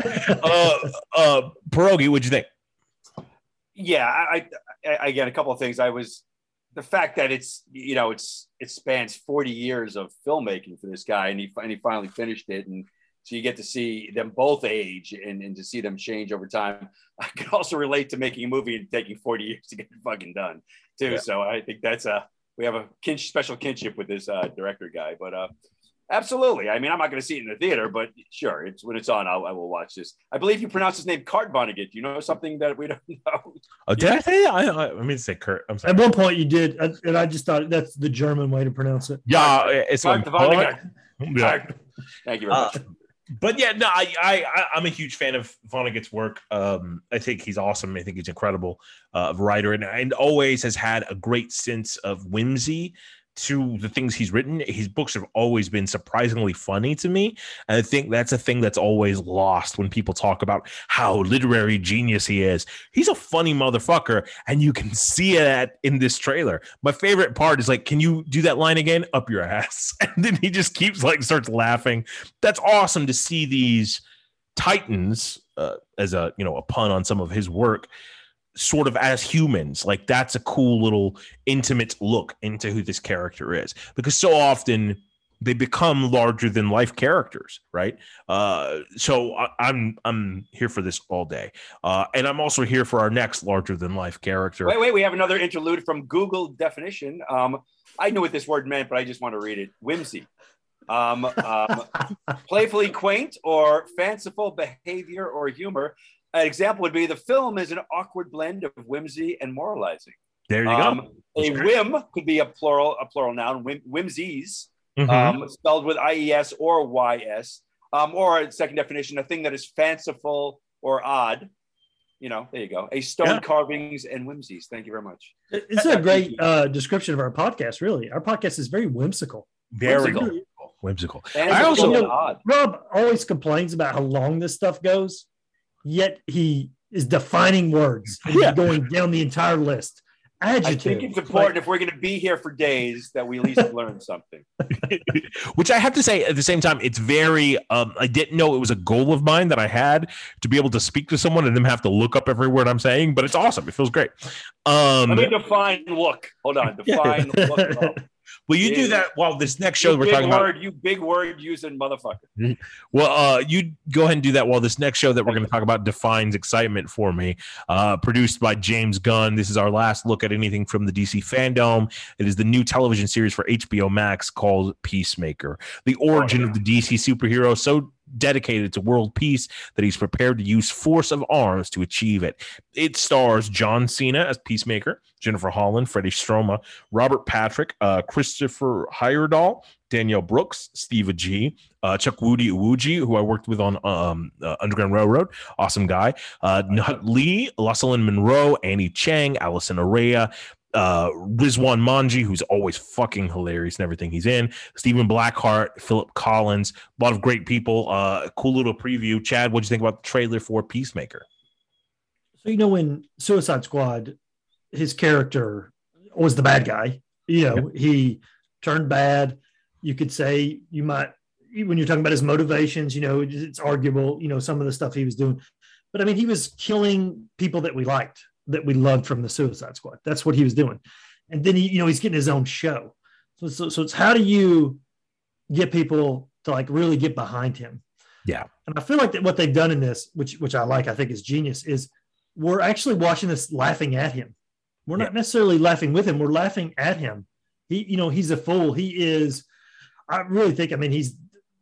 uh uh Pierogi, what'd you think? yeah, I, I again a couple of things. I was the fact that it's you know it's it spans 40 years of filmmaking for this guy, and he and he finally finished it, and so you get to see them both age and, and to see them change over time. I can also relate to making a movie and taking 40 years to get it fucking done too. Yeah. So I think that's a we have a kin- special kinship with this uh, director guy, but uh, absolutely. I mean, I'm not going to see it in the theater, but sure, it's when it's on, I'll, I will watch this. I believe you pronounce his name Cart Vonnegut. Do you know something that we don't know? Oh, did I say? I, I, I mean to say Kurt. I'm sorry. At one point, you did, uh, and I just thought that's the German way to pronounce it. Yeah, it's Cart like Vonnegut. Yeah. Thank you very Uh, much. But yeah, no, I, I, I'm a huge fan of Vonnegut's work. Um, I think he's awesome. I think he's incredible uh, writer, and and always has had a great sense of whimsy to the things he's written. His books have always been surprisingly funny to me, and I think that's a thing that's always lost when people talk about how literary genius he is. He's a funny motherfucker, and you can see that in this trailer. My favorite part is like, "Can you do that line again? Up your ass!" And then he just keeps like starts laughing that's awesome to see these titans uh, as a you know a pun on some of his work sort of as humans like that's a cool little intimate look into who this character is because so often they become larger than life characters right uh so I, i'm i'm here for this all day uh and i'm also here for our next larger than life character Wait, wait, we have another interlude from Google definition. Um, I knew what this word meant, but I just want to read it. Whimsy. Um, um, playfully quaint or fanciful behavior or humor. An example would be the film is an awkward blend of whimsy and moralizing. there you Um, go a great. whim could be a plural, a plural noun, whim, whimsies, Mhm. um, spelled with IES or YS. Um, or a second definition, a thing that is fanciful or odd. You know, there you go. A stone Yeah. carvings and whimsies. Thank you very much. It's a great uh, description of our podcast, really. Our podcast is very whimsical. very whimsical. whimsical whimsical I also- and odd. Rob always complains about how long this stuff goes, yet he is defining words and Yeah. going down the entire list. Adjective. I think it's important if we're going to be here for days that we at least learn something. which I have to say at the same time, it's very. Um, I didn't know it was a goal of mine that I had to be able to speak to someone and them have to look up every word I'm saying. But it's awesome. It feels great. Um, Let me define look. Hold on. Define look. Will you do that while this next show You we're talking word, about? you big word using motherfucker. Well, uh, you go ahead and do that while this next show that we're going to talk about defines excitement for me. Uh, produced by James Gunn. This is our last look at anything from the DC fandom. It is the new television series for HBO Max called Peacemaker. The origin of the DC superhero so dedicated to world peace that he's prepared to use force of arms to achieve it. It stars John Cena as Peacemaker, Jennifer Holland, Freddie Stroma, Robert Patrick, uh, Christopher Heyerdahl, Danielle Brooks, Steve Agee, uh, Chukwudi Iwuji, who I worked with on um, uh, Underground Railroad, awesome guy. Uh, Nhut Le, Jocelyn Monroe, Annie Chang, Allison Araya, uh, Rizwan Manji, who's always fucking hilarious in everything he's in. Stephen Blackehart, Philip Collins, a lot of great people. Uh, cool little preview. Chad, what'd you think about the trailer for Peacemaker? So you know when Suicide Squad, his character was the bad guy. You know, he turned bad. You could say you might when you're talking about his motivations, you know, it's arguable, you know, some of the stuff he was doing. But I mean, he was killing people that we liked, that we loved from the Suicide Squad. That's what he was doing. And then he, you know, he's getting his own show. So, so, so it's how do you get people to like really get behind him? Yeah. And I feel like that what they've done in this, which which I like, I think is genius, is we're actually watching this laughing at him. We're not necessarily laughing with him. We're laughing at him. He, you know, he's a fool. He is. I really think. I mean, he's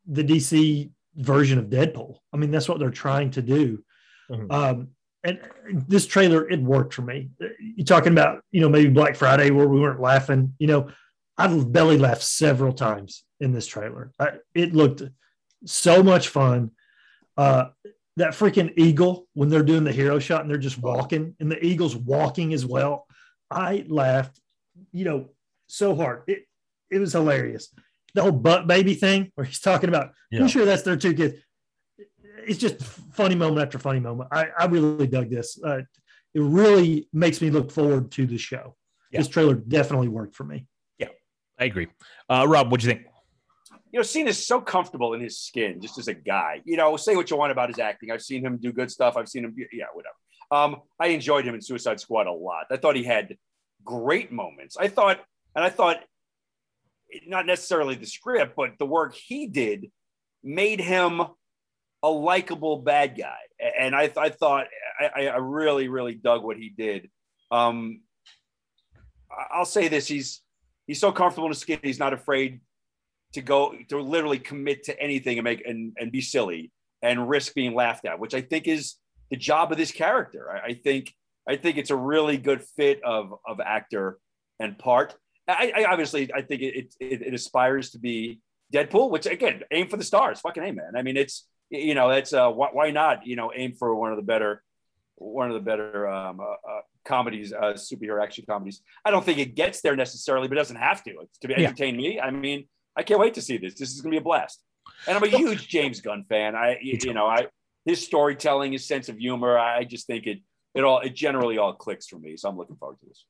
the DC version of Deadpool. I mean, that's what they're trying to do. Mhm. Um, and this trailer, it worked for me. You're talking about, you know, maybe Black Friday where we weren't laughing. You know, I belly laughed several times in this trailer. I, it looked so much fun. Uh, that freaking eagle when they're doing the hero shot and they're just walking, and the eagle's walking as well. I laughed, you know, so hard. It it was hilarious. The whole butt baby thing where he's talking about, Yeah. I'm sure that's their two kids. It's just funny moment after funny moment. I, I really dug this. Uh, it really makes me look forward to the show. this trailer definitely worked for me. Yeah, I agree. Uh, Rob, what do you think? you know, Cena's so comfortable in his skin, just as a guy. You know, say what you want about his acting. I've seen him do good stuff. I've seen him, yeah, whatever. Um, I enjoyed him in Suicide Squad a lot. I thought he had great moments. I thought, and I thought, not necessarily the script, but the work he did made him a likable bad guy. And I, I thought, I, I really, really dug what he did. Um, I'll say this: he's he's so comfortable in his skin. He's not afraid to go to literally commit to anything and make and, and be silly and risk being laughed at, which I think is the job of this character. I, I think I think it's a really good fit of of actor and part. I, I obviously I think it, it it aspires to be Deadpool, which again aim for the stars. Fucking aim, man. I mean, it's you know that's uh why, why not you know aim for one of the better one of the better um, uh, uh, comedies, uh, superhero action comedies. I don't think it gets there necessarily, but it doesn't have to. It's to entertain yeah. me. I mean, I can't wait to see this. This is going to be a blast. And I'm a huge James Gunn fan. I, you know, I his storytelling, his sense of humor. I just think it it all it generally all clicks for me. So I'm looking forward to this.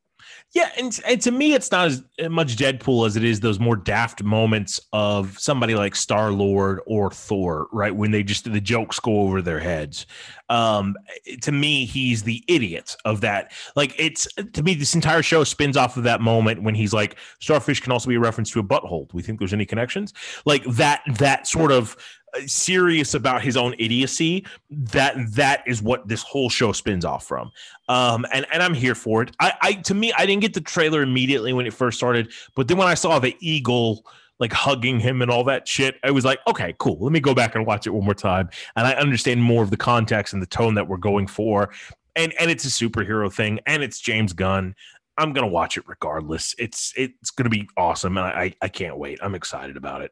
Yeah, and, and to me, it's not as much Deadpool as it is those more daft moments of somebody like Star Lord or Thor, right? When they just the jokes go over their heads. Um, to me, he's the idiot of that. Like it's to me, this entire show spins off of that moment when he's like, "Starfish can also be a reference to a butthole." Do we think there's any connections? Like that, that sort of serious about his own idiocy that that is what this whole show spins off from um and and i'm here for it i i to me i didn't get the trailer immediately when it first started but then when i saw the eagle like hugging him and all that shit i was like okay cool let me go back and watch it one more time and i understand more of the context and the tone that we're going for and and it's a superhero thing and it's james gunn I'm gonna watch it regardless. It's it's gonna be awesome, and I I can't wait. I'm excited about it.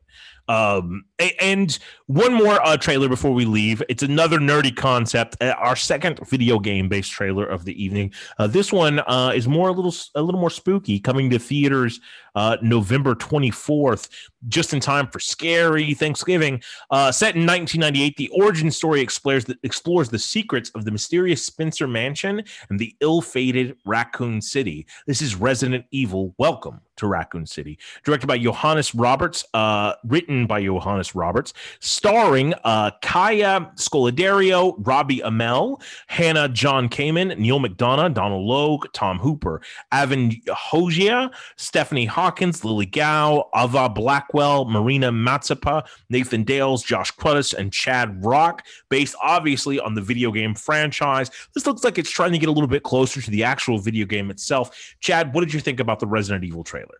Um, and one more uh, trailer before we leave. It's another nerdy concept. Uh, our second video game based trailer of the evening. Uh, this one uh, is more a little a little more spooky, coming to theaters uh, November 24th, just in time for scary Thanksgiving. Uh, set in 1998, the origin story explores the, explores the secrets of the mysterious Spencer Mansion and the ill-fated Raccoon City. This is Resident Evil. Welcome to Raccoon City, directed by Johannes Roberts, uh, written by Johannes Roberts, starring uh, Kaya Scodelario, Robbie Amell, Hannah John Kamen, Neal McDonough, Donald Logue, Tom Hopper, Avan Jogia, Stephanie Hawkins, Lily Gao, Ava Blackwell, Marina Mazepa, Nathan Dales, Josh Quatis, and Chad Rook, based obviously on the video game franchise. This looks like it's trying to get a little bit closer to the actual video game itself. Chad, what did you think about the Resident Evil trailer?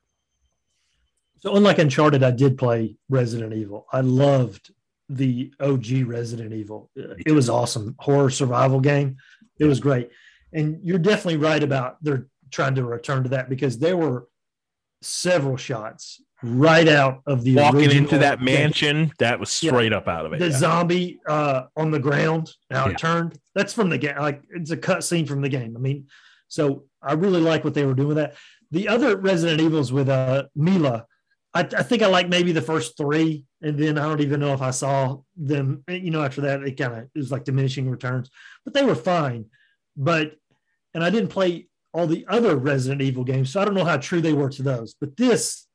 So unlike Uncharted, I did play Resident Evil. I loved the OG Resident Evil. It was awesome. Horror survival game. It was great. And you're definitely right about they're trying to return to that because there were several shots right out of the walking into that game. mansion. That was straight up out of it. The yeah. zombie uh, on the ground, how Yeah. it turned. That's from the game. Like it's a cut scene from the game. I mean, so I really like what they were doing with that. The other Resident Evils with uh, Mila, I, I think I like maybe the first three, and then I don't even know if I saw them. You know, after that, it kind of it was like diminishing returns, but they were fine. But and I didn't play all the other Resident Evil games, so I don't know how true they were to those. But this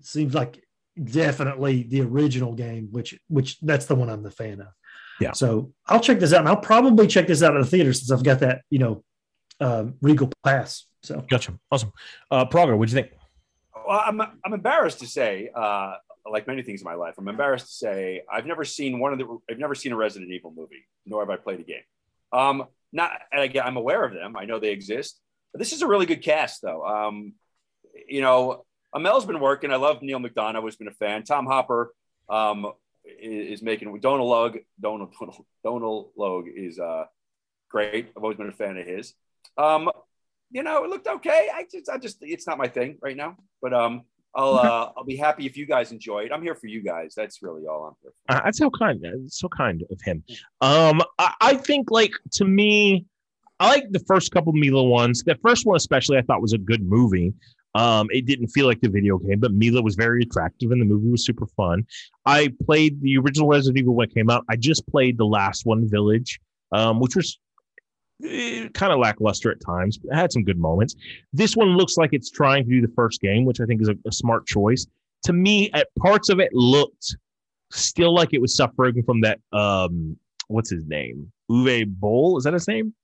seems like definitely the original game, which which that's the one I'm the fan of. Yeah. So I'll check this out, and I'll probably check this out at the theater since I've got that you know um, Regal Pass. So Gotcha. Awesome. Uh, Prager, what'd you think? Well, I'm I'm embarrassed to say, uh, like many things in my life, I'm embarrassed to say I've never seen one of the I've never seen a Resident Evil movie, nor have I played a game. Um, not and again, I'm aware of them. I know they exist. But this is a really good cast, though. Um, you know, Amell's been working. I love Neal McDonough. I've always been a fan. Tom Hopper um, is, making Donald Logue. Donald Donald Logue is uh, great. I've always been a fan of his. Um, you know, it looked okay. I just, I just, it's not my thing right now. But um, I'll, uh, I'll be happy if you guys enjoy it. I'm here for you guys. That's really all I'm here for. Uh, that's so kind. That's so kind of him. Um, I, I think like to me, I like the first couple Mila ones. The first one especially, I thought was a good movie. Um, it didn't feel like the video game, but Mila was very attractive, and the movie was super fun. I played the original Resident Evil when it came out. I just played the last one, Village, um, which was kind of lackluster at times, but had some good moments. This one looks like it's trying to do the first game, which I think is a, a smart choice. To me, at parts of it looked still like it was suffering from that um what's his name? Uwe Boll, is that his name?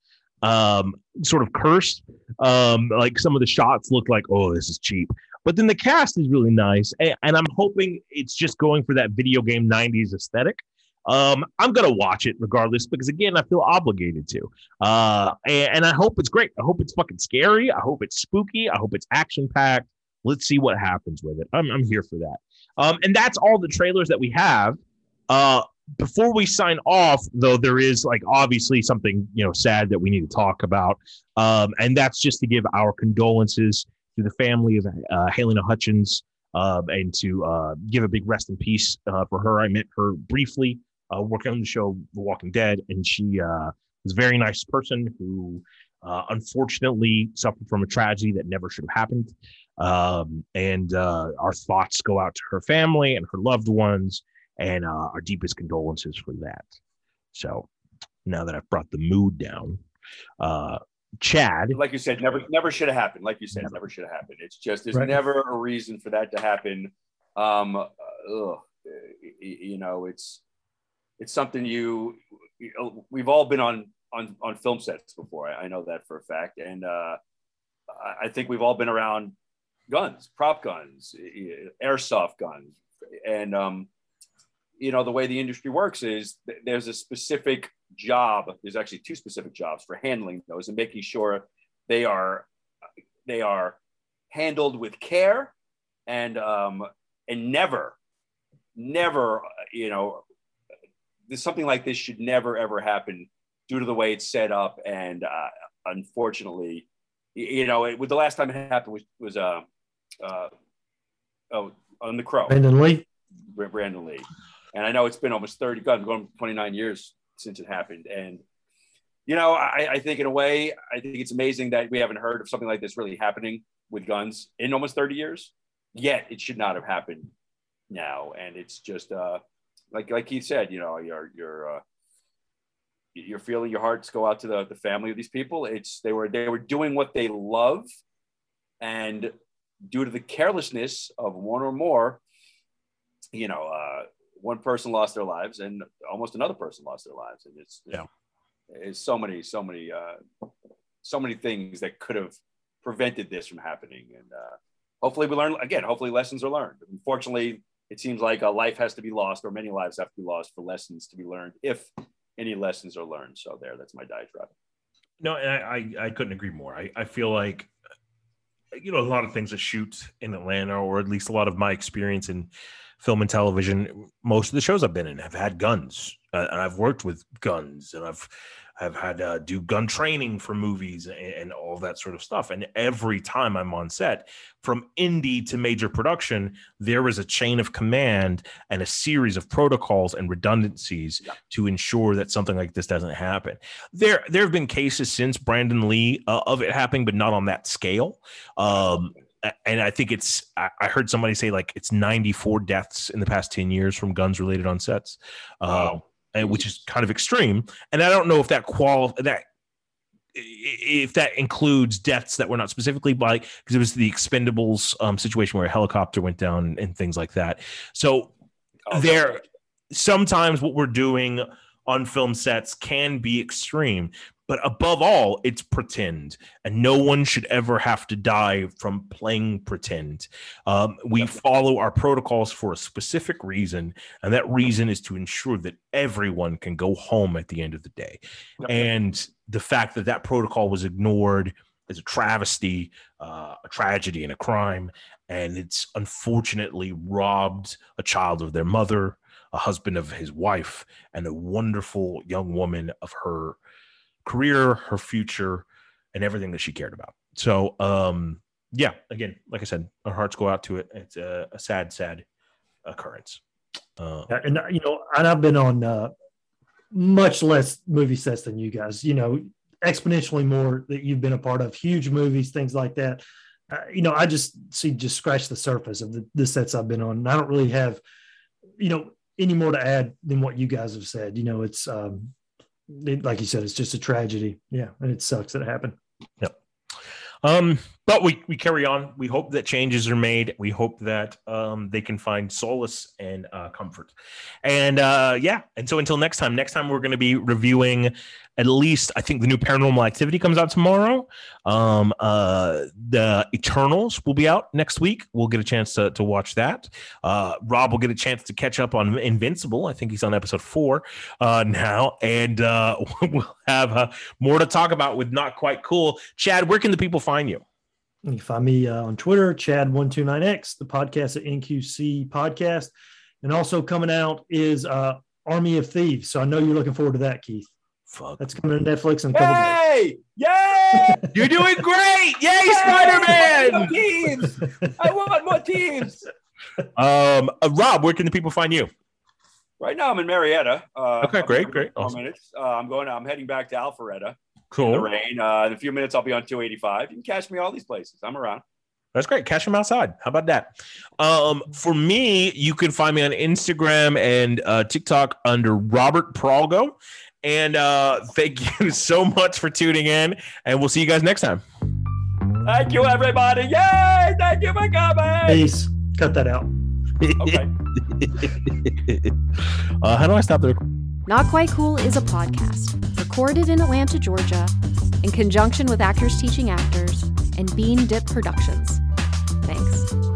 Um sort of cursed. Um like some of the shots look like, oh, this is cheap. But then the cast is really nice. And, and I'm hoping it's just going for that video game 90s aesthetic. Um, I'm gonna watch it regardless because again, I feel obligated to. Uh, and, and I hope it's great. I hope it's fucking scary. I hope it's spooky. I hope it's action packed. Let's see what happens with it. I'm, I'm here for that. Um, and that's all the trailers that we have. Uh, before we sign off, though, there is like obviously something you know sad that we need to talk about, um, and that's just to give our condolences to the family of uh, Halyna Hutchins, uh, and to uh, give a big rest in peace uh, for her. I met her briefly uh, working on the show The Walking Dead, and she uh, was a very nice person who uh, unfortunately suffered from a tragedy that never should have happened. Um, and uh, our thoughts go out to her family and her loved ones, and uh, our deepest condolences for that. So now that I've brought the mood down, uh, Chad, like you said, never never should have happened. Like you said, never, should have happened. It's just there's Right. never a reason for that to happen. Um, uh, ugh, you know, it's it's something you, you know, we've all been on on on film sets before. I, I know that for a fact, and uh, I- think we've all been around guns, prop guns, airsoft guns, and um, you know the way the industry works is th- there's a specific job. There's actually two specific jobs for handling those and making sure they are they are handled with care and um, and never never uh, you know this something like this should never ever happen due to the way it's set up and uh, unfortunately you know it, with the last time it happened was was uh, uh, oh on the crow Brandon Lee. Brandon Lee. And I know it's been almost 30, God, going 29 years since it happened. And, you know, I, I think in a way, I think it's amazing that we haven't heard of something like this really happening with guns in almost 30 years. Yet it should not have happened now. And it's just, uh, like, like Keith said, you know, you're, you're, uh, you're feeling your hearts go out to the, the family of these people. It's, they were, they were doing what they love. And due to the carelessness of one or more, you know, uh, one person lost their lives and almost another person lost their lives. And it's, Yeah. it's so many, so many, uh, so many things that could have prevented this from happening. And uh, hopefully we learn again, hopefully lessons are learned. Unfortunately, it seems like a life has to be lost or many lives have to be lost for lessons to be learned if any lessons are learned. So there, that's my diatribe. No, and I, I, I couldn't agree more. I, I feel like, you know, a lot of things that shoot in Atlanta, or at least a lot of my experience in film and television, most of the shows I've been in have had guns, uh, and I've worked with guns, and I've I've had uh, do gun training for movies and, and all that sort of stuff. And every time I'm on set, from indie to major production, there is a chain of command and a series of protocols and redundancies Yeah. to ensure that something like this doesn't happen. There, there have been cases since Brandon Lee uh, of it happening, but not on that scale. Um, and I think it's. I heard somebody say like it's 94 deaths in the past 10 years from guns related on sets, uh, Wow. And which is kind of extreme. And I don't know if that qual that if that includes deaths that were not specifically by because it was the Expendables um, situation where a helicopter went down and things like that. So Oh, there sometimes what we're doing on film sets can be extreme but above all it's pretend. And no one should ever have to die from playing pretend. Um, we follow our protocols for a specific reason and that reason is to ensure that everyone can go home at the end of the day. Yep. and the fact that that protocol was ignored is a travesty uh, a tragedy and a crime. And it's unfortunately robbed a child of their mother a husband of his wife and a wonderful young woman of her career her future and everything that she cared about so um yeah again like i said our hearts go out to it it's a, a sad sad occurrence uh, Yeah, and uh, you know, and I've been on uh, much less movie sets than you guys. You know, exponentially more that you've been a part of, huge movies, things like that. Uh, you know, I just see just scratch the surface of the, the sets I've been on. And I don't really have, you know, any more to add than what you guys have said. You know, it's um, it, like you said, it's just a tragedy. Yeah, and it sucks that it happened. Um, but we we carry on. We hope that changes are made. We hope that um, they can find solace and uh, comfort. And uh, yeah, and so until next time. Next time we're going to be reviewing at least I think the new Paranormal Activity comes out tomorrow. Um, uh, the Eternals will be out next week. We'll get a chance to to watch that. Uh, Rob will get a chance to catch up on Invincible. I think he's on episode four uh, now, and uh, we'll have more to talk about with Not Quite Cool. Chad, where can the people find you? You can find me uh, on Twitter, Chad129X, the podcast at NQC Podcast. And also coming out is uh, Army of Thieves. So I know you're looking forward to that, Keith. Fuck. That's coming to Netflix in a couple days. Yay! Yay! You're doing great! Yay, More Spider-Man! teams! I want more teams. Um, uh, Rob, where can the people find you? Right now, I'm in Marietta. Uh, Okay, great, here great, awesome. minutes. Uh, I'm going. I'm heading back to Alpharetta. The Cool. rain. Uh, in a few minutes, I'll be on 285. You can catch me all these places. I'm around. That's great. Catch him outside. How about that? Um, for me, you can find me on Instagram and uh, TikTok under Robert Pralgo. And uh, thank you so much for tuning in. And we'll see you guys next time. Thank you, everybody. Yay! Thank you for coming. Peace. Cut that out. Okay. uh, how do I stop the Not Quite Cool is a podcast recorded in Atlanta, Georgia, in conjunction with Actors Teaching Actors and Bean Dip Productions. Thanks.